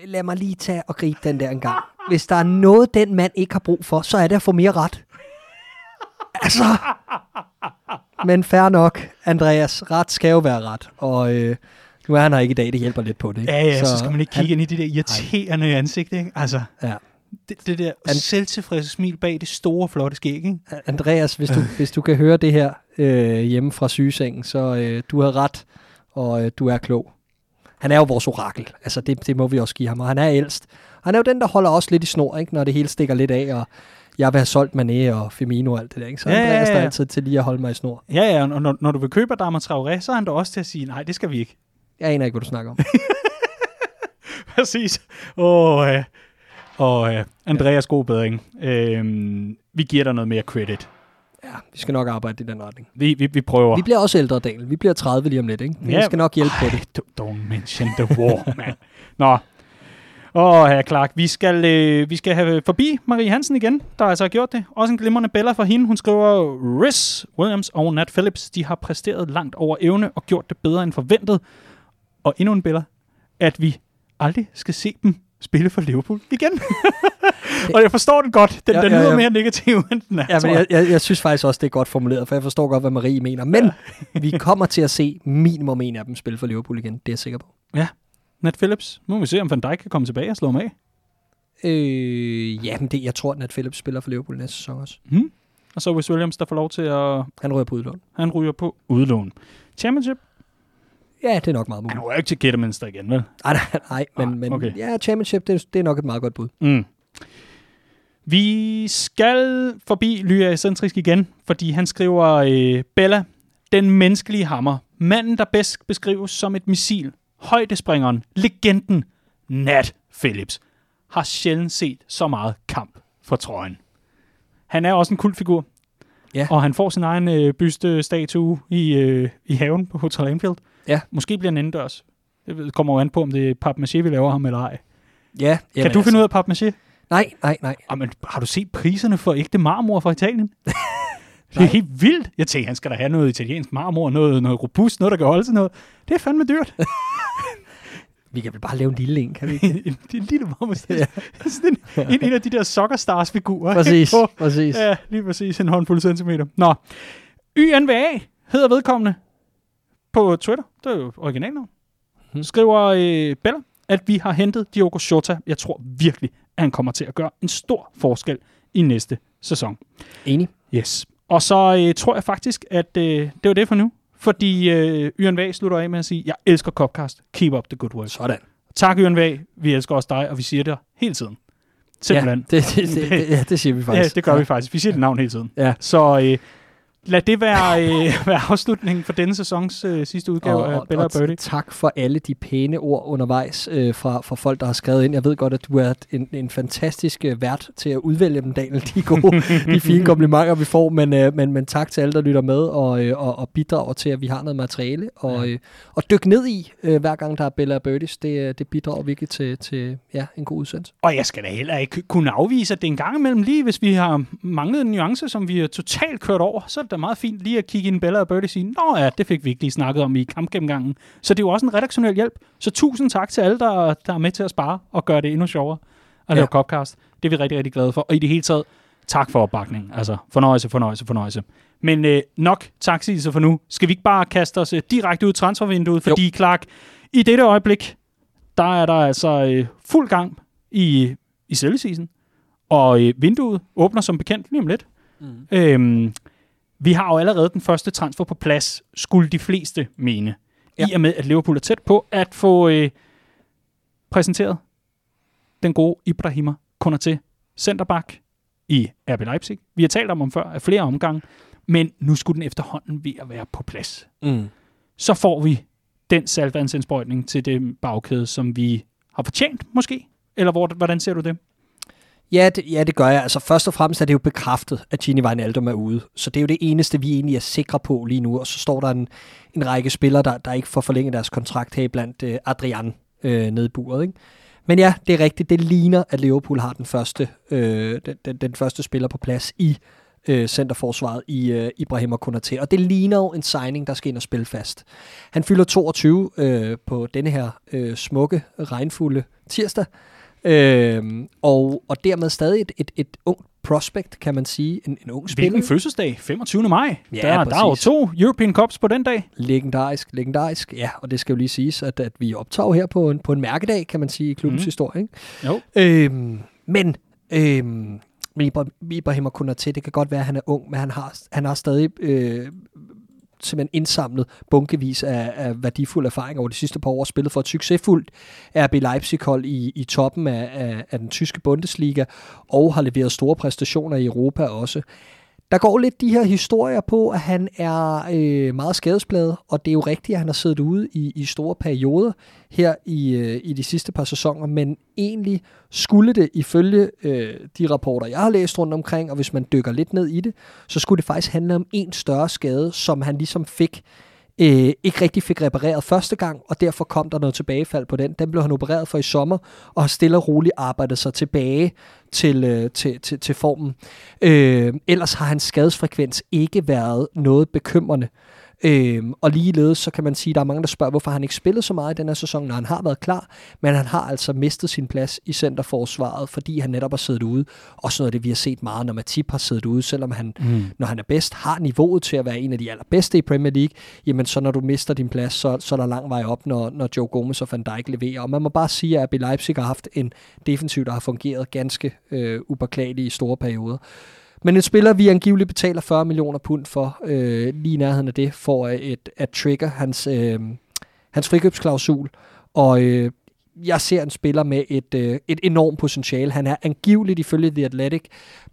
Lad mig lige tage og gribe den der en gang. Hvis der er noget, den mand ikke har brug for, så er det at få mere ret. Altså. Men fair nok, Andreas. Ret skal jo være ret. Og øh, nu er han her ikke i dag, det hjælper lidt på det. Ikke? Ja, ja, så, så skal man ikke kigge han, ind i det der irriterende Ej. ansigt, ikke? Altså, Ja. det, det der Han- selvtilfredse smil bag det store, flotte skæg, ikke? Andreas, hvis du, hvis du kan høre det her øh, hjemme fra sygesengen, så øh, du har ret, og øh, du er klog. Han er jo vores orakel. Altså, det, det må vi også give ham. Og han er ældst. Han er jo den, der holder os lidt i snor, ikke? når det hele stikker lidt af, og jeg vil have solgt Mané og Firmino og alt det der. Ikke? Så Ja, Andreas ja, ja. er altid til lige at holde mig i snor. Ja, ja, og når, når du vil købe Adama Traoré, så er han da også til at sige, nej, det skal vi ikke. Jeg aner ikke, hvad du snakker om. Præcis. Og, øh, og øh, Andreas, god bedring. Øh, vi giver dig noget mere credit. ja, vi skal nok arbejde i den retning. Vi, vi, vi prøver. Vi bliver også ældre, Daniel. Vi bliver 30 lige om lidt, ikke? Vi Ja. skal nok hjælpe på det. Ej, Don't mention the war, man. Nå. Åh, herre Clark, vi skal, øh, vi skal have forbi Marie Hansen igen, der altså har gjort det. Også en glimrende bella for hende. Hun skriver, Rhys Williams og Nat Phillips, de har præsteret langt over evne og gjort det bedre end forventet. Og endnu en bella, at vi aldrig skal se dem spille for Liverpool igen. og jeg forstår det godt. Den, Ja, den ja, lyder ja. mere negativ, end den er, Ja, men jeg. jeg, jeg, synes faktisk også, det er godt formuleret, for jeg forstår godt, hvad Marie mener. Men vi kommer til at se minimum en af dem spille for Liverpool igen. Det er jeg sikker på. Nat Phillips. Nu må vi se, om Van Dijk kan komme tilbage og slå ham af. Øh, ja, men det, jeg tror, at Phillips spiller for Liverpool næste sæson også. Hmm? Og så Wes Williams, der får lov til at... Han rører på udlån. Han ryger på udlån. Championship? Ja, det er nok meget Han muligt. ryger ikke til Kidderminster igen, vel? Nej, nej, nej men, Ah, men okay. ja, Championship, det, er- det er nok et meget godt bud. Mm. Vi skal forbi Lyra Centrisk igen, fordi han skriver, øh, Bella, den menneskelige hammer, manden, der bedst beskrives som et missil, højdespringeren, legenden, Nat Phillips, har sjældent set så meget kamp for trøjen. Han er også en kultfigur, Ja. og han får sin egen øh, bystestatue i, øh, i haven på Hotel Anfield. Ja. Måske bliver han indendørs. Det kommer jo an på, om det er papmaché, vi laver ham eller ej. Ja, Kan du finde ud af papmaché? Nej, nej, nej. Ah, men har du set priserne for ægte marmor fra Italien? det er helt vildt. Jeg tænker, han skal da have noget italiensk marmor, noget, noget robust, noget, der kan holde til noget. Det er fandme dyrt. Vi kan vel bare lave en lille en, kan vi ikke? en, en lille marmor. Ja. Sådan en, en, en af de der soccer stars figurer. Præcis, På, præcis. ja, lige præcis. En håndfuld centimeter. Nå. YNVA hedder vedkommende på Twitter. Det er jo originalnavn. Mhm. Skriver øh, Bella, at vi har hentet Diogo Jota. Jeg tror virkelig, at han kommer til at gøre en stor forskel i næste sæson. Enig. Yes. Og så øh, tror jeg faktisk, at øh, det var det for nu. Fordi øh, YNVA slutter af med at sige, jeg elsker Copcast. Keep up the good work. Sådan. Tak YNVA. Vi elsker også dig, og vi siger det hele tiden. Simpelthen. Ja, det, det, det, det, ja, det siger vi Ja, faktisk. det gør vi faktisk. Vi siger dit navn hele tiden. Ja. Så øh, lad det være, øh, være afslutningen for denne sæsons øh, sidste udgave og, af Bella og og Birdie. tak for alle de pæne ord undervejs øh, fra, fra folk, der har skrevet ind. Jeg ved godt, at du er en, en fantastisk øh, vært til at udvælge dem, Daniel. De gode, de fine komplimenter, vi får. Men, øh, men, men tak til alle, der lytter med og, øh, og, og bidrager til, at vi har noget materiale. Og, Ja. øh, og dyk ned i, øh, hver gang der er Bella og Birdies. Det, øh, det bidrager virkelig til, til ja, en god udsendelse. Og jeg skal da heller ikke kunne afvise, at det en gang imellem lige, hvis vi har manglet en nuance, som vi er totalt kørt over, så er det meget fint lige at kigge ind i Bella og Birdie og sige, Nå ja, det fik vi ikke lige snakket om i kampgennemgangen. Så det er jo også en redaktionel hjælp. Så tusind tak til alle, der, der er med til at spare og gøre det endnu sjovere at lave Ja. Copcast. Det er vi rigtig, rigtig glade for. Og i det hele taget, tak for opbakningen. Altså, fornøjelse, fornøjelse, fornøjelse. Men øh, nok taxi for nu. Skal vi ikke bare kaste os øh, direkte ud i transfervinduet? Fordi, Clark, i dette øjeblik, der er der altså øh, fuld gang i, i sælgeseason. Og øh, vinduet åbner som bekendt lige om lidt. Mm. Øhm, vi har jo allerede den første transfer på plads, skulle de fleste mene. Ja. I og med, at Liverpool er tæt på at få øh, præsenteret den gode Ibrahima Konaté, centerback i RB Leipzig. Vi har talt om ham før af flere omgange, men nu skulle den efterhånden ved at være på plads. Mm. Så får vi den saltvandsindsprøjtning til det bagkæde, som vi har fortjent, måske? Eller hvor, hvordan ser du det? Ja det, ja, det gør jeg. Altså først og fremmest er det jo bekræftet, at Gini Wijnaldum er ude. Så det er jo det eneste, vi egentlig er sikre på lige nu. Og så står der en, en række spillere, der, der ikke får forlænget deres kontrakt her blandt øh, Adrian øh, nede i buret. Ikke? Men ja, det er rigtigt. Det ligner, at Liverpool har den første, øh, den, den, den første spiller på plads i øh, centerforsvaret i øh, Ibrahim Konaté. Og det ligner jo en signing, der skal ind og spille fast. Han fylder 22 øh, på denne her øh, smukke, regnfulde tirsdag. Øh, og, og dermed stadig et, et, et ungt prospect, kan man sige. En, en ung spiller. Hvilken fødselsdag? 25. maj. Ja, der, der er jo to European Cups på den dag. Legendarisk, legendarisk. Ja, og det skal jo lige siges, at, at vi optager her på en, på en mærkedag, kan man sige, i klubbens mm. historie. Ikke? Jo. Øhm, men øhm, Ibrahim Konaté, det kan godt være, at han er ung, men han har, han har stadig øh, simpelthen indsamlet bunkevis af, af værdifuld erfaring over de sidste par år, spillet for et succesfuldt RB Leipzig-hold i, i toppen af, af, af den tyske Bundesliga, og har leveret store præstationer i Europa også. Der går lidt de her historier på, at han er øh, meget skadespladet, og det er jo rigtigt, at han har siddet ude i, i store perioder her i, øh, i de sidste par sæsoner, men egentlig skulle det ifølge øh, de rapporter, jeg har læst rundt omkring, og hvis man dykker lidt ned i det, så skulle det faktisk handle om en større skade, som han ligesom fik øh, ikke rigtig fik repareret første gang, og derfor kom der noget tilbagefald på den. Den blev han opereret for i sommer, og har stille og roligt arbejdet sig tilbage til, øh, til, til, til formen. Øh, ellers har hans skadesfrekvens ikke været noget bekymrende. Øhm, og ligeledes så kan man sige, at der er mange, der spørger, hvorfor han ikke spillet så meget i den her sæson, når han har været klar, men han har altså mistet sin plads i centerforsvaret, fordi han netop har siddet ude. Og sådan noget det, vi har set meget, når Matip har siddet ude, selvom han, mm. når han er bedst, har niveauet til at være en af de allerbedste i Premier League, jamen så når du mister din plads, så, så er der lang vej op, når, når Joe Gomez og Van Dijk leverer. Og man må bare sige, at RB Leipzig har haft en defensiv, der har fungeret ganske øh, upåklageligt i store perioder. Men en spiller, vi angiveligt betaler 40 millioner pund for, øh, lige i nærheden af det, for øh, et, at trigger hans, øh, hans frikøbsklausul. Og øh, jeg ser en spiller med et, øh, et enormt potentiale. Han er angiveligt ifølge The Athletic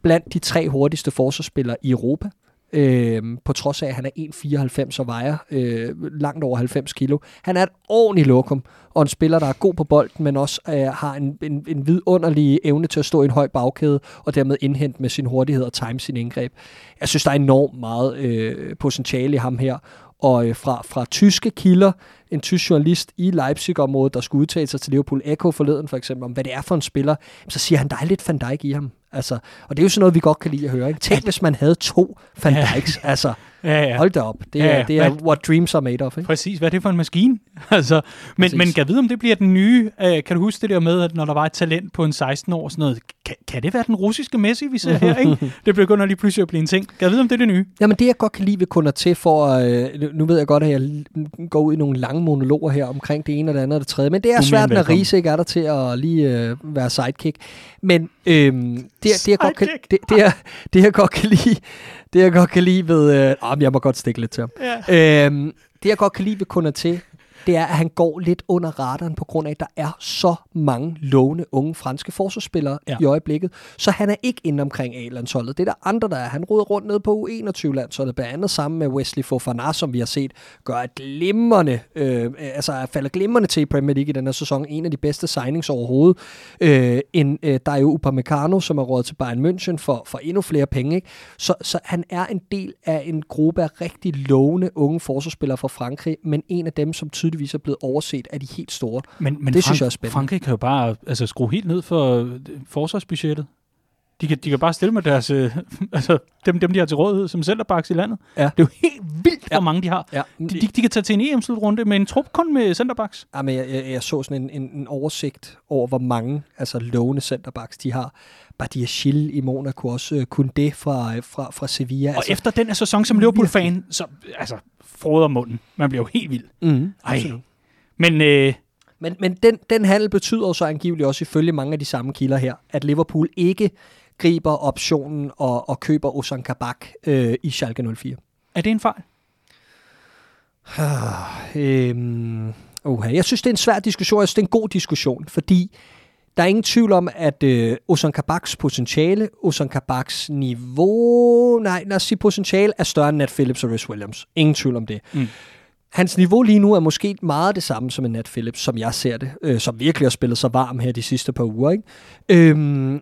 blandt de tre hurtigste forsvarsspillere i Europa. Øh, på trods af, at han er 1,94 og vejer øh, langt over 90 kilo. Han er et ordentligt lokum, og en spiller, der er god på bolden, men også øh, har en, en, en vidunderlig evne til at stå i en høj bagkæde, og dermed indhente med sin hurtighed og time sin indgreb. Jeg synes, der er enormt meget øh, potentiale i ham her, og øh, fra, fra tyske kilder, en tysk journalist i Leipzig-området, der skulle udtale sig til Liverpool Echo forleden for eksempel, om hvad det er for en spiller, så siger han, der er lidt Van Dijk i ham. Altså, og det er jo sådan noget, vi godt kan lide at høre. Ikke? Tænk, hvis man havde to Van Dijks. Altså, ja, ja. hold da op. Det er, ja, ja. det er what dreams are made of. Ikke? Præcis. Hvad er det for en maskine? altså, men, men kan vide, om det bliver den nye... Øh, kan du huske det der med, at når der var et talent på en 16 år, sådan noget, kan, kan det være den russiske Messi, vi ser her? Ikke? det begynder lige pludselig at blive en ting. Kan vide, om det er det nye? Jamen, det jeg godt kan lide ved kunder til for... Øh, nu ved jeg godt, at jeg går ud i nogle lange monologer her omkring det ene og det andet og det tredje, men det er svært, når Riese ikke er der til at lige øh, være sidekick. Men øhm, det, det, jeg godt kan, det, det, jeg, det, jeg godt kan lide, det jeg godt kan lide ved... Øh, ah, jeg må godt stikke lidt til ham. Ja. Øhm, det jeg godt kan lide ved til, det er, at han går lidt under radaren på grund af, at der er så mange lovende unge franske forsvarsspillere ja. i øjeblikket. Så han er ikke inde omkring A-landsholdet. Det er der andre, der er. Han råder rundt ned på U21-landsholdet, blandt andet sammen med Wesley Fofana, som vi har set gør et glimrende, øh, altså falder glimrende til i Premier League i den her sæson. En af de bedste signings overhovedet. Øh, en, øh, der er jo Upamecano, som er rådet til Bayern München for, for endnu flere penge. Ikke? Så, så han er en del af en gruppe af rigtig lovende unge forsvarsspillere fra Frankrig, men en af dem, som tydeligt tydeligvis er blevet overset af de helt store. Men, men det Frank- synes jeg er spændende. Frankrig kan jo bare altså, skrue helt ned for øh, forsvarsbudgettet. De kan, de kan bare stille med deres, øh, altså dem, dem, de har til rådighed som centerbacks i landet. Ja. Det er jo helt vildt, hvor ja. mange de har. Ja. De, de, de kan tage til en EM-slutrunde med en trup kun med centerbacks. Ja, men jeg, jeg, jeg så sådan en, en, en oversigt over, hvor mange altså lovende centerbacks de har. Badiachil i Monaco også, øh, kun det fra, fra, fra Sevilla. Og altså, efter den her sæson som Liverpool-fan, så altså, froder munden. Man bliver jo helt vild. Mm, Ej. Men, øh, men, men den, den handel betyder så angiveligt også ifølge mange af de samme kilder her, at Liverpool ikke griber optionen og, og køber Ozan Kabak øh, i Schalke 04. Er det en fejl? øhm, okay. Jeg synes, det er en svær diskussion. Jeg synes, det er en god diskussion, fordi der er ingen tvivl om, at øh, Ozan Kabaks potentiale, Ozan Kabaks niveau, nej, lad os sige potentiale, er større end Nat Phillips og Rhys Williams. Ingen tvivl om det. Mm. Hans niveau lige nu er måske meget det samme som en Nat Phillips, som jeg ser det, øh, som virkelig har spillet sig varm her de sidste par uger. Ikke? Øhm,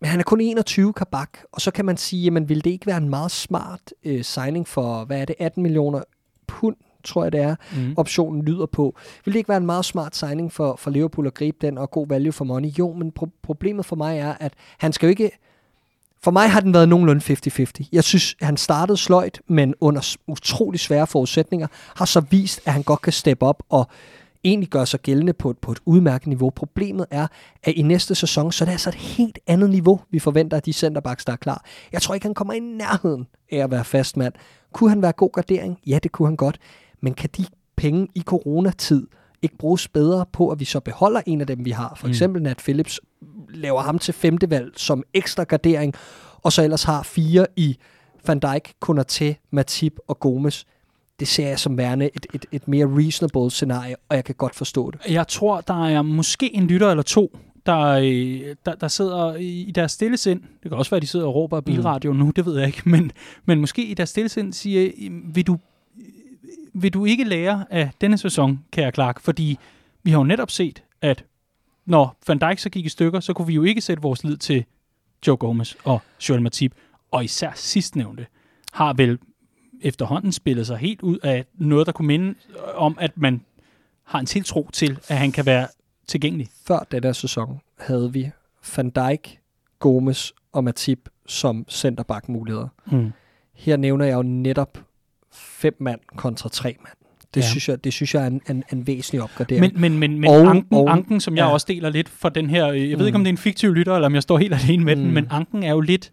Men han er kun 21 kabak, og så kan man sige, jamen vil det ikke være en meget smart øh, signing for, hvad er det, 18 millioner pund, tror jeg det er, mm. optionen lyder på. Vil det ikke være en meget smart signing for, for Liverpool at gribe den, og god value for money? Jo, men pro- problemet for mig er, at han skal jo ikke... For mig har den været nogenlunde 50-50. Jeg synes, han startede sløjt, men under utrolig svære forudsætninger, har så vist, at han godt kan steppe op og egentlig gør sig gældende på et, på et udmærket niveau. Problemet er, at i næste sæson, så er det altså et helt andet niveau, vi forventer af de centerbacks, der er klar. Jeg tror ikke, han kommer i nærheden af at være fast mand. Kunne han være god gardering? Ja, det kunne han godt. Men kan de penge i coronatid ikke bruges bedre på, at vi så beholder en af dem, vi har? For mm. eksempel Nat Phillips laver ham til femtevalg som ekstra gardering, og så ellers har fire i Van Dijk, Konaté, Matip og Gomes det ser jeg som værende et, et, et mere reasonable scenarie, og jeg kan godt forstå det. Jeg tror, der er måske en lytter eller to, der, øh, der, der sidder i deres stille sind. Det kan også være, at de sidder og råber bilradio mm. nu, det ved jeg ikke. Men, men måske i deres stille sind siger, vil du, vil du ikke lære af denne sæson, kære Clark? Fordi vi har jo netop set, at når Van Dijk så gik i stykker, så kunne vi jo ikke sætte vores lid til Joe Gomez og Joel Matip. Og især sidstnævnte har vel efterhånden spillet sig helt ud af noget, der kunne minde om, at man har en tiltro til, at han kan være tilgængelig. Før den der sæson havde vi Van Dijk, Gomes og Matip som centerback-muligheder. Mm. Her nævner jeg jo netop fem mand kontra tre mand. Det, ja. synes, jeg, det synes jeg er en, en, en væsentlig opgradering. Men, men, men, men og, anken, og, anken, som jeg ja. også deler lidt for den her, jeg mm. ved ikke, om det er en fiktiv lytter, eller om jeg står helt alene med mm. den, men anken er jo lidt,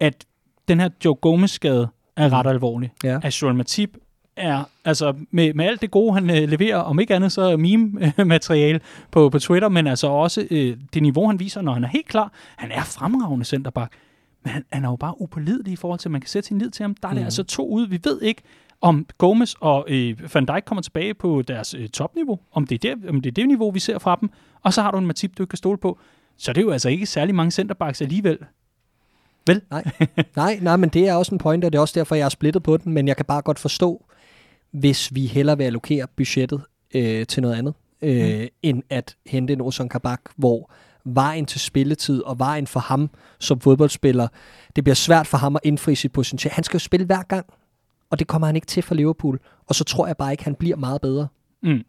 at den her Joe Gomez-skade, er ret alvorlig. Ja. At Joel Matip er, altså med, med alt det gode, han øh, leverer, om ikke andet så meme-materiale på, på Twitter, men altså også øh, det niveau, han viser, når han er helt klar. Han er fremragende centerback, men han, han er jo bare upålidelig i forhold til, at man kan sætte sin lid til ham. Der er mm. det altså to ude. Vi ved ikke, om Gomez og øh, Van Dijk kommer tilbage på deres øh, topniveau, om det, er det, om det er det niveau, vi ser fra dem, og så har du en Matip, du kan stole på. Så det er jo altså ikke særlig mange centerbacks alligevel, Vel? Nej. nej, nej, men det er også en point, og det er også derfor, jeg er splittet på den, men jeg kan bare godt forstå, hvis vi hellere vil allokere budgettet øh, til noget andet, øh, mm. end at hente en Ozan Kabak, hvor vejen til spilletid og vejen for ham som fodboldspiller, det bliver svært for ham at indfri sit potentiale. Han skal jo spille hver gang, og det kommer han ikke til for Liverpool, og så tror jeg bare ikke, han bliver meget bedre. Mm.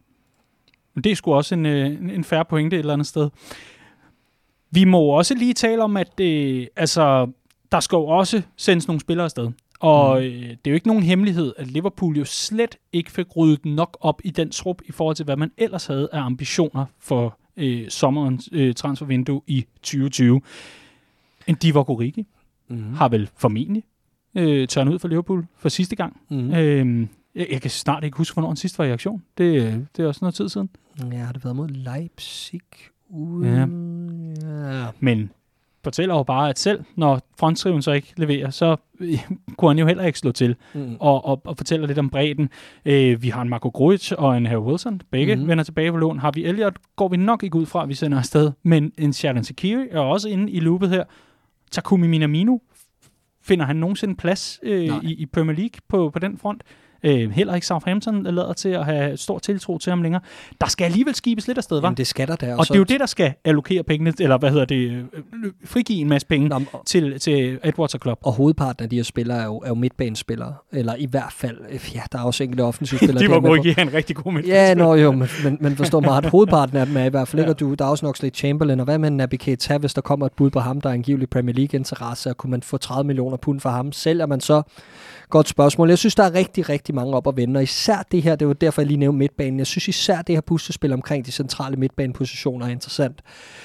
Men det er sgu også en, øh, en færre pointe et eller andet sted. Vi må også lige tale om, at øh, altså, der skal jo også sendes nogle spillere afsted. Og mm. øh, det er jo ikke nogen hemmelighed, at Liverpool jo slet ikke fik ryddet nok op i den trup i forhold til, hvad man ellers havde af ambitioner for øh, sommerens øh, transfervindue i 2020. En Divock Origi mm. har vel formentlig øh, tørnet ud for Liverpool for sidste gang. Mm. Øh, jeg, jeg kan snart ikke huske, hvornår han sidst var i aktion. Det, det er også noget tid siden. Ja, har det været mod Leipzig? Uh, ja. ja. Men fortæller jo bare, at selv når frontskriven så ikke leverer, så øh, kunne han jo heller ikke slå til. Mm. Og, og, og fortæller lidt om bredden. Øh, vi har en Marco Grujic og en Harry Wilson. Begge mm. vender tilbage på lån. Har vi Elliot, går vi nok ikke ud fra, at vi sender afsted. Men en Sharon Sekiri er også inde i loopet her. Takumi Minamino, finder han nogensinde plads øh, i, i Premier League på, på den front? Øh, heller ikke Southampton lader til at have stor tiltro til ham længere. Der skal alligevel skibes lidt afsted, var? det skal der der. Og, og det er jo det, der skal allokere pengene, eller hvad hedder det, øh, frigive en masse penge Nå, til, til Edwards og Klopp. Og hovedparten af de her spillere er jo, er jo midtbanespillere, eller i hvert fald, øh, ja, der er også enkelte offensive spillere. de var gode ikke en rigtig god midtbanespiller. Ja, nå jo, men, men, men forstår mig, at hovedparten af dem er i hvert fald ikke, ja. du, der er også nok slet Chamberlain, og hvad med Naby Keita, hvis der kommer et bud på ham, der er angiveligt Premier League-interesse, og kunne man få 30 millioner pund for ham, sælger man så Godt spørgsmål. Jeg synes, der er rigtig, rigtig mange op at vende, og især det her, det var derfor, jeg lige nævnte midtbanen. Jeg synes især det her puslespil omkring de centrale midtbanepositioner er interessant.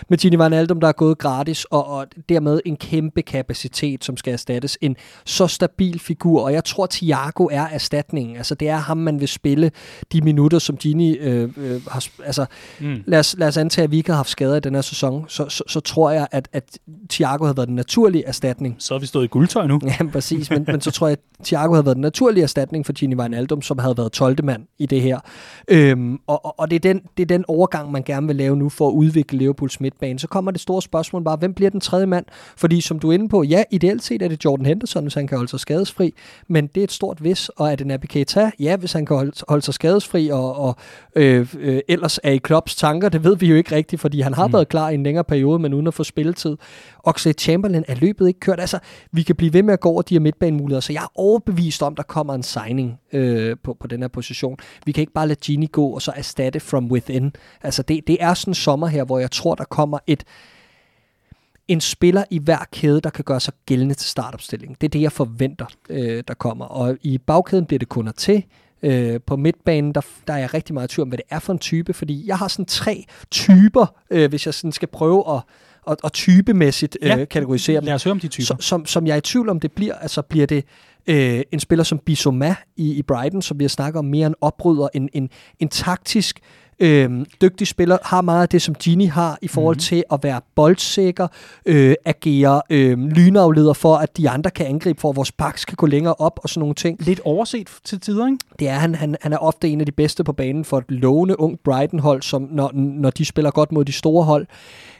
Med Gini Van Aldum, der er gået gratis, og, og dermed en kæmpe kapacitet, som skal erstattes. En så stabil figur, og jeg tror, Thiago er erstatningen. Altså, det er ham, man vil spille de minutter, som Gini øh, øh, har... Altså, mm. lad, os, lad os antage, at vi ikke har haft skader i den her sæson, så, så, så tror jeg, at, at Thiago havde været den naturlige erstatning. Så har vi stået i guldtøj nu. Ja, præcis. Men, men så tror jeg, at Thiago havde været den naturlige erstatning for Gini Gini Wijnaldum, som havde været 12. mand i det her. Øhm, og og, og det, er den, det er den overgang, man gerne vil lave nu for at udvikle Liverpools midtbane. Så kommer det store spørgsmål bare, hvem bliver den tredje mand? Fordi som du er inde på, ja, ideelt set er det Jordan Henderson, hvis han kan holde sig skadesfri, men det er et stort vis, og er det Naby Keita? Ja, hvis han kan holde, holde sig skadesfri, og, og øh, øh, ellers er i Klopps tanker, det ved vi jo ikke rigtigt, fordi han har mm. været klar i en længere periode, men uden at få spilletid. Oxlade Chamberlain er løbet ikke kørt. Altså, vi kan blive ved med at gå over de her midtbanemuligheder, så jeg er overbevist om, der kommer en signing øh, på, på den her position. Vi kan ikke bare lade Gini gå, og så erstatte from within. Altså, det, det er sådan en sommer her, hvor jeg tror, der kommer et en spiller i hver kæde, der kan gøre sig gældende til startopstillingen. Det er det, jeg forventer, øh, der kommer. Og i bagkæden bliver det kunder til. Øh, på midtbanen, der, der er jeg rigtig meget i tvivl om, hvad det er for en type, fordi jeg har sådan tre typer, øh, hvis jeg sådan skal prøve at og, og typemæssigt øh, ja. kategorisere dem. Lad os høre om de typer. Som, som, som jeg er i tvivl om, det bliver. Altså bliver det øh, en spiller som Bissouma i, i Brighton, som vi har snakket om mere en opbryder, en, en, en taktisk øh, dygtig spiller, har meget af det, som Gini har i forhold mm-hmm. til at være boldsikker, øh, agere øh, lynafleder for, at de andre kan angribe, for at vores backs kan gå længere op og sådan nogle ting. Lidt overset til tider, ikke? Det er han. Han, han er ofte en af de bedste på banen for et lovende ung Brighton-hold, som når, når de spiller godt mod de store hold.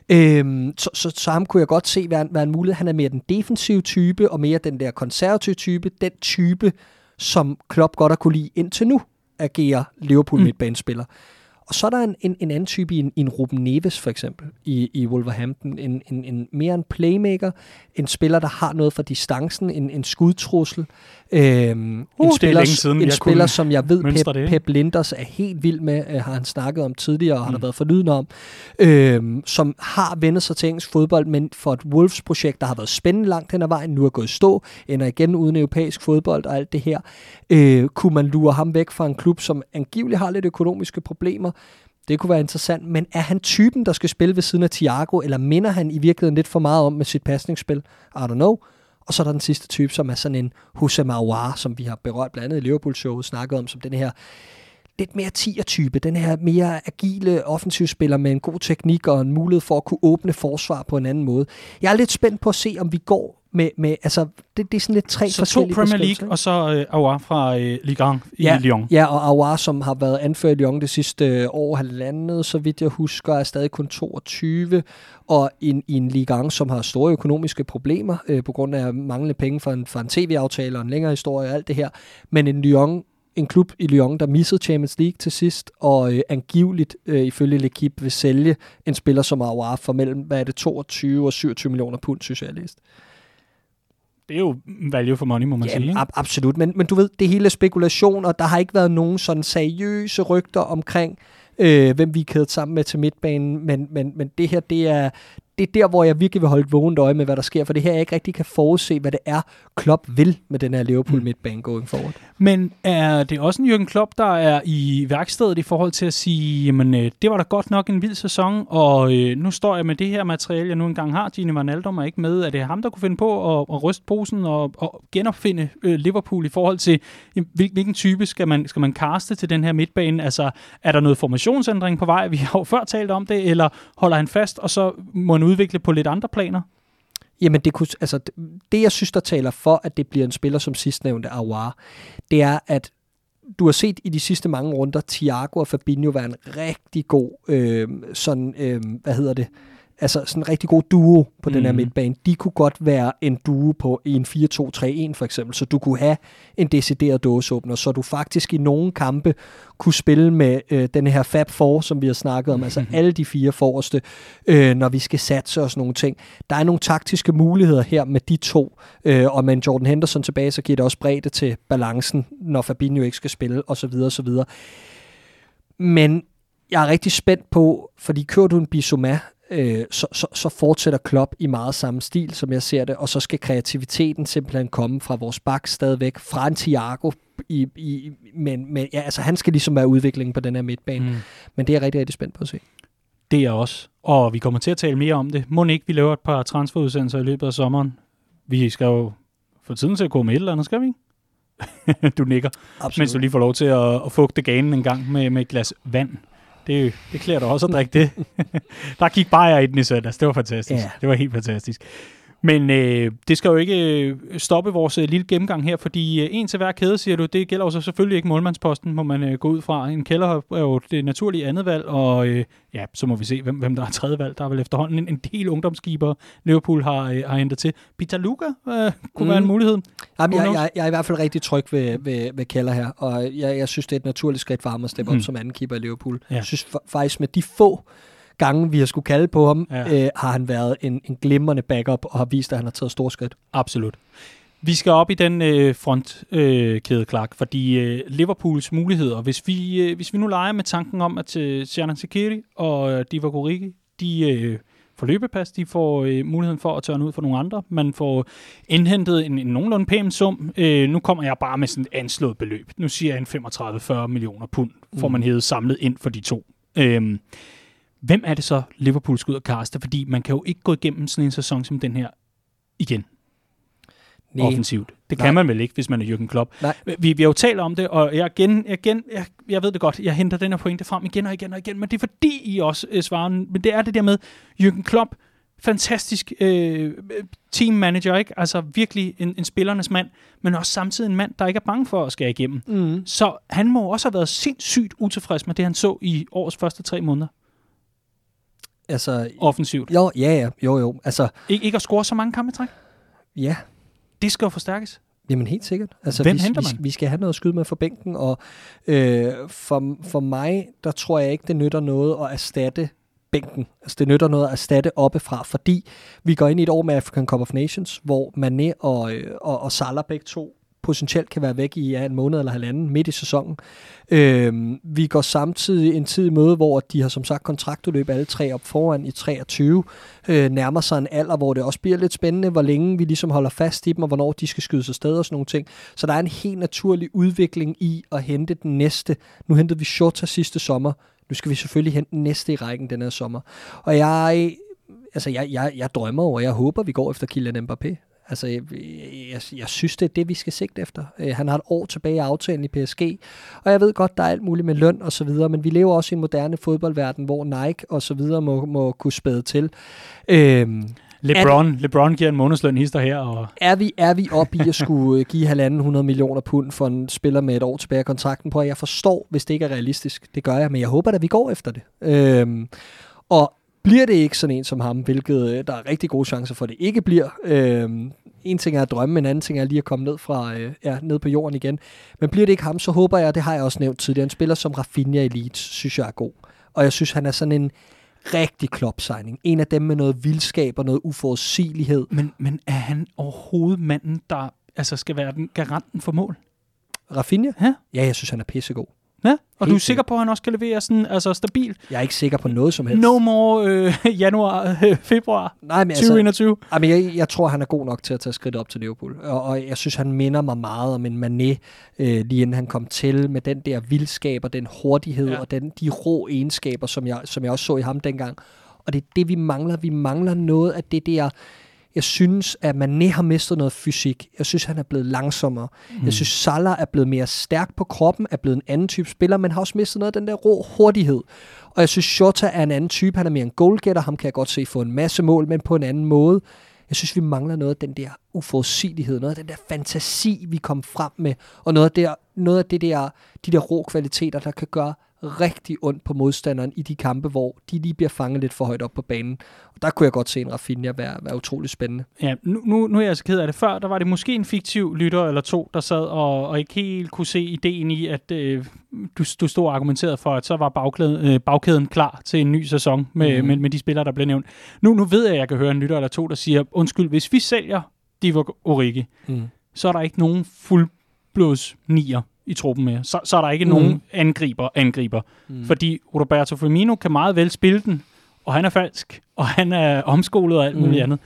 Øhm, så, så, så ham kunne jeg godt se være, være en mulighed. Han er mere den defensive type, og mere den der konservative type. Den type, som Klopp godt har kunne lide indtil nu, agerer Liverpool mm. midtbanespiller. Og så er der en, en, en anden type i en, en Ruben Neves for eksempel i, i Wolverhampton. En, en, en mere en playmaker, en spiller, der har noget for distancen, en, en skudtrussel. Øhm, uh, en spiller, siden, en spiller som jeg ved, Pep, det, Pep Linders er helt vild med, øh, har han snakket om tidligere, og mm. har der været forlydende om, øhm, som har vendt sig til engelsk fodbold, men for et Wolves-projekt, der har været spændende langt hen ad vejen, nu er gået stå, ender igen uden europæisk fodbold og alt det her, øh, kunne man lure ham væk fra en klub, som angiveligt har lidt økonomiske problemer, det kunne være interessant, men er han typen, der skal spille ved siden af Thiago, eller minder han i virkeligheden lidt for meget om med sit pasningsspil? I don't know. Og så er der den sidste type, som er sådan en Hussein Mauar, som vi har berørt blandt andet i Liverpool-showet, snakket om som den her lidt mere tier-type, den her mere agile offensivspiller med en god teknik og en mulighed for at kunne åbne forsvar på en anden måde. Jeg er lidt spændt på at se, om vi går med, med altså, det, det er sådan lidt tre så forskellige to Premier League, og så øh, Aouar fra øh, Ligue 1 i ja, Lyon. Ja, og Aouar, som har været anført i Lyon det sidste øh, år, halvandet, så vidt jeg husker, er stadig kun 22, og i en Ligue 1, som har store økonomiske problemer, øh, på grund af manglende penge for en, for en tv-aftale og en længere historie og alt det her, men en Lyon en klub i Lyon, der missede Champions League til sidst, og øh, angiveligt øh, ifølge L'Equipe vil sælge en spiller som Aouar for mellem, hvad er det, 22 og 27 millioner pund, synes jeg, jeg læst. Det er jo value for money, må man ja, sige. Ab- absolut, men, men du ved, det hele spekulation, og der har ikke været nogen sådan seriøse rygter omkring, øh, hvem vi er kædet sammen med til midtbanen, men, men, men det her, det er, det er der, hvor jeg virkelig vil holde et vågent øje med, hvad der sker, for det her, jeg ikke rigtig kan forudse, hvad det er, Klopp vil med den her Liverpool mm. midtbane going forward. Men er det også en Jürgen Klopp, der er i værkstedet i forhold til at sige, jamen øh, det var da godt nok en vild sæson, og øh, nu står jeg med det her materiale, jeg nu engang har, Gini Wijnaldum er ikke med. Er det ham, der kunne finde på at, at ryste posen og, og genopfinde øh, Liverpool i forhold til, hvilken type skal man, skal man kaste til den her midtbane? Altså, er der noget formationsændring på vej? Vi har jo før talt om det, eller holder han fast, og så må man udvikle på lidt andre planer? Jamen, det, kunne, altså, det jeg synes, der taler for, at det bliver en spiller som sidstnævnte Aouar, det er, at du har set i de sidste mange runder, Thiago og Fabinho være en rigtig god, øh, sådan, øh, hvad hedder det, altså sådan en rigtig god duo på mm. den her mhm. midtbane. De kunne godt være en duo på i en 4-2-3-1 for eksempel, så du kunne have en decideret dåseåbner, så du faktisk i nogle kampe kunne spille med øh, den her Fab 4, som vi har snakket om, altså mhm. alle de fire forreste, øh, når vi skal satse og sådan nogle ting. Der er nogle taktiske muligheder her med de to, øh, og med Jordan Henderson tilbage, så giver det også bredde til balancen, når Fabinho ikke skal spille, osv. osv. Men jeg er rigtig spændt på, fordi kører du en Bissouma, øh, så, så, så fortsætter Klopp i meget samme stil, som jeg ser det, og så skal kreativiteten simpelthen komme fra vores bak stadigvæk, fra en Thiago, i, i, men, men ja, altså, han skal ligesom være udviklingen på den her midtbane. Mm. Men det er jeg rigtig, rigtig spændt på at se. Det er også. Og vi kommer til at tale mere om det. Må ikke, vi laver et par transferudsendelser i løbet af sommeren? Vi skal jo få tiden til at gå med et eller andet, skal vi ikke? du nikker, Absolut. mens du lige får lov til at, at fugte ganen en gang med, med et glas vand. Det, det klæder dig også at drikke det. der gik bare i den i søndags. Det var fantastisk. Ja. Det var helt fantastisk. Men øh, det skal jo ikke øh, stoppe vores øh, lille gennemgang her, fordi øh, en til hver kæde, siger du, det gælder jo så selvfølgelig ikke målmandsposten, må man øh, gå ud fra. En kælder er jo det naturlige andet valg, og øh, ja, så må vi se, hvem, hvem der er tredje valg. Der er vel efterhånden en, en del ungdomsskiber, Liverpool har, øh, har hentet til. Peter Luca øh, kunne mm. være en mulighed. Jamen, jeg, jeg, jeg er i hvert fald rigtig tryg ved, ved, ved Keller her, og jeg, jeg synes, det er et naturligt skridt for ham at steppe mm. op som anden keeper i Liverpool. Ja. Jeg synes faktisk, med de få gange, vi har skulle kalde på ham, ja. øh, har han været en, en glimrende backup og har vist, at han har taget store skridt. Absolut. Vi skal op i den øh, frontkæde, øh, Clark, fordi øh, Liverpools muligheder, hvis vi, øh, hvis vi nu leger med tanken om, at øh, Sjernan Sekiri og øh, Divock Origi, de øh, får løbepas, de får øh, muligheden for at tørne ud for nogle andre. Man får indhentet en, en nogenlunde pæn sum. Øh, nu kommer jeg bare med sådan et anslået beløb. Nu siger jeg en 35-40 millioner pund, får mm. man hævet samlet ind for de to. Øh, Hvem er det så, Liverpool skal ud og kaste? Fordi man kan jo ikke gå igennem sådan en sæson som den her igen. Nej. Offensivt. Det Nej. kan man vel ikke, hvis man er Jürgen Klopp. Nej. Vi, vi har jo talt om det, og jeg, igen, igen, jeg, jeg ved det godt, jeg henter den her pointe frem igen og igen og igen, men det er fordi I også øh, svarer, men det er det der med, Jürgen Klopp, fantastisk øh, team manager, ikke? Altså virkelig en, en spillernes mand, men også samtidig en mand, der ikke er bange for at skære igennem. Mm. Så han må også have været sindssygt utilfreds med det, han så i årets første tre måneder. Altså, Offensivt. Jo, ja, ja, jo, jo. Altså, Ik- ikke at score så mange kampe træk? Ja. Det skal jo forstærkes. Jamen helt sikkert. Altså, Hvem vi, henter man? Vi, vi skal have noget at skyde med for bænken, og øh, for, for mig, der tror jeg ikke, det nytter noget at erstatte bænken. Altså det nytter noget at erstatte oppefra, fordi vi går ind i et år med African Cup of Nations, hvor Mané og, øh, og, og Salah begge to potentielt kan være væk i ja, en måned eller halvanden midt i sæsonen. Øh, vi går samtidig en tid i møde, hvor de har som sagt kontraktudløb alle tre op foran i 23. Øh, nærmer sig en alder, hvor det også bliver lidt spændende, hvor længe vi ligesom holder fast i dem, og hvornår de skal skyde sig sted og sådan nogle ting. Så der er en helt naturlig udvikling i at hente den næste. Nu hentede vi Shota sidste sommer. Nu skal vi selvfølgelig hente den næste i rækken den her sommer. Og jeg altså jeg, jeg, jeg drømmer over, jeg håber, vi går efter Kylian Mbappé. Altså, jeg, jeg, jeg synes, det er det, vi skal sigte efter. Øh, han har et år tilbage i aftalen i PSG, og jeg ved godt, der er alt muligt med løn og så videre, men vi lever også i en moderne fodboldverden, hvor Nike og så videre må, må kunne spæde til. Øhm, LeBron, er, LeBron giver en månedsløn hister her. Og... Er vi, er vi oppe i at skulle øh, give halvanden 100 millioner pund for en spiller med et år tilbage af kontrakten på? Jeg forstår, hvis det ikke er realistisk. Det gør jeg, men jeg håber at vi går efter det. Øhm, og bliver det ikke sådan en som ham, hvilket øh, der er rigtig gode chancer for, at det ikke bliver. Øhm, en ting er at drømme, en anden ting er lige at komme ned, fra, øh, ja, ned på jorden igen. Men bliver det ikke ham, så håber jeg, det har jeg også nævnt tidligere, en spiller som Rafinha Elite, synes jeg er god. Og jeg synes, han er sådan en rigtig klopsigning. En af dem med noget vildskab og noget uforudsigelighed. Men, men er han overhovedet manden, der altså skal være den garanten for mål? Rafinha? Ja. Ja, jeg synes, han er pissegod. Ja, og du er sikker på, at han også kan levere sådan, altså stabil? Jeg er ikke sikker på noget som helst. No more øh, januar, øh, februar Nej, men 2021. Altså, jamen, jeg, jeg tror, han er god nok til at tage skridt op til Liverpool. Og, og jeg synes, han minder mig meget om en Mané, øh, lige inden han kom til, med den der vildskab og den hurtighed ja. og den, de rå egenskaber, som jeg, som jeg også så i ham dengang. Og det er det, vi mangler. Vi mangler noget af det der jeg synes, at Mané har mistet noget fysik. Jeg synes, han er blevet langsommere. Mm. Jeg synes, Salah er blevet mere stærk på kroppen, er blevet en anden type spiller, men har også mistet noget af den der rå hurtighed. Og jeg synes, Shota er en anden type. Han er mere en goalgetter. Ham kan jeg godt se få en masse mål, men på en anden måde. Jeg synes, vi mangler noget af den der uforudsigelighed, noget af den der fantasi, vi kom frem med, og noget af, der, noget af det der, de der rå kvaliteter, der kan gøre rigtig ondt på modstanderen i de kampe, hvor de lige bliver fanget lidt for højt op på banen. Og der kunne jeg godt se en Rafinha være, være utrolig spændende. Ja, nu, nu, nu er jeg så ked af det. Før, der var det måske en fiktiv lytter eller to, der sad og, og ikke helt kunne se ideen i, at øh, du, du stod og argumenterede for, at så var bagkæden, øh, bagkæden klar til en ny sæson med, mm. med, med de spillere, der blev nævnt. Nu, nu ved jeg, at jeg kan høre en lytter eller to, der siger, undskyld, hvis vi sælger Divock Origi, mm. så er der ikke nogen fuldblods nier i truppen mere. Så, så er der ikke mm. nogen angriber, angriber. Mm. Fordi Roberto Firmino kan meget vel spille den, og han er falsk, og han er omskolet og alt muligt mm. andet.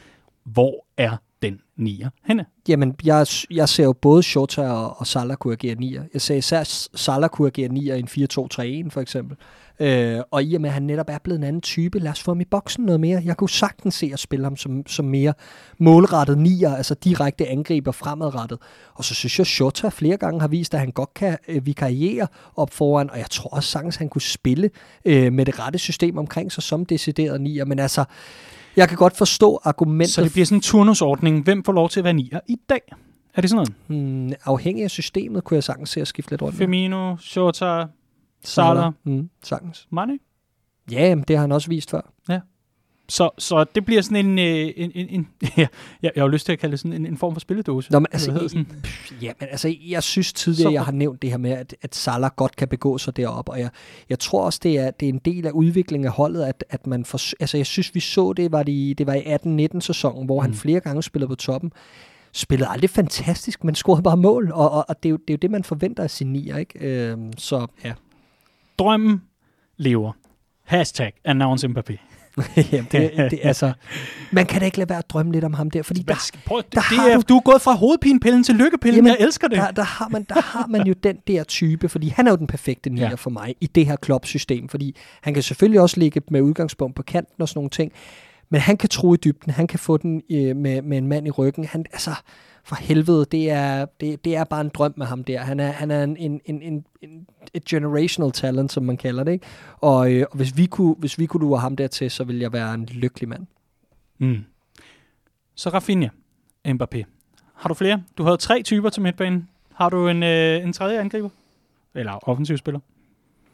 Hvor er den nier henne? Jamen, jeg, jeg ser jo både Shota og, og Salah kunne agere nier. Jeg ser især Salah kunne agere nier i en 4-2-3-1 for eksempel. Øh, og i og med, at han netop er blevet en anden type, lad os få ham i boksen noget mere. Jeg kunne sagtens se at spille ham som, som mere målrettet nier, altså direkte angriber fremadrettet. Og så synes jeg, Shota flere gange har vist, at han godt kan øh, vikariere op foran, og jeg tror også sagtens, han kunne spille øh, med det rette system omkring sig som decideret nier. Men altså, jeg kan godt forstå argumentet. Så det bliver sådan en turnusordning. Hvem får lov til at være nier i dag? Er det sådan noget? Hmm, afhængig af systemet, kunne jeg sagtens se at skifte lidt rundt. Firmino, Shota, Salah, Mm, sagtens. Mane? Ja, men det har han også vist før. Så, så det bliver sådan en... øh, en, en, en ja, jeg, jeg har lyst til at kalde det sådan en, en form for spilledåse. Nå, men altså, i, sådan? ja, men altså, jeg synes tidligere, Så- jeg har nævnt det her med, at, at Salah godt kan begå sig deroppe, og jeg, jeg tror også, det er, det er en del af udviklingen af holdet, at, at man for, altså, jeg synes, vi så det, var det, det var i 18-19 sæsonen, hvor mm. han flere gange spillede på toppen. Spillede aldrig fantastisk, men scorede bare mål, og, og, og det, er jo, det er jo det, man forventer af sin nier, ikke? Øhm, så ja. Drømmen lever. Hashtag announce Mbappé. Jamen, det, det, altså, man kan da ikke lade være at drømme lidt om ham der, fordi der, skal- Prøv, der det har er, du- du er gået fra hovedpinepillen til lykkepillen. Jamen, jeg elsker det. der, der, har man, der har man jo den der type, fordi han er jo den perfekte nier Ja. for mig i det her klubsystem, fordi han kan selvfølgelig også ligge med udgangspunkt på kanten og sådan nogle ting, men han kan tro i dybden, han kan få den øh, med, med en mand i ryggen. Han, altså, for helvede, det er, det, det er bare en drøm med ham der. Han er, han er en, en, en, en, en et generational talent, som man kalder det. Ikke? Og, øh, og hvis, vi kunne, hvis vi kunne lure ham dertil, så ville jeg være en lykkelig mand. Mm. Så Rafinha, Mbappé. Har du flere? Du havde tre typer til midtbanen. Har du en, øh, en tredje angriber? Eller offensiv spiller?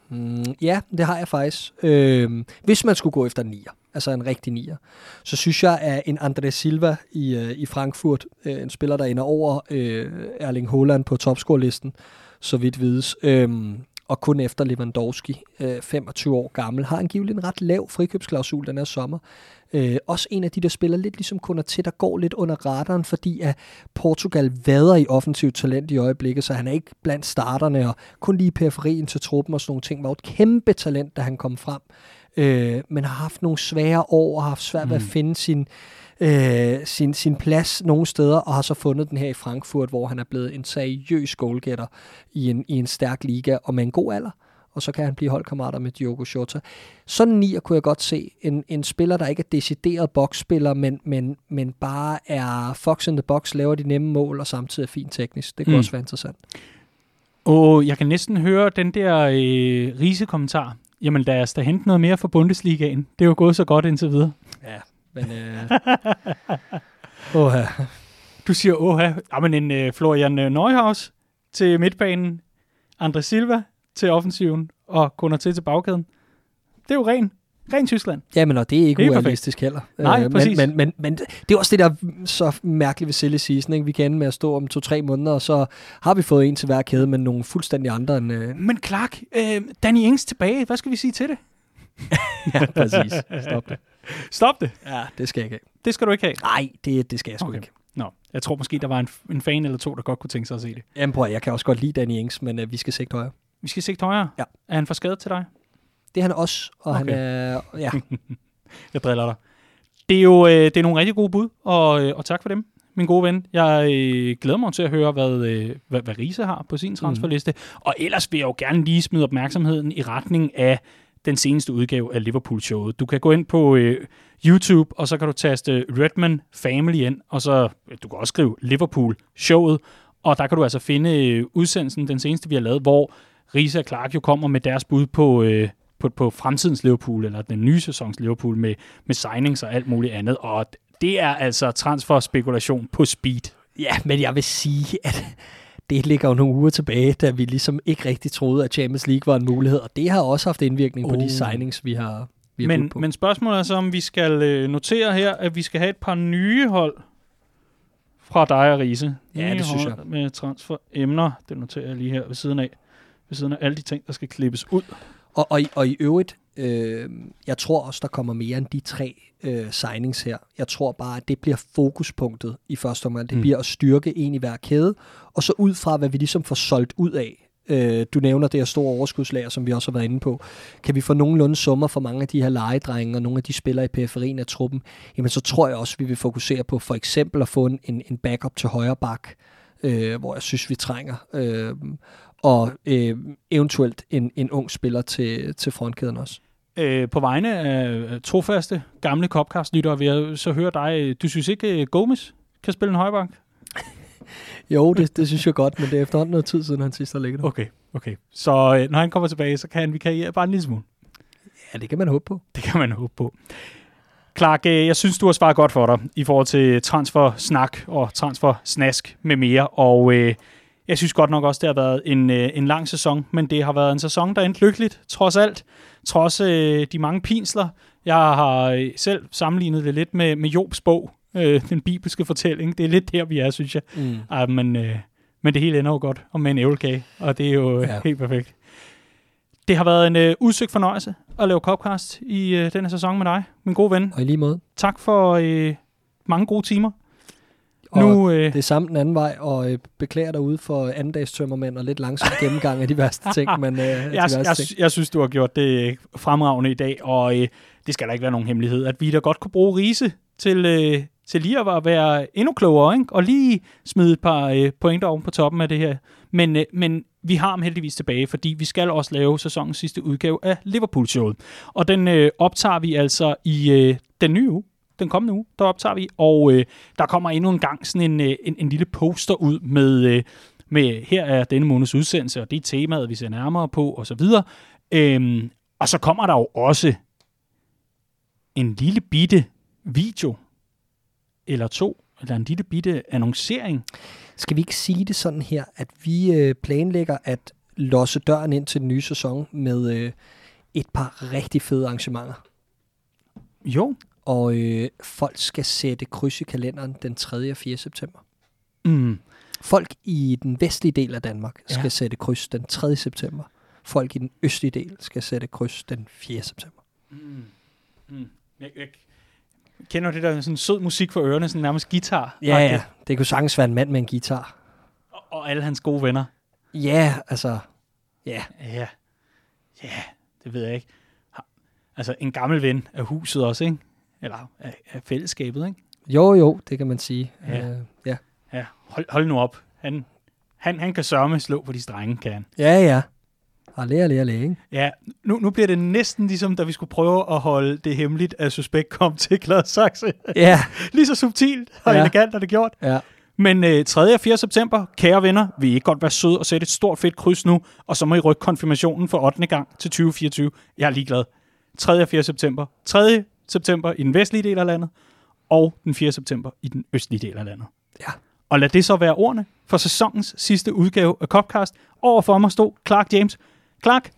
Mm, ja, det har jeg faktisk. Øh, hvis man skulle gå efter en nier, altså en rigtig nier, så synes jeg, at en André Silva i, øh, i Frankfurt, øh, en spiller, der ender over øh, Erling Haaland på topscorelisten, så vidt vides, øh, og kun efter Lewandowski, øh, 25 år gammel, har angiveligt en ret lav frikøbsklausul den her sommer. Øh, også en af de, der spiller lidt ligesom Konaté, der går lidt under radaren, fordi at Portugal vader i offensivt talent i øjeblikket, så han er ikke blandt starterne, og kun lige i periferien til truppen og sådan nogle ting. Var et kæmpe talent, da han kom frem, øh, men har haft nogle svære år, og har haft svært ved at Mm. finde sin, øh, sin, sin plads nogle steder, og har så fundet den her i Frankfurt, hvor han er blevet en seriøs goalgetter i en, i en stærk liga, og med en god alder og så kan han blive holdkammerater med Diogo Jota. Sådan nier kunne jeg godt se. En, en spiller, der ikke er decideret boksspiller, men, men, men bare er fox in the box, laver de nemme mål, og samtidig er fint teknisk. Det kunne Mm. også være interessant. Og jeg kan næsten høre den der øh, risekommentar. Jamen lad os da hente noget mere fra Bundesligaen. Det er jo gået så godt indtil videre. Ja, men... Øh... oh, ja. Du siger, åh, jamen en øh, Florian Neuhaus til midtbanen, André Silva til offensiven, og Konaté til bagkæden. Det er jo ren, ren Tyskland. Jamen, og det er ikke Helt perfekt. urealistisk heller. Nej, Øh, præcis. men, men, men, men det er også det, der er så mærkeligt ved silly season. Ikke? Vi kan ende med at stå om to-tre måneder, og så har vi fået en til hver kæde, men nogle fuldstændig andre end... Øh... Men Clark, øh, Danny Ings tilbage. Hvad skal vi sige til det? ja, præcis. Stop det. Stop det. Ja, det skal jeg ikke have. Det skal du ikke have. Nej, det, det skal jeg sgu Okay. ikke. Nå, jeg tror måske, der var en, en fan eller to, der godt kunne tænke sig at se det. Jamen prøv, jeg kan også godt lide Danny Ings, men øh, vi skal sigte højere. Vi skal sigte højere. Ja. Er han for skadet til dig? Det er han også, og okay. han er... Ja, Jeg driller dig. Det er jo øh, det er nogle rigtig gode bud, og, øh, og tak for dem, min gode ven. Jeg øh, glæder mig til at høre, hvad, øh, hvad, hvad Riese har på sin transferliste. Mm. Og ellers vil jeg jo gerne lige smide opmærksomheden i retning af den seneste udgave af Liverpool-showet. Du kan gå ind på øh, YouTube, og så kan du taste Redman Family ind, og så du kan også skrive Liverpool-showet, og der kan du altså finde øh, udsendelsen, den seneste vi har lavet, hvor Riese og Clark jo kommer med deres bud på, øh, på, på fremtidens Liverpool, eller den nye sæsons Liverpool, med, med signings og alt muligt andet. Og det er altså transfer-spekulation på speed. ja, men jeg vil sige, at det ligger jo nogle uger tilbage, da vi ligesom ikke rigtig troede, at Champions League var en mulighed, og det har også haft indvirkning på Oh. de signings, vi har, vi har Men, på. men spørgsmålet er så, om vi skal øh, notere her, at vi skal have et par nye hold fra dig og Riese. Ja, det synes hold Med transferemner. Det noterer jeg lige her ved siden af. Ved siden af alle de ting, der skal klippes ud. Og, og, i- og i øvrigt, øh, jeg tror også, der kommer mere end de tre øh, signings her. Jeg tror bare, at det bliver fokuspunktet i første omgang. Det Mm. bliver at styrke en i hver kæde, og så ud fra, hvad vi ligesom får solgt ud af. Øh, du nævner det her store overskudslager, som vi også har været inde på. Kan vi få nogenlunde summer for mange af de her legedrenge og nogle af de spillere i periferien af truppen, jamen så tror jeg også, vi vil fokusere på for eksempel at få en, en, en backup til højre bak, øh, hvor jeg synes, vi trænger. Øh, og øh, eventuelt en, en ung spiller til, til frontkæden også. Øh, på vegne af trofaste gamle Copcast-lyttere vil jeg så høre dig. Du synes ikke, øh, Gomes kan spille en højbank? Jo, det, det synes jeg godt, men det er efterhånden noget tid siden, han sidst har ligget der. Okay, okay. Så øh, når han kommer tilbage, så kan han vikariere bare en lille smule. Ja, det kan man håbe på. Det kan man håbe på. Clark, øh, jeg synes, du har svaret godt for dig i forhold til transfer-snak og transfer-snask med mere, og øh, jeg synes godt nok også, det har været en, øh, en lang sæson, men det har været en sæson, der endte lykkeligt, trods alt, trods øh, de mange pinsler. Jeg har øh, selv sammenlignet det lidt med, med Jobs bog, øh, den bibelske fortælling. Det er lidt der, vi er, synes jeg. Mm. Ej, men, øh, men det hele ender jo godt, og med en ævlekage, og det er jo ja. Ja. helt perfekt. Det har været en øh, udsøgt fornøjelse at lave Copcast i øh, denne sæson med dig, min gode ven. Og i lige måde. Tak for øh, mange gode timer. Nu, øh, Det er samme den anden vej, og øh, beklager dig ude for andendags tømmermænd og lidt langsom gennemgang af de værste ting. Men, øh, de jeg, værste jeg, ting. jeg synes, du har gjort det øh, fremragende i dag, og øh, det skal da ikke være nogen hemmelighed, at vi da godt kunne bruge Riese til, øh, til lige at være endnu klogere, ikke? og lige smide et par øh, pointer oven på toppen af det her. Men, øh, men vi har ham heldigvis tilbage, fordi vi skal også lave sæsonens sidste udgave af Liverpool-showet. Og den øh, optager vi altså i øh, den nye uge. Den kommende uge, der optager vi, og øh, der kommer endnu en gang sådan en, øh, en, en lille poster ud med, øh, med, her er denne måneds udsendelse, og det er temaet, vi ser nærmere på, og så videre. Øhm, og så kommer der jo også en lille bitte video, eller to, eller en lille bitte annoncering. Skal vi ikke sige det sådan her, at vi øh, planlægger at losse døren ind til den nye sæson med øh, et par rigtig fede arrangementer. Jo. Og øh, folk skal sætte kryds i kalenderen den 3. og 4. september. Mm. Folk i den vestlige del af Danmark skal Ja. sætte kryds den 3. september. Folk i den østlige del skal sætte kryds den 4. september. Mm. Mm. Jeg, jeg kender det der sådan sød musik for ørerne, sådan nærmest guitar. Ja, ja. Det kunne sagtens være en mand med en guitar. Og, og alle hans gode venner. Ja, altså... Ja, Ja. Ja, det ved jeg ikke. Altså, en gammel ven af huset også, ikke? Eller af, af fællesskabet, ikke? jo jo, det kan man sige. Ja. Øh, ja. Ja, hold, hold nu op. Han, han, han kan sørme slå på de strenge, kan han. ja, ja. Allé, allé, allé, ikke? Ja, nu, nu bliver det næsten ligesom, da vi skulle prøve at holde det hemmeligt, at Suspekt kom til Gladsaxe. Ja, Lige så subtilt og ja. Elegant er det gjort. ja. Men øh, 3. og 4. september, kære venner, vil I ikke godt være søde og sætte et stort fedt kryds nu, og så må I rykke konfirmationen for 8. gang til 2024. Jeg er ligeglad. 3. og 4. september. 3. september i den vestlige del af landet, og den 4. september i den østlige del af landet. Ja. Og lad det så være ordene for sæsonens sidste udgave af Copcast. Overfor mig stod Clark James. Clark,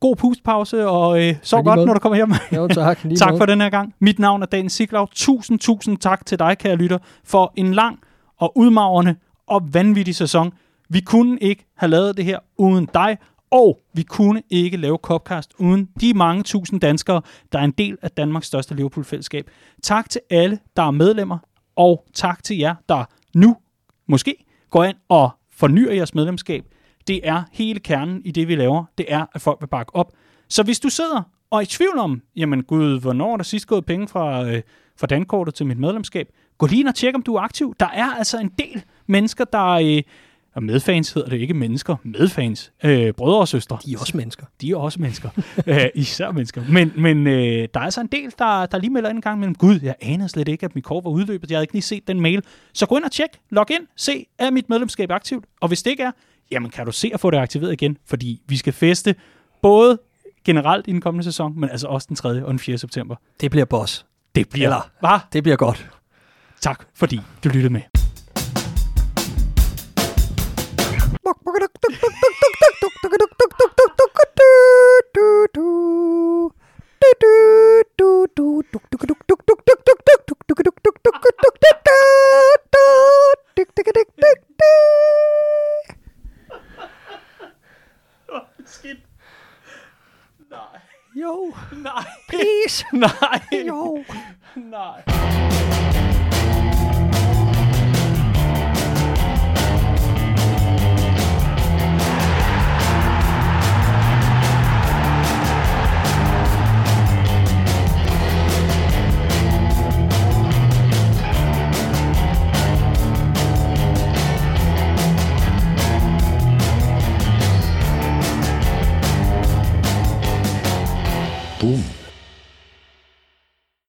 god pustpause, og øh, sov lige godt, måde. når du kommer hjem. Jo, tak. Tak for den her gang. Mit navn er Dan Siglaug. Tusind, tusind tak til dig, kære lytter, for en lang og udmagrende og vanvittig sæson. Vi kunne ikke have lavet det her uden dig, og vi kunne ikke lave Copcast uden de mange tusind danskere, der er en del af Danmarks største Liverpool-fællesskab. Tak til alle, der er medlemmer, og tak til jer, der nu måske går ind og fornyer jeres medlemskab. Det er hele kernen i det, vi laver. Det er, at folk vil bakke op. Så hvis du sidder og er i tvivl om, jamen gud, hvornår er der sidst gået penge fra, øh, fra dankortet til mit medlemskab, gå lige ind og tjek, om du er aktiv. Der er altså en del mennesker, der øh, og medfans hedder det ikke mennesker, medfans, øh, brødre og søstre. De er også mennesker. De er også mennesker. øh, især mennesker. Men, men øh, der er altså en del, der, der lige melder ind en gang mellem, gud, jeg anede slet ikke, at mit kort var udløbet. Jeg havde ikke lige set den mail. Så gå ind og tjek, log ind, se, er mit medlemskab aktivt? Og hvis det ikke er, jamen kan du se at få det aktiveret igen, fordi vi skal feste både generelt i den kommende sæson, men altså også den 3. og den 4. september. Det bliver boss. Det bliver, Eller- Hva? Det bliver godt. Tak, fordi du lyttede med. Jo, Nej. please. Nej. Jo. Nej. Boom.